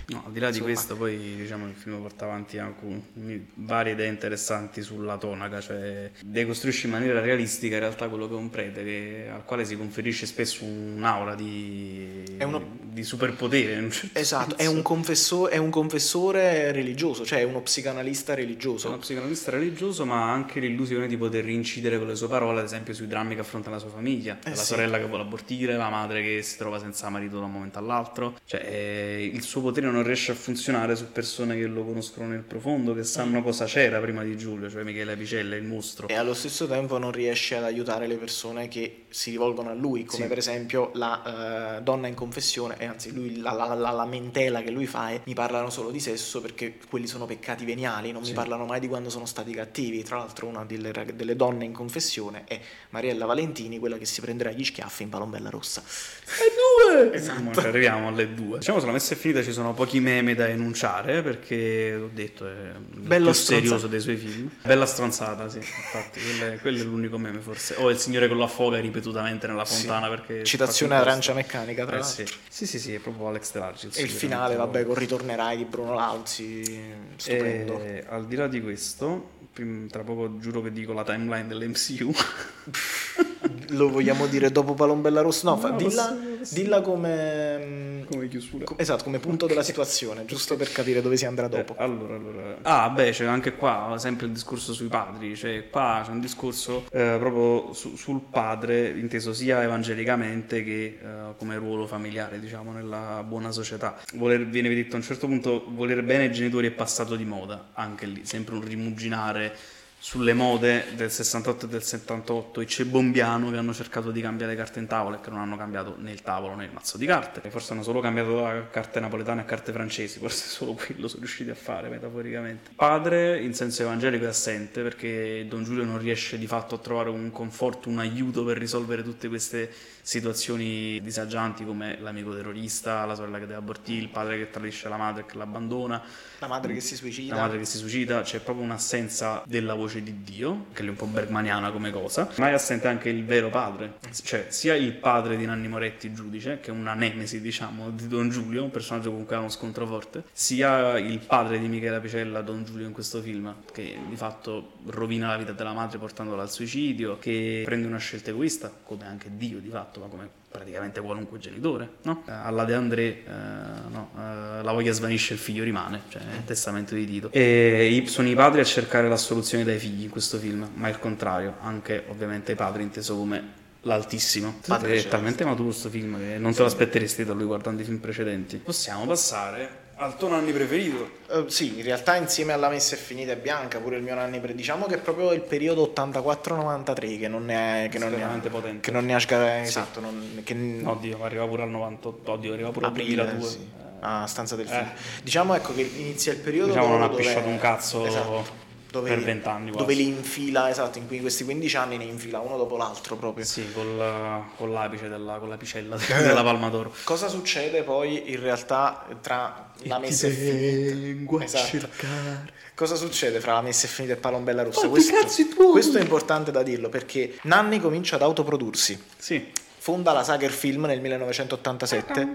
No, al di là di Insomma. questo, poi diciamo il film porta avanti anche varie idee interessanti sulla tonaca, cioè decostruisce in maniera realistica in realtà quello che è un prete, che- al quale si conferisce spesso un'aura di, È uno- di superpotere. un certo Esatto, è un, confesso- è un confessore religioso, cioè è uno psicanalista È religioso. uno psicanalista religioso, ma ha anche l'illusione di poter incidere con le sue parole, ad esempio sui drammi che affronta la sua famiglia, la Eh sì. sorella che vuole abortire, la madre che si trova senza marito da un momento all'altro. Cioè, eh, il suo potere non riesce a funzionare su persone che lo conoscono nel profondo, che Mm. sanno cosa c'era prima di Giulio, cioè Michele Apicella, il mostro. E allo stesso tempo non riesce ad aiutare le persone che si rivolgono a lui, come Sì. per esempio la eh, donna in confessione, e anzi lui, la, la- la lamentela che lui fa è mi parlano solo di sesso perché quelli sono peccati veniali, non Sì. mi parlano mai di quando sono stati cattivi. Tra l'altro una delle, delle donne in confessione è Mariella Valentini, quella che si prenderà gli schiaffi in palombella rossa. due! Esatto. Ci arriviamo alle due. Diciamo, sulla messa è finita ci sono pochi meme da enunciare, perché ho detto è il Bello serioso dei suoi film. Bella stronzata, sì, infatti, quello è, quello è l'unico meme forse. O il signore con la foga ripetutamente nella Sì. fontana perché... Citazione arancia meccanica, tra Eh l'altro. sì. sì, sì, sì, è proprio Alex Delargi. E il finale, vabbè, con Ritornerai di Bruno Lauzi, stupendo. E, al di là di questo, tra poco giuro che dico la timeline dell'MCU. Lo vogliamo dire dopo Palombella Rossa? No, fa- No, dilla, possiamo- possiamo. dilla come... mm, Come chiusura. co- Esatto, come punto della situazione, giusto per capire dove si andrà dopo. Eh, allora, allora. Ah, beh, c'è anche qua sempre il discorso sui padri. Cioè, qua c'è un discorso eh, proprio su- sul padre, inteso sia evangelicamente che eh, come ruolo familiare, diciamo, nella buona società. Voler, viene detto a un certo punto, voler bene ai genitori è passato di moda, anche lì, sempre un rimuginare sulle mode del 68 e del 78 i cebombiano che hanno cercato di cambiare carte in tavola e che non hanno cambiato né il tavolo né il mazzo di carte. E forse hanno solo cambiato da carte napoletane a carte francesi forse solo quello sono riusciti a fare metaforicamente. Padre in senso evangelico è assente perché Don Giulio non riesce di fatto a trovare un conforto un aiuto per risolvere tutte queste situazioni disagianti come l'amico terrorista la sorella che deve abortire il padre che tradisce la madre e che l'abbandona. La madre che si suicida. la madre che si suicida, c'è proprio un'assenza della voce di Dio, che è un po' bergmaniana come cosa, ma è assente anche il vero padre, cioè sia il padre di Nanni Moretti, giudice, che è una nemesi, diciamo, di Don Giulio, un personaggio con cui ha uno scontro forte, sia il padre di Michele Apicella, Don Giulio in questo film, che di fatto rovina la vita della madre portandola al suicidio, che prende una scelta egoista, come anche Dio di fatto, ma come praticamente qualunque genitore, no? Eh, Alla De André, eh, no, eh, la voglia svanisce, il figlio rimane, cioè è il testamento di Tito. E sono i padri a cercare la soluzione dai figli in questo film, ma è il contrario, anche ovviamente i padri inteso come l'altissimo. Padre è celeste. talmente maturo questo film che non te lo aspetteresti da lui guardando i film precedenti. Possiamo passare al tuo Nanni preferito. Eh, sì, in realtà insieme alla messa è finita è bianca, pure il mio Nanni pre... diciamo che è proprio il periodo 84-93 che non ne è che non ne ha, potente. che non ne ha esatto, non, che Oddio, arriva pure al 98, oddio, arriva pure al aprile, 2002. sì. a stanza del Eh. film. Diciamo ecco che inizia il periodo Diciamo non ha pisciato un cazzo Esatto. Dove, Per 20 anni quasi. dove li infila, esatto, in cui- questi 15 anni ne infila uno dopo l'altro proprio. Sì, col, con l'apice della, con l'apicella della Palma d'Oro. Cosa succede poi in realtà tra la messa e finita? Esatto. Cosa succede fra la messa e finita e Palombella Rossa? Tuoi! questo è importante da dirlo perché Nanni comincia ad autoprodursi. Sì. Fonda la Sager Film nel 1987,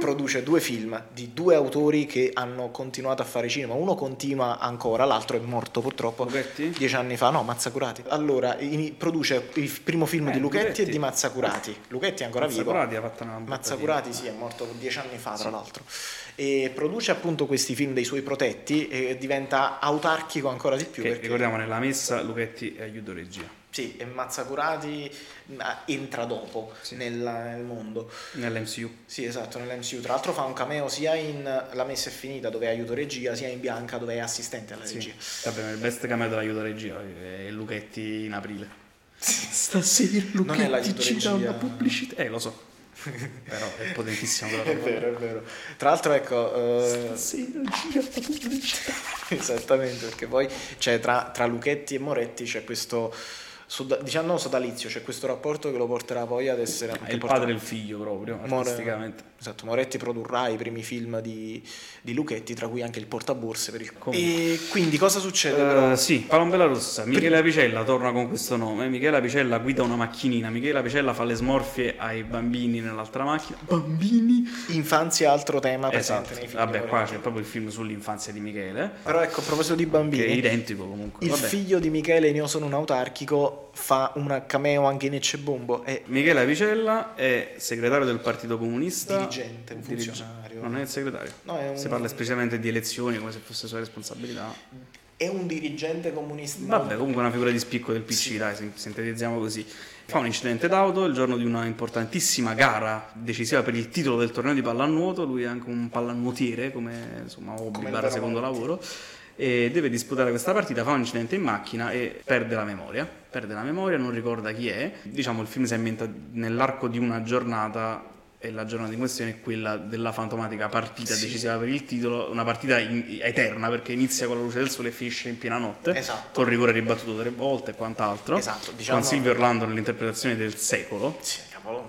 produce due film di due autori che hanno continuato a fare cinema. Uno continua ancora, l'altro è morto purtroppo Luchetti? dieci anni fa. No, Mazzacurati. Allora, in- produce il primo film Eh, di Luchetti, Luchetti. e di Mazzacurati. Luchetti è ancora vivo. Mazzacurati ha fatto una Mazzacurati sì, è morto dieci anni fa tra l'altro. E produce appunto questi film dei suoi protetti e diventa autarchico ancora di più. Che, perché, ricordiamo nella messa Luchetti è aiuto regia. Sì, e Mazzacurati ma, entra dopo Sì. nel, nel mondo. Nell'MCU. Sì, esatto, nell'MCU. Tra l'altro fa un cameo sia in La messa è finita dove è aiuto regia, sia in Bianca dove è assistente alla Sì. regia. Vabbè, il best cameo dell'aiuto regia è Luchetti in aprile. Stasera Non è l'aiuto regia. pubblicità. Eh, lo so. Però è potentissimo quella È vero, è vero. Tra l'altro, ecco, eh, la pubblicità. esattamente, perché poi c'è tra, tra Luchetti e Moretti c'è questo, soda- diciamo non sodalizio, c'è questo rapporto che lo porterà poi ad essere... È il porta- padre e il figlio proprio, More- artisticamente. Esatto, Moretti produrrà i primi film di, di Luchetti, tra cui anche il portaborse per il Comunque. E quindi cosa succede però? Eh, sì, Palombella Rossa, Michele Apicella torna con questo nome, Michele Apicella guida una macchinina, Michele Apicella fa le smorfie ai bambini nell'altra macchina. Bambini? Infanzia altro tema presente Esatto, nei film. vabbè qua c'è proprio il film sull'infanzia di Michele, Però ecco, a proposito di che bambini, è identico comunque. il Vabbè. figlio di Michele Io sono un autarchico fa un cameo anche in Ecce Bombo e Michele Apicella è segretario del Partito Comunista. Dirigente, un funzionario. Non è il segretario. No, è un- Si parla esplicitamente di elezioni come se fosse sua responsabilità. è un dirigente comunista. Vabbè, comunque una figura di spicco del PC, dai, sin- sintetizziamo così. Fa un incidente d'auto il giorno di una importantissima gara decisiva per il titolo del torneo di pallanuoto. Lui è anche un pallanuotiere, come insomma hobby barra secondo lavoro. E deve disputare questa partita, fa un incidente in macchina e perde la memoria. Perde la memoria, non ricorda chi è. Diciamo, il film si ammenta nell'arco di una giornata. E la giornata in questione è quella della fantomatica partita Sì. decisiva per il titolo, una partita in- eterna perché inizia con la luce del sole e finisce in piena notte Esatto. col rigore ribattuto tre volte e quant'altro. Esatto, diciamo- Con Silvio Orlando nell'interpretazione del secolo. Sì.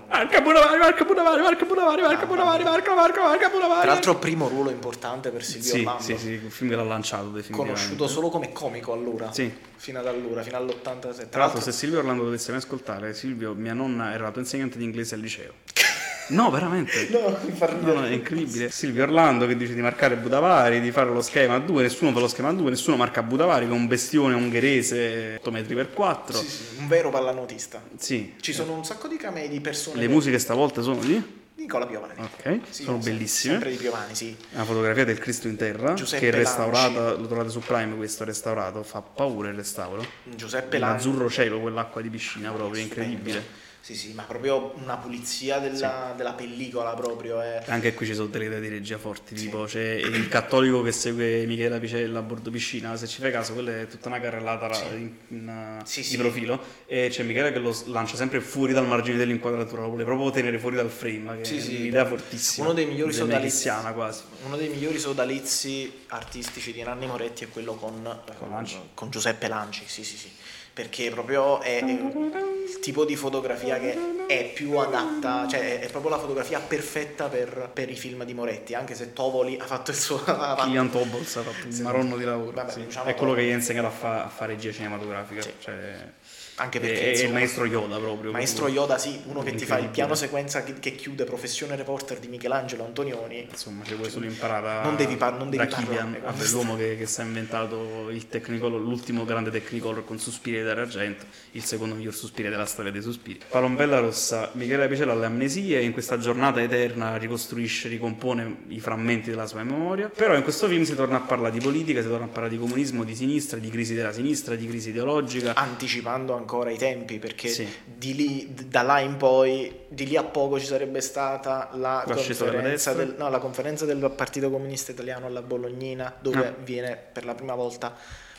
Marca Bunavari, Marca Bunavari, Marca Bunavari, Marca Bunavari, Marca, Marca, Marca Bunavari. Tra l'altro primo ruolo importante per Silvio sì, Orlando. sì, sì, il film che l'ha lanciato definitivamente. Conosciuto solo come comico allora. Sì. Fino ad allora, fino all'87. Tra l'altro, se Silvio Orlando dovesse mai ascoltare, Silvio, mia nonna era la tua insegnante di inglese al liceo. No, veramente. No, No, no, è incredibile. Silvio Orlando che dice di marcare Budavari, di fare lo schema a 2, nessuno fa lo schema a 2, nessuno marca Budavari, che è un bestione ungherese 8 metri per 4. Sì, sì, un vero pallanotista. Sì. Ci sono un sacco di camei di persone. Le che- musiche stavolta sono di? Nicola Piovani. Ok, Sì, sono bellissime. Sempre di Piovani, sì. Una fotografia del Cristo in terra Giuseppe che è restaurata, Lanci. lo trovate su Prime questo restaurato, fa paura il restauro. Giuseppe Lanci. L'azzurro cielo, quell'acqua di piscina proprio, è incredibile. Sì, sì, ma proprio una pulizia della, della pellicola proprio. eh. È... Anche qui ci sono delle idee di regia forti, tipo c'è il cattolico che segue Michela Picella a bordo piscina, se ci fai caso quella è tutta una carrellata ra- in, in, Sì, di sì. profilo e c'è Michela che lo lancia sempre fuori dal margine dell'inquadratura, lo vuole proprio tenere fuori dal frame, che Sì, è sì. un'idea fortissima. Uno dei migliori sodalizi. quasi. Uno dei migliori sodalizi artistici di Nanni Moretti è quello con, Con con Giuseppe Lanci, sì, sì, sì. Perché proprio è, è il tipo di fotografia che è più adatta, cioè è, proprio la fotografia perfetta per, per i film di Moretti, anche se Tovoli ha fatto il suo... Kilian Tobolz ha fatto un maronno di lavoro. Vabbè, sì. diciamo è quello che gli ha insegnato a, fa- a fare regia cinematografica. Sì. Cioè, Anche perché, è, il maestro Yoda proprio. Maestro Yoda, sì, uno che ti fa il piano sequenza che, che chiude Professione Reporter di Michelangelo Antonioni. Insomma, ci vuoi solo imparare Non devi par- non devi da vabbè, stai- l'uomo che, che si è inventato l'ultimo grande Technicolor con Suspiri d'argento, il secondo miglior sospiro della storia dei sospiri. Palombella Rossa, Michele Apicella ha le amnesie, in questa giornata eterna ricostruisce, ricompone i frammenti della sua memoria, però in questo film si torna a parlare di politica, si torna a parlare di comunismo, di sinistra, di crisi della sinistra, di crisi ideologica. anticipando ancora i tempi perché Sì. di lì da là in poi di lì a poco ci sarebbe stata la, conferenza del, no, la conferenza del Partito Comunista Italiano alla Bolognina dove Ah. viene per la prima volta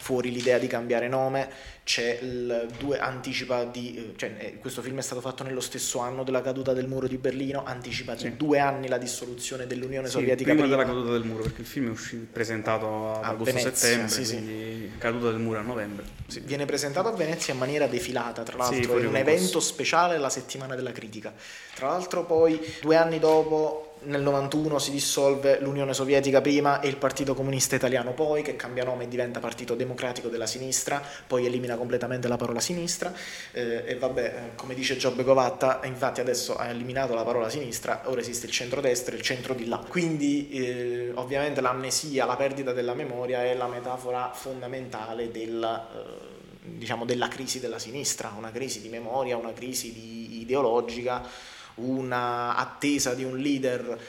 fuori l'idea di cambiare nome c'è il due anticipa di cioè eh, questo film è stato fatto nello stesso anno della caduta del muro di Berlino anticipa Sì. di due anni la dissoluzione dell'Unione Sì, Sovietica prima, prima, della caduta del muro, perché il film è uscito, presentato ad agosto-settembre, sì, sì. caduta del muro a novembre. Sì, viene presentato a Venezia in maniera defilata, tra Sì, l'altro in un evento speciale la settimana della critica. Tra l'altro poi due anni dopo, nel 91, si dissolve l'Unione Sovietica prima e il Partito Comunista Italiano poi, che cambia nome e diventa Partito Democratico della Sinistra, poi elimina completamente la parola sinistra eh, e vabbè, eh, come dice Giobbe Covatta, infatti adesso ha eliminato la parola sinistra, ora esiste il centro-destra e il centro di là. Quindi eh, ovviamente l'amnesia, la perdita della memoria è la metafora fondamentale della... eh, diciamo, della crisi della sinistra, una crisi di memoria, una crisi ideologica, una attesa di un leader,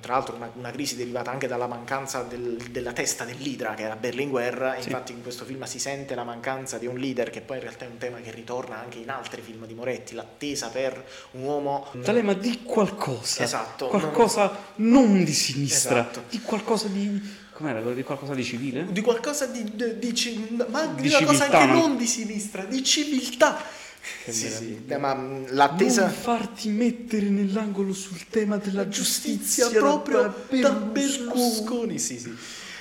tra l'altro una, una crisi derivata anche dalla mancanza del- della testa del leader che era Berlinguer, Sì. infatti in questo film si sente la mancanza di un leader che poi in realtà è un tema che ritorna anche in altri film di Moretti, l'attesa per un uomo... Tale, ma di qualcosa. Esatto, Qualcosa non, di sinistra. Esatto. Di qualcosa di. Com'era? quello Di qualcosa di civile? Di qualcosa di, di, di ma Di di una cosa civiltà, anche no? non di sinistra, di civiltà. Sì, sì, ma mh, l'attesa... Non farti mettere nell'angolo sul tema della la giustizia, giustizia, proprio da Berlusconi. Berlusconi, sì, sì.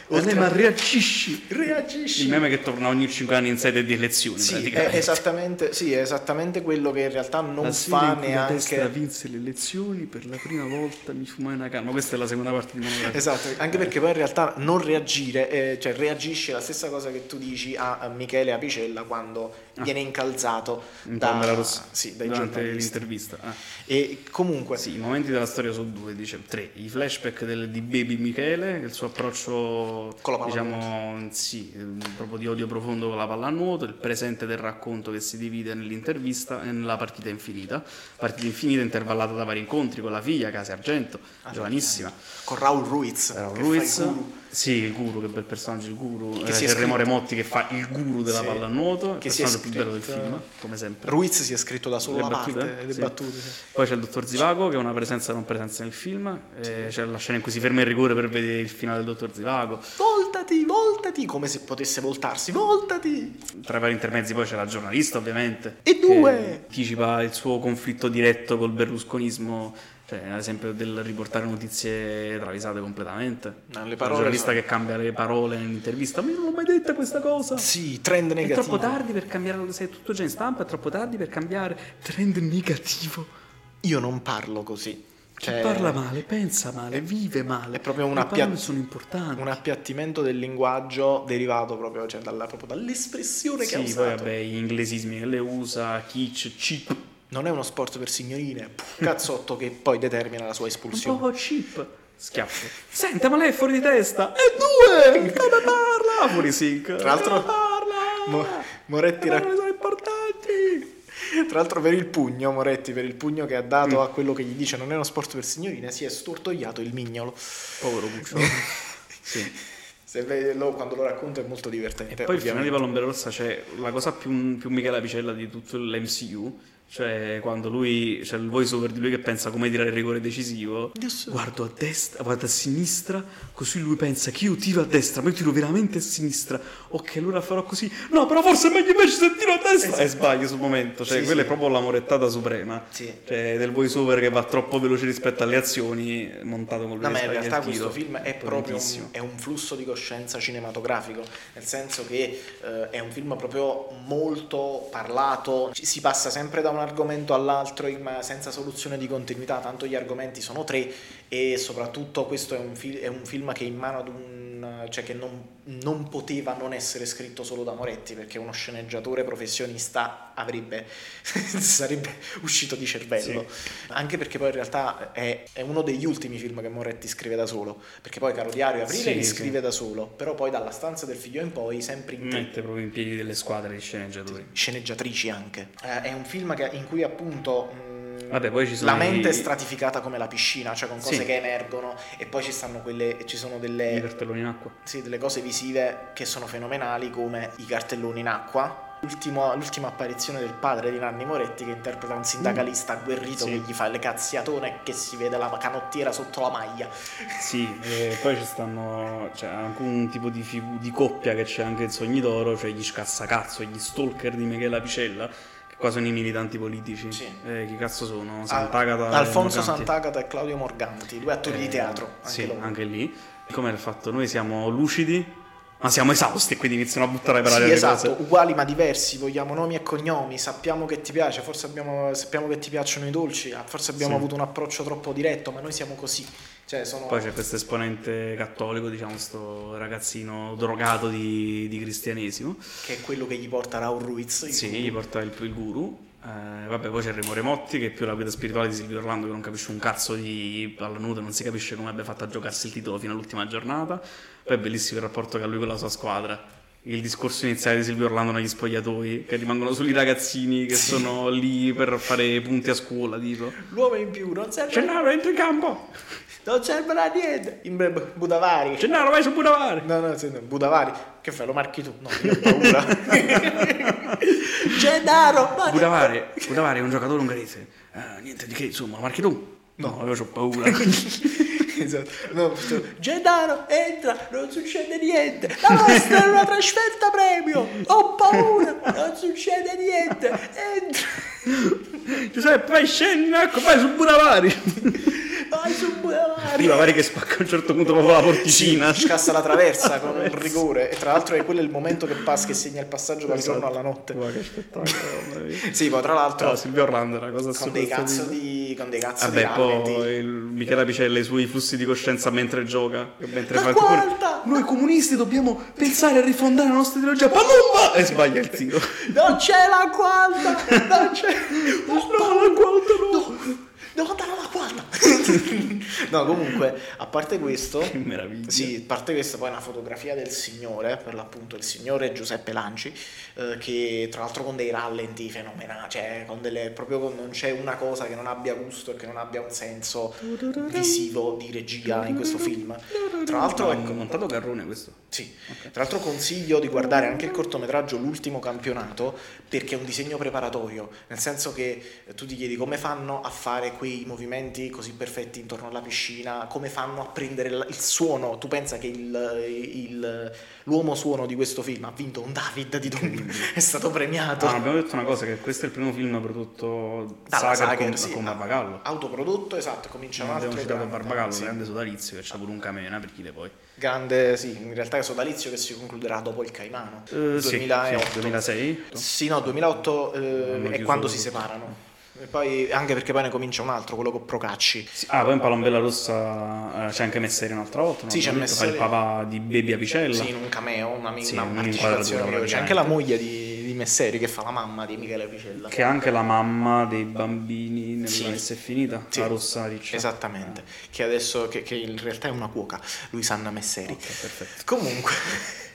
Oltre ma reagisci. reagisci. Il meme che torna ogni 5 anni in sede di elezioni, Sì, è esattamente, sì, è esattamente quello che in realtà non la fa cui la destra neanche... vinse le elezioni, per la prima volta mi fumai una canna. Ma questa è la seconda parte di monografia. Esatto, anche perché poi in realtà non reagire, eh, cioè reagisce la stessa cosa che tu dici a, Michele Apicella quando viene incalzato In da, Rossi, sì, dai durante giornalisti. l'intervista. Ah. E comunque, Sì, i momenti della storia sono due, dice tre. I flashback del- di Baby Michele, il suo approccio, Con la diciamo, sì, eh, proprio di odio profondo con la pallanuoto, il presente del racconto che si divide nell'intervista e nella partita infinita. Partita infinita intervallata da vari incontri con la figlia, Casa Argento, giovanissima. con Raul Ruiz, che Ruiz. Sì, il guru, che bel personaggio, il guru. Che Eh, Remo Remotti che fa il guru della Sì. pallanuoto, il Che è personaggio più bello del film, come sempre. Ruiz si è scritto da solo Le la battute? parte, le Sì. battute. sì. Poi c'è il dottor Zivago che è una presenza non presenza nel film, eh, c'è la scena in cui si ferma il rigore per vedere il finale del dottor Zivago. Voltati, voltati, come se potesse voltarsi, voltati. Tra i vari intermezzi poi c'è la giornalista ovviamente. E che due! Anticipa il suo conflitto diretto col berlusconismo, cioè ad esempio del riportare notizie travisate completamente. No, le parole giornalista sono- che cambia le parole nell'intervista, ma io non l'ho mai detta questa cosa. Sì, trend È negativo. troppo tardi per cambiare, se è tutto già in stampa, è troppo tardi per cambiare trend negativo. Io non parlo così. Cioè, parla male, pensa male, vive male. è proprio un appia- sono importanti. un appiattimento del linguaggio derivato proprio, cioè, dalla- proprio dall'espressione che ha Sì, usato. poi vabbè, gli inglesismi che le usa, kitsch, chip, Non è uno sport per signorine, cazzotto che poi determina la sua un espulsione. po' chip. Schiaffo. Senta, ma lei è fuori di testa. E due! Come parla? Fuori sync. Tra l'altro- Come parla? Mo- Moretti parole sono importanti. Tra l'altro per il pugno, Moretti, per il pugno che ha dato Mm. a quello che gli dice non è uno sport per signorine, si è stortogliato il mignolo. Povero cucciolo. sì. Se ve- lo- quando lo racconta è molto divertente. E poi il finale di ovviamente. Palombera Rossa c'è la cosa più, più Michela Picella di tutto l'MCU. Cioè, quando lui c'è il voice over di lui che pensa come tirare il rigore decisivo, guardo a destra, guardo a sinistra, così lui pensa che io tiro a destra, ma io tiro veramente a sinistra. Ok, allora farò così. No, però forse è meglio invece se tiro a destra. E sbaglio sul momento. Cioè, Sì, quella sì. è proprio la morettata suprema. Sì. Cioè, del voice over che va troppo veloce rispetto alle azioni, montato con lui No, ma in realtà questo film è proprio un, è un flusso di coscienza cinematografico, nel senso che eh, è un film proprio molto parlato, ci- si passa sempre da un argomento all'altro in- senza soluzione di continuità, tanto gli argomenti sono tre e soprattutto questo è un, fil- è un film che è in mano ad un... cioè che non, non poteva non essere scritto solo da Moretti perché uno sceneggiatore professionista avrebbe sarebbe uscito di cervello anche perché poi in realtà è, è uno degli ultimi film che Moretti scrive da solo perché poi Caro Diario e Aprile Sì, li sì. scrive da solo però poi dalla stanza del figlio in poi sempre in Mette proprio in piedi delle squadre di sceneggiatori. sceneggiatrici anche Eh, è un film che- in cui appunto Vabbè, poi ci sono la mente i- è stratificata come la piscina cioè con cose Sì. che emergono e poi ci stanno quelle ci sono I delle cartelloni in acqua. sì, delle cose visive che sono fenomenali come i cartelloni in acqua L'ultimo- l'ultima apparizione del padre di Nanni Moretti che interpreta un sindacalista agguerrito Sì. che gli fa le cazziatone e che si vede la canottiera sotto la maglia. Sì, e poi ci stanno. C'è anche un tipo di, di coppia che c'è anche in Sogni d'Oro, cioè gli scassacazzo, gli stalker di Michela Picella, qua sono i militanti politici. Sì. Eh, chi cazzo sono? Sant'Agata. Al- Alfonso Morganti. Sant'Agata e Claudio Morganti, due attori di Eh, teatro. Anche sì, loro. anche lì. Come il fatto, noi siamo lucidi, ma siamo esausti e quindi iniziano a buttare per aria Sì, esatto, cose. uguali ma diversi, vogliamo nomi e cognomi, sappiamo che ti piace, forse abbiamo, sappiamo che ti piacciono i dolci, forse abbiamo Sì. avuto un approccio troppo diretto, ma noi siamo così. Cioè, sono... Poi c'è questo esponente cattolico, diciamo, sto ragazzino drogato di, di cristianesimo. che è quello che gli porta Raul Ruiz. Sì, gli porta il, il guru. Eh, vabbè, poi c'è Remo Remotti, che è più la guida spirituale di Silvio Orlando, che non capisce un cazzo di pallanudo, non si capisce come abbia fatto a giocarsi il titolo fino all'ultima giornata. Poi è bellissimo il rapporto che ha lui con la sua squadra. Il discorso iniziale di Silvio Orlando negli spogliatoi, che rimangono solo i ragazzini che sono lì per fare punti a scuola, tipo. L'uomo in più, non serve, Gennaro, entra in campo! Non serve a niente. In Bre- Budavari. Gennaro, vai su Budavari! No, no, sì, no, Budavari. Che fai, lo marchi tu? No, io ho paura. Gennaro! ma- Budavari, Budavari è un giocatore ungherese. Eh, niente di che, insomma, lo marchi tu? No, io ho paura. Esatto. No, Gennaro, entra, non succede niente. La nostra è una trasferta premio. Ho paura, non succede niente. Entra. Giuseppe, vai scendi, ecco, vai su Budavari! Vai su Budavari. Budavari che spacca a un certo punto proprio la porticina. Scassa la traversa con un rigore. E tra l'altro è quello il momento che passa, che segna il passaggio dal giorno alla notte. Ma che spettacolo. Sì, poi tra l'altro No, Silvio Orlando era una cosa con dei cazzo di. con dei cazzo Vabbè, di poi il Michela Picella e i suoi flussi di coscienza mentre gioca. Mentre La fa quarta! Noi comunisti dobbiamo pensare a rifondare la nostra ideologia. Palumba! E sbaglia il tiro. Non c'è la quarta! Non c'è. No, la quarta no! Devo andare alla quarta! no, comunque, a parte questo. Che meraviglia. Sì, a parte questo, poi una fotografia del signore, per l'appunto il signore Giuseppe Lanci, eh, che tra l'altro con dei rallenti fenomenali, cioè con delle, proprio con- non c'è una cosa che non abbia gusto e che non abbia un senso visivo di regia in questo film. Tra l'altro, ecco, è montato Garrone questo. sì, tra l'altro consiglio di guardare anche il cortometraggio L'ultimo campionato perché è un disegno preparatorio, nel senso che eh, tu ti chiedi come fanno a fare quei movimenti così perfetti intorno alla piscina, come fanno a prendere il suono, tu pensa che il- il- l'uomo suono di questo film ha vinto un David di Dom, è stato premiato. Ah, abbiamo detto una cosa, che questo è il primo film prodotto Dalla Sager Sager, con, sì, con ah, Barbagallo. Autoprodotto, esatto, comincia un altro abbiamo citato grande, Barbagallo, sì. grande sodalizio, che c'ha pure un cameo in aprile poi. Grande, sì, in realtà è sodalizio che si concluderà dopo il Caimano. Eh, sì, 2008. sì, 2006? Sì, no, 2008 eh, è quando si tutto. separano. E poi, anche perché poi ne comincia un altro, quello con Procacci. Sì, Ah, poi in Palombella Rossa eh, c'è anche Messeri un'altra volta, no? Sì, c'è detto, fa il Messeri. papà di Baby Apicella. Sì, in un cameo, una, Sì, una partecipazione. C'è anche la moglie di, di Messeri che fa la mamma di Michele Picella. Che è anche la mamma dei bambini nel Sì. È finita, Sì. la rossa riccia. Esattamente, che adesso che, che in realtà è una cuoca, Luisanna Messeri. Ok, perfetto. Comunque,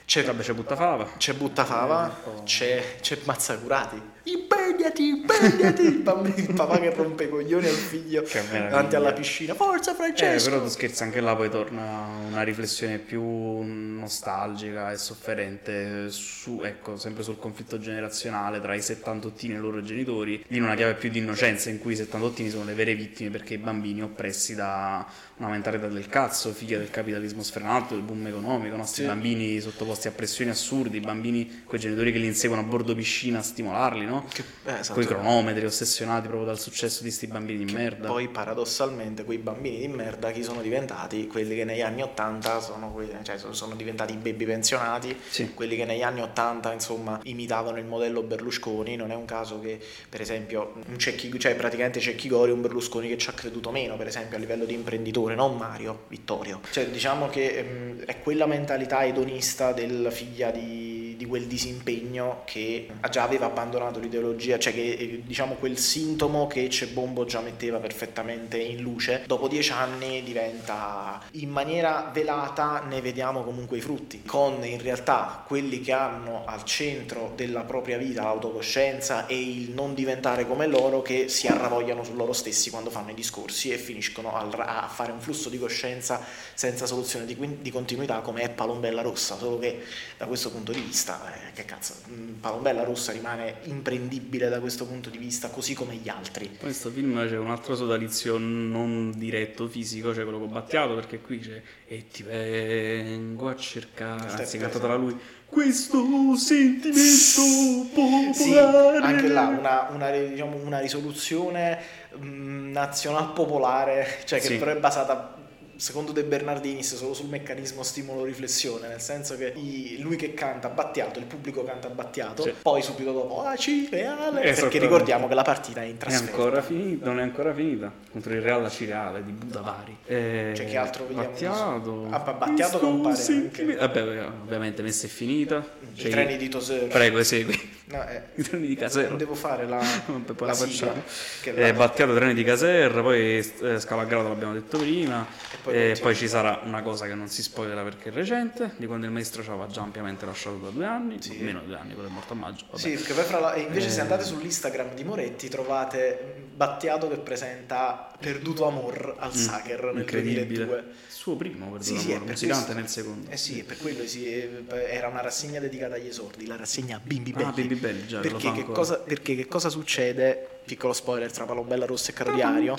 c'è, Vabbè, c'è Buttafava. c'è Buttafava, Eh, c'è, c'è Mazzacurati. Impegnati, impegnati! Il, bambino- il papà che rompe i coglioni al figlio davanti alla piscina. Forza Eh, Francesco! però tu scherzi, anche là poi torna una riflessione più nostalgica e sofferente su, ecco, sempre sul conflitto generazionale tra i settantottini e i loro genitori, in una chiave più di innocenza in cui i settantottini sono le vere vittime perché i bambini oppressi da una mentalità del cazzo, figlia del capitalismo sfrenato, del boom economico, i nostri Sì. bambini sottoposti a pressioni assurde, i bambini, quei genitori che li inseguono a bordo piscina a stimolarli, no? Che- eh, esatto. Con i cronometri ossessionati proprio dal successo di sti bambini di merda. Poi paradossalmente quei bambini di merda chi sono diventati? Quelli che negli anni 80 sono, quelli- cioè, sono- diventati i baby pensionati, Sì. quelli che negli anni 80 insomma imitavano il modello Berlusconi, non è un caso che per esempio un Cecchi, cioè praticamente Cecchi Gori è un Berlusconi che ci ha creduto meno per esempio a livello di imprenditore, non Mario, Vittorio. Cioè diciamo che ehm, è quella mentalità edonista del figlia di, di quel disimpegno che già aveva abbandonato l'ideologia, cioè che eh, diciamo quel sintomo che Cebombo già metteva perfettamente in luce, dopo dieci anni diventa in maniera velata, ne vediamo comunque i frutti, con in realtà quelli che hanno al centro della propria vita l'autocoscienza e il non diventare come loro che si arravogliano su loro stessi quando fanno i discorsi e finiscono a fare un flusso di coscienza senza soluzione di continuità come è Palombella Rossa, solo che da questo punto di vista basta, eh, che cazzo, mm, Palombella Rossa rimane imprendibile da questo punto di vista, così come gli altri. Questo film c'è un altro sodalizio non diretto, fisico, cioè quello con Battiato, perché qui c'è e ti vengo a cercare, anzi Certo, cantato esatto. da lui, questo sentimento popolare. Sì, anche là una, una, diciamo, una risoluzione mm, nazional popolare, cioè che Sì. però è basata secondo De Bernardinis solo sul meccanismo stimolo-riflessione, nel senso che lui che canta Battiato, il pubblico canta Battiato, Sì. poi subito dopo ah Cireale, perché ricordiamo che la partita è in È trasferta. ancora finita, non è ancora finita contro il Real Cireale di Budavari. Eh, Cioè, che altro vediamo? Battiato. Ah, Battiato compare anche. sentimento- Vabbè, ovviamente messa è finita. I Cioè, treni di Tosero. Prego, esegui. No, eh, I treni di Casero. Devo fare la, poi la la facciamo. Eh, Battiato treni di Caserra, poi eh, Scalagrato l'abbiamo detto prima, E e poi poi, continuiamo. ci sarà una cosa che non si spoilerà perché è recente, di quando il maestro ci aveva già ampiamente lasciato da due anni, Sì. meno di due anni, quello è morto a maggio. vabbè. Sì, perché poi fra la- e invece se Eh. andate sull'Instagram di Moretti trovate Battiato che presenta Perduto Amor al Sacher nel Mm, Incredibile. 2002. Suo primo, per Sì, sì, sì, per musicante questo. nel secondo. Eh sì, per quello si- eh, era una rassegna dedicata agli esordi, la rassegna Bimbi Belli. Ah, Bimbi Belli, già, perché, che cosa, perché che cosa succede? Piccolo spoiler tra Palombella Rossa e Caro Diario.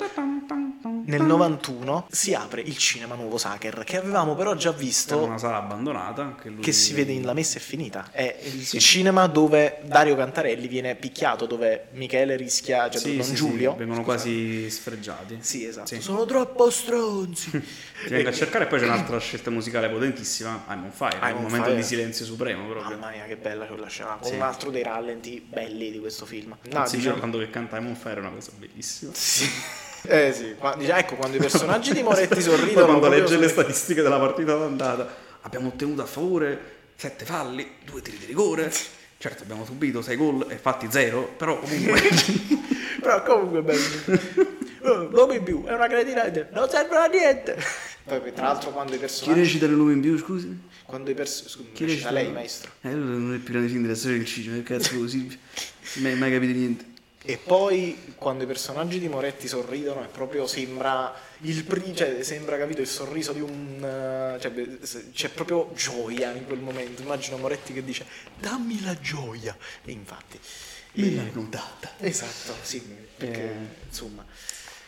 Nel 91 si apre il cinema nuovo Sacher, che avevamo però già Era visto una sala abbandonata che, lui... che si vede in La Messa è finita. È il cinema dove Dario Cantarelli viene picchiato, dove Michele rischia, cioè Sì, Don sì, sì, Giulio. vengono Scusate. quasi sfregiati. Sì, esatto. Sì. Sono troppo stronzi. Ti vengo a cercare e poi c'è un'altra scelta musicale potentissima, I'm on Fire, I'm un momento Fire. di silenzio supremo proprio. Mamma mia, che bella quella scena. Con Sì. un altro dei rallenti belli di questo film. No, diciamo- quando che canta I'm on Fire è una cosa bellissima. Sì. Eh sì, ma, dice- ecco quando i personaggi di Moretti sorridono. quando legge sono- le statistiche della partita d'andata, abbiamo ottenuto a favore 7 falli, 2 tiri di rigore. Certo, abbiamo subito 6 gol e fatti 0, però comunque Però comunque bello. Oh, L'uomo in più è una cretina, non serve a niente. Poi, tra l'altro, quando i chi personaggi. recita il nome in più, scusi? Quando i personaggi. Chi Recita recita lei, maestro. Eh, non è più grande film della storia del cinema, che cazzo così. mai, mai capito niente. E poi quando i personaggi di Moretti sorridono è proprio sembra il pri- cioè sembra capito il sorriso di un eh, cioè, c'è proprio gioia in quel momento. Immagino Moretti che dice "Dammi la gioia". E infatti Me l'hai notata. Esatto, sì, perché Eh. insomma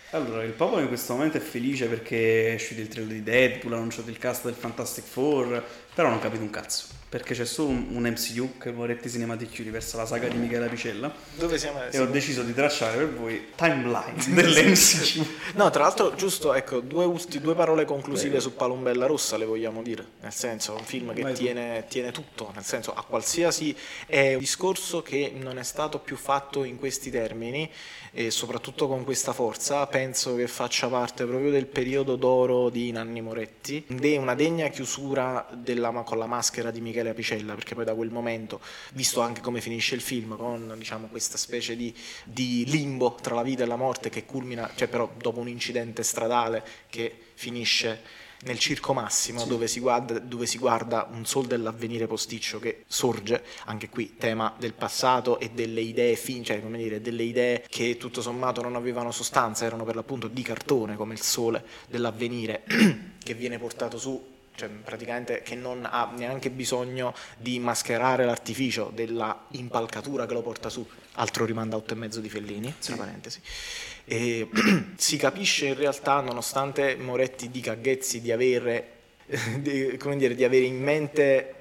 Allora, il popolo in questo momento è felice perché è uscito il trailer di Deadpool, ha annunciato il cast del Fantastic Four, però non ho capito un cazzo, perché c'è solo un, un MCU che è Moretti Cinematic Universe, la saga di Michela Picella, dove siamo e ho deciso di tracciare per voi timeline dell'MCU. No, tra l'altro, giusto, ecco, due, ulti- due parole conclusive su Palombella Rossa le vogliamo dire. Nel senso, è un film che tiene, tiene tutto, nel senso, a qualsiasi. È un discorso che non è stato più fatto in questi termini e soprattutto con questa forza. Penso che faccia parte proprio del periodo d'oro di Nanni Moretti. Ed è una degna chiusura della, con la maschera di Michele Apicella, perché poi da quel momento, visto anche come finisce il film, con diciamo, questa specie di, di limbo tra la vita e la morte che culmina, cioè però dopo un incidente stradale che finisce nel circo massimo dove, si guarda, dove si guarda un sol dell'avvenire posticcio che sorge, anche qui tema del passato e delle idee fin, cioè come dire, delle idee che tutto sommato non avevano sostanza, erano per l'appunto di cartone come il sole dell'avvenire che viene portato su cioè praticamente che non ha neanche bisogno di mascherare l'artificio della impalcatura che lo porta su, altro rimanda a 8 e mezzo di Fellini, tra parentesi. E si capisce in realtà, nonostante Moretti dica a Ghezzi di avere, di, come dire, di avere in mente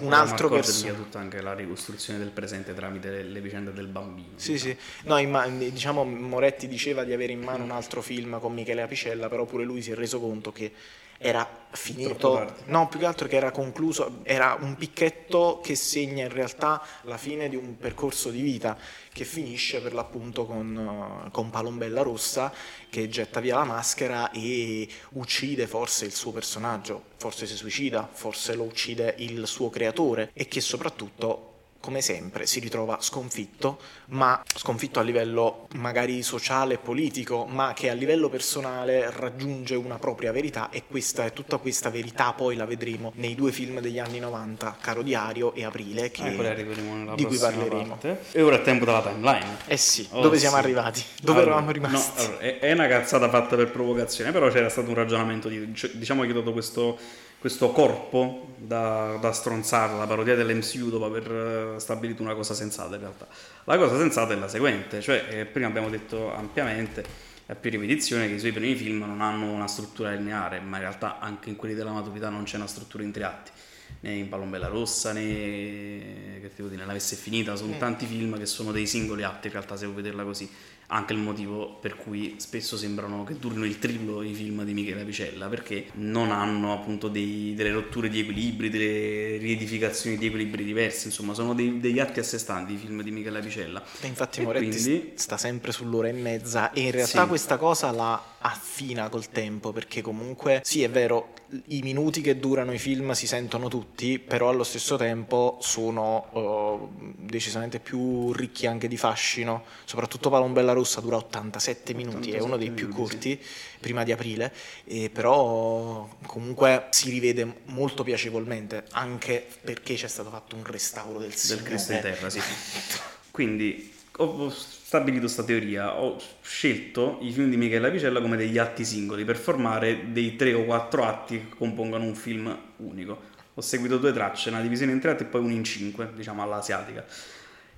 un altro personaggio. tutta anche la ricostruzione del presente tramite le, le vicende del bambino. Sì, sì. No, imma- diciamo Moretti diceva di avere in mano un altro film con Michele Apicella, però pure lui si è reso conto che era finito. No, più che altro che era concluso, era un picchetto che segna in realtà la fine di un percorso di vita che finisce per l'appunto con, eh, con Palombella Rossa che getta via la maschera e uccide forse il suo personaggio, forse si suicida, forse lo uccide il suo creatore e che soprattutto come sempre si ritrova sconfitto, ma sconfitto a livello magari sociale e politico, ma che a livello personale raggiunge una propria verità e questa è tutta questa verità poi la vedremo nei due film degli anni 90, Caro Diario e Aprile, che, Eh, di cui parleremo. parte. E ora è tempo della timeline. Eh sì, Oh, dove sì. siamo arrivati? Dove Allora, eravamo rimasti? no, allora, è, una cazzata fatta per provocazione, però c'era stato un ragionamento di, cioè, diciamo che dato questo questo corpo da, da stronzare, la parodia dell'MCU dopo aver eh, stabilito una cosa sensata in realtà. La cosa sensata è la seguente, cioè eh, prima abbiamo detto ampiamente a più ripetizione che i suoi primi film non hanno una struttura lineare, ma in realtà anche in quelli della maturità non c'è una struttura in tre atti, né in Palombella Rossa né che devo dire, nella Vesse Finita, sono mm. tanti film che sono dei singoli atti in realtà se vuoi vederla così anche il motivo per cui spesso sembrano che durino il triplo i film di Michele Apicella perché non hanno appunto dei, delle rotture di equilibri, delle riedificazioni di equilibri diversi, insomma sono dei, degli atti a sé stanti i film di Michele Apicella. E infatti e Moretti quindi... sta sempre sull'ora e mezza e in realtà sì. questa cosa la affina col tempo perché comunque sì è vero i minuti che durano i film si sentono tutti però allo stesso tempo sono uh, decisamente più ricchi anche di fascino soprattutto Palombella Rossa dura 87 minuti 87 è uno dei più corti sì. prima di aprile e però comunque si rivede molto piacevolmente anche perché c'è stato fatto un restauro del, del Cristo in terra sì. quindi ho stabilito questa teoria, ho scelto i film di Michele Apicella come degli atti singoli per formare dei tre o quattro atti che compongono un film unico. Ho seguito due tracce, una divisione in tre atti e poi una in cinque, diciamo all'asiatica.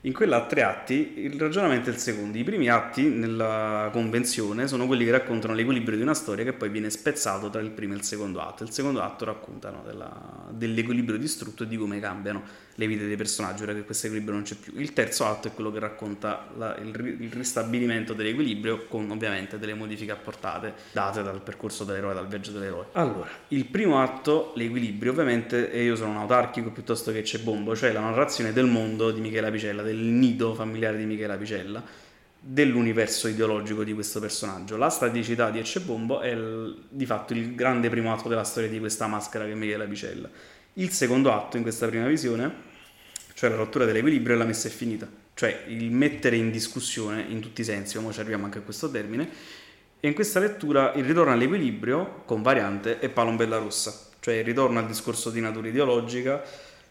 In quella a tre atti il ragionamento è il secondo. I primi atti nella convenzione sono quelli che raccontano l'equilibrio di una storia che poi viene spezzato tra il primo e il secondo atto. Il secondo atto racconta no, della, dell'equilibrio distrutto e di come cambiano le vite dei personaggi ora che questo equilibrio non c'è più. Il terzo atto è quello che racconta la, il, il, ristabilimento dell'equilibrio con ovviamente delle modifiche apportate date dal percorso dell'eroe, dal viaggio dell'eroe. Allora, il primo atto, l'equilibrio, ovviamente, e io sono un autarchico piuttosto che c'è bombo, cioè la narrazione del mondo di Michele Apicella, del nido familiare di Michele Apicella dell'universo ideologico di questo personaggio. La staticità di Ecce è il, di fatto il grande primo atto della storia di questa maschera che è Michele Apicella. Il secondo atto in questa prima visione cioè la rottura dell'equilibrio e la messa è finita, cioè il mettere in discussione in tutti i sensi, ora ci arriviamo anche a questo termine, e in questa lettura il ritorno all'equilibrio con variante è Palombella Rossa, cioè il ritorno al discorso di natura ideologica,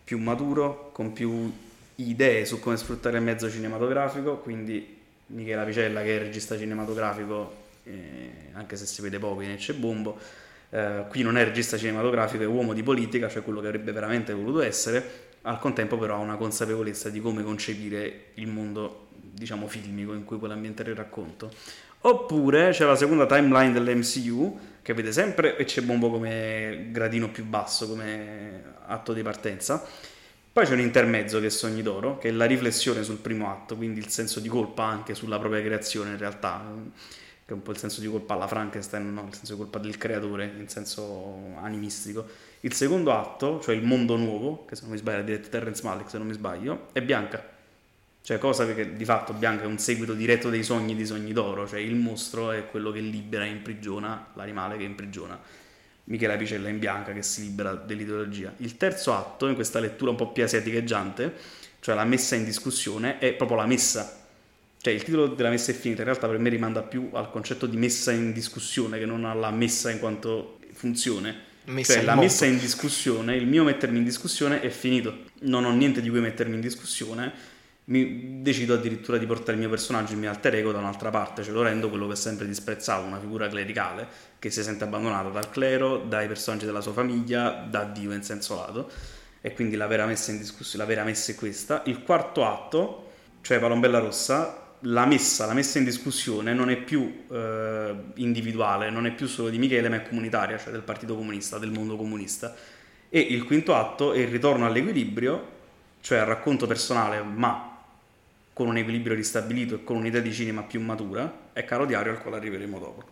più maturo, con più idee su come sfruttare il mezzo cinematografico, quindi Michela Picella che è regista cinematografico, eh, anche se si vede poco in Ecce Bombo, eh, qui non è regista cinematografico, è uomo di politica, cioè quello che avrebbe veramente voluto essere, al contempo però ha una consapevolezza di come concepire il mondo, diciamo, filmico in cui vuole ambientare il racconto. Oppure c'è la seconda timeline dell'MCU, che vede sempre e c'è Bombo come gradino più basso, come atto di partenza. Poi c'è un intermezzo che è Sogni d'Oro, che è la riflessione sul primo atto, quindi il senso di colpa anche sulla propria creazione in realtà, che è un po' il senso di colpa alla Frankenstein, no? il senso di colpa del creatore in senso animistico il secondo atto, cioè il mondo nuovo, che se non mi sbaglio ha diretto Terrence Malick, se non mi sbaglio, è Bianca. Cioè, cosa che di fatto Bianca è un seguito diretto dei sogni di Sogni d'Oro, cioè il mostro è quello che libera e imprigiona l'animale che imprigiona. Michele Apicella in Bianca che si libera dell'ideologia. Il terzo atto, in questa lettura un po' più asiaticheggiante, cioè la messa in discussione, è proprio la messa. Cioè il titolo della messa è finita, in realtà per me rimanda più al concetto di messa in discussione che non alla messa in quanto funzione messa cioè la moto. messa in discussione, il mio mettermi in discussione è finito. Non ho niente di cui mettermi in discussione. Mi decido addirittura di portare il mio personaggio, il mio alter ego da un'altra parte, cioè lo rendo quello che sempre disprezzato, una figura clericale che si sente abbandonata dal clero, dai personaggi della sua famiglia, da Dio in senso lato. E quindi la vera messa in discussione, la vera messa è questa. Il quarto atto, cioè Palombella Rossa, la messa, la messa in discussione non è più eh, individuale, non è più solo di Michele, ma è comunitaria, cioè del Partito Comunista, del mondo comunista. E il quinto atto è il ritorno all'equilibrio, cioè al racconto personale, ma con un equilibrio ristabilito e con un'idea di cinema più matura, è Caro Diario al quale arriveremo dopo.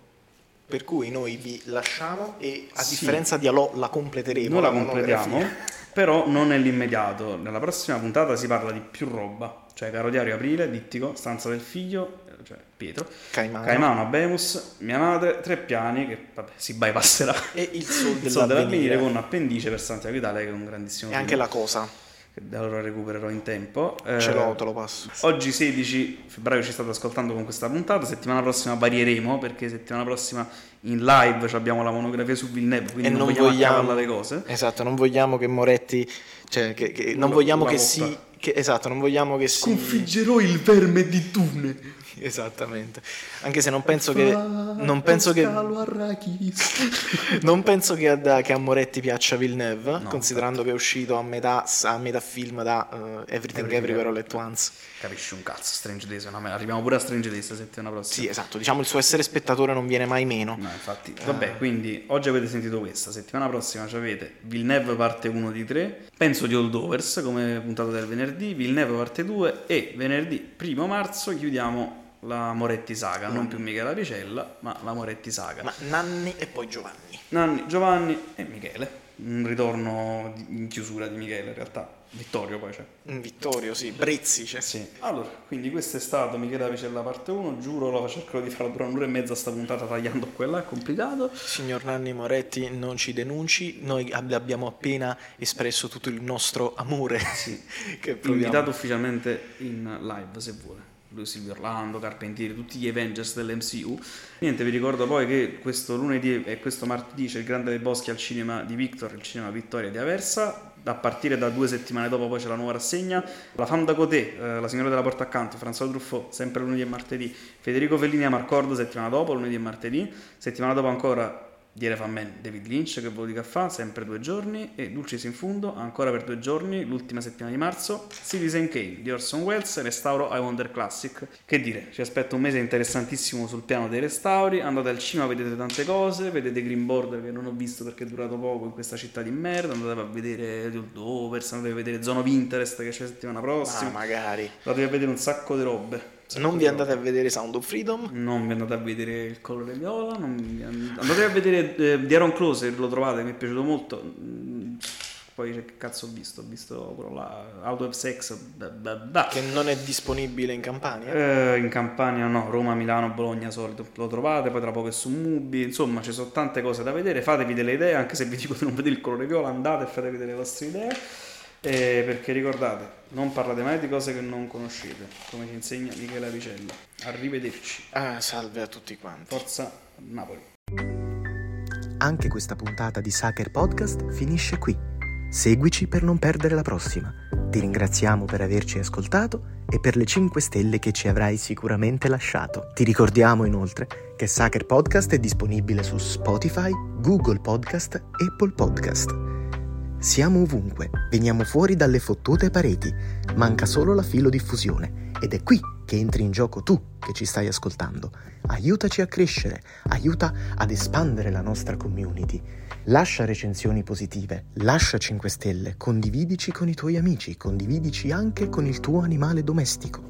Per cui noi vi lasciamo e a sì. differenza di Alò la completeremo. Noi la, la completiamo, però non nell'immediato. Nella prossima puntata si parla di più roba. Cioè Caro Diario Aprile, Dittico, Stanza del Figlio, cioè Pietro, Caimano, Caimano Abemus, Mia Madre, Tre Piani, che vabbè, si bypasserà, e Il Sol dell'Avvenire, con Appendice per Santiago Italia, che è un grandissimo E anche La Cosa da allora recupererò in tempo. Ce l'ho, eh, te lo passo. Oggi 16 febbraio ci state ascoltando con questa puntata, settimana prossima varieremo perché settimana prossima in live abbiamo la monografia su Villeneuve, quindi e non, non vogliamo, vogliamo le cose. Esatto, non vogliamo che Moretti, cioè che, che non vogliamo che si che, esatto, non vogliamo che si... Sconfiggerò il verme di Tune. esattamente. Anche se non penso che non penso che non penso che a, che a Moretti piaccia Villeneuve, No, considerando che è uscito a metà, a metà film da uh, Everything Everything Everywhere All at Once. Capisci un cazzo, Strange Days, no, arriviamo pure a Strange Days la settimana prossima. Sì, esatto, diciamo il suo essere spettatore non viene mai meno. No, infatti. Vabbè, quindi oggi avete sentito questa, settimana prossima ci avete Villeneuve parte 1 di 3, penso di Holdovers come puntata del venerdì, Villeneuve parte 2 e venerdì 1 marzo chiudiamo la Moretti Saga, non più Michela Ricella, ma la Moretti Saga. Ma Nanni e poi Giovanni. Nanni, Giovanni e Michele. Un ritorno in chiusura di Michele in realtà. Vittorio poi c'è. Mm, Vittorio, sì, Brezzi c'è. Sì. Allora, quindi questo è stato Michele Ricella parte 1, giuro lo cercherò di farlo durare un'ora e mezza sta puntata tagliando quella, è complicato. Signor Nanni Moretti, non ci denunci, noi ab- abbiamo appena espresso tutto il nostro amore che proviamo. invitato ufficialmente in live se vuole. Silvio Orlando, Carpentieri, tutti gli Avengers dell'MCU. Niente, vi ricordo poi che questo lunedì e questo martedì c'è il Grande dei Boschi al cinema di Victor, il cinema Vittoria di Aversa. A partire da due settimane dopo poi c'è la nuova rassegna. La Femme da Coté, eh, La Signora della Porta Accanto, François Truffaut, sempre lunedì e martedì. Federico Fellini a Marcordo settimana dopo, lunedì e martedì. Settimana dopo ancora Diere fa men David Lynch che ve lo dica fa, sempre due giorni, e Dulcis in Fundo, ancora per due giorni, l'ultima settimana di marzo, Citizen Kane di Orson Welles, restauro I Wonder Classic. Che dire, ci aspetta un mese interessantissimo sul piano dei restauri, andate al cinema, vedete tante cose, vedete Green Border che non ho visto perché è durato poco in questa città di merda, andate a vedere The Holdovers, andate a vedere Zone of Interest che c'è la settimana Ah, prossima, magari. andate a vedere un sacco di robe. Non vi andate a vedere Sound of Freedom? Non vi andate a vedere il colore viola, and- andate a vedere eh, The Aaron Closer, lo trovate, mi è piaciuto molto. Mm, Poi che cazzo ho visto? Ho visto quello là, Out of Sex, da, da, da. Che non è disponibile in Campania? Eh, in Campania no, Roma, Milano, Bologna solito lo trovate, poi tra poco è su Mubi, insomma ci sono tante cose da vedere, fatevi delle idee, anche se vi dico di non vedere il colore viola, andate e fatevi delle vostre idee, Eh, perché ricordate, non parlate mai di cose che non conoscete, come ci insegna Michele Avicella. Arrivederci, Ah, salve a tutti quanti. forza Napoli. Anche questa puntata di Sacher Podcast finisce qui. Seguici per non perdere la prossima. Ti ringraziamo per averci ascoltato e per le 5 stelle che ci avrai sicuramente lasciato. Ti ricordiamo inoltre che Sacher Podcast è disponibile su Spotify, Google Podcast, Apple Podcast. Siamo ovunque, veniamo fuori dalle fottute pareti, manca solo la filodiffusione ed è qui che entri in gioco tu che ci stai ascoltando. Aiutaci a crescere, aiuta ad espandere la nostra community. Lascia recensioni positive, lascia 5 stelle, condividici con i tuoi amici, condividici anche con il tuo animale domestico.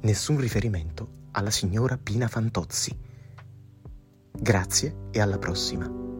Nessun riferimento alla signora Pina Fantozzi. Grazie e alla prossima.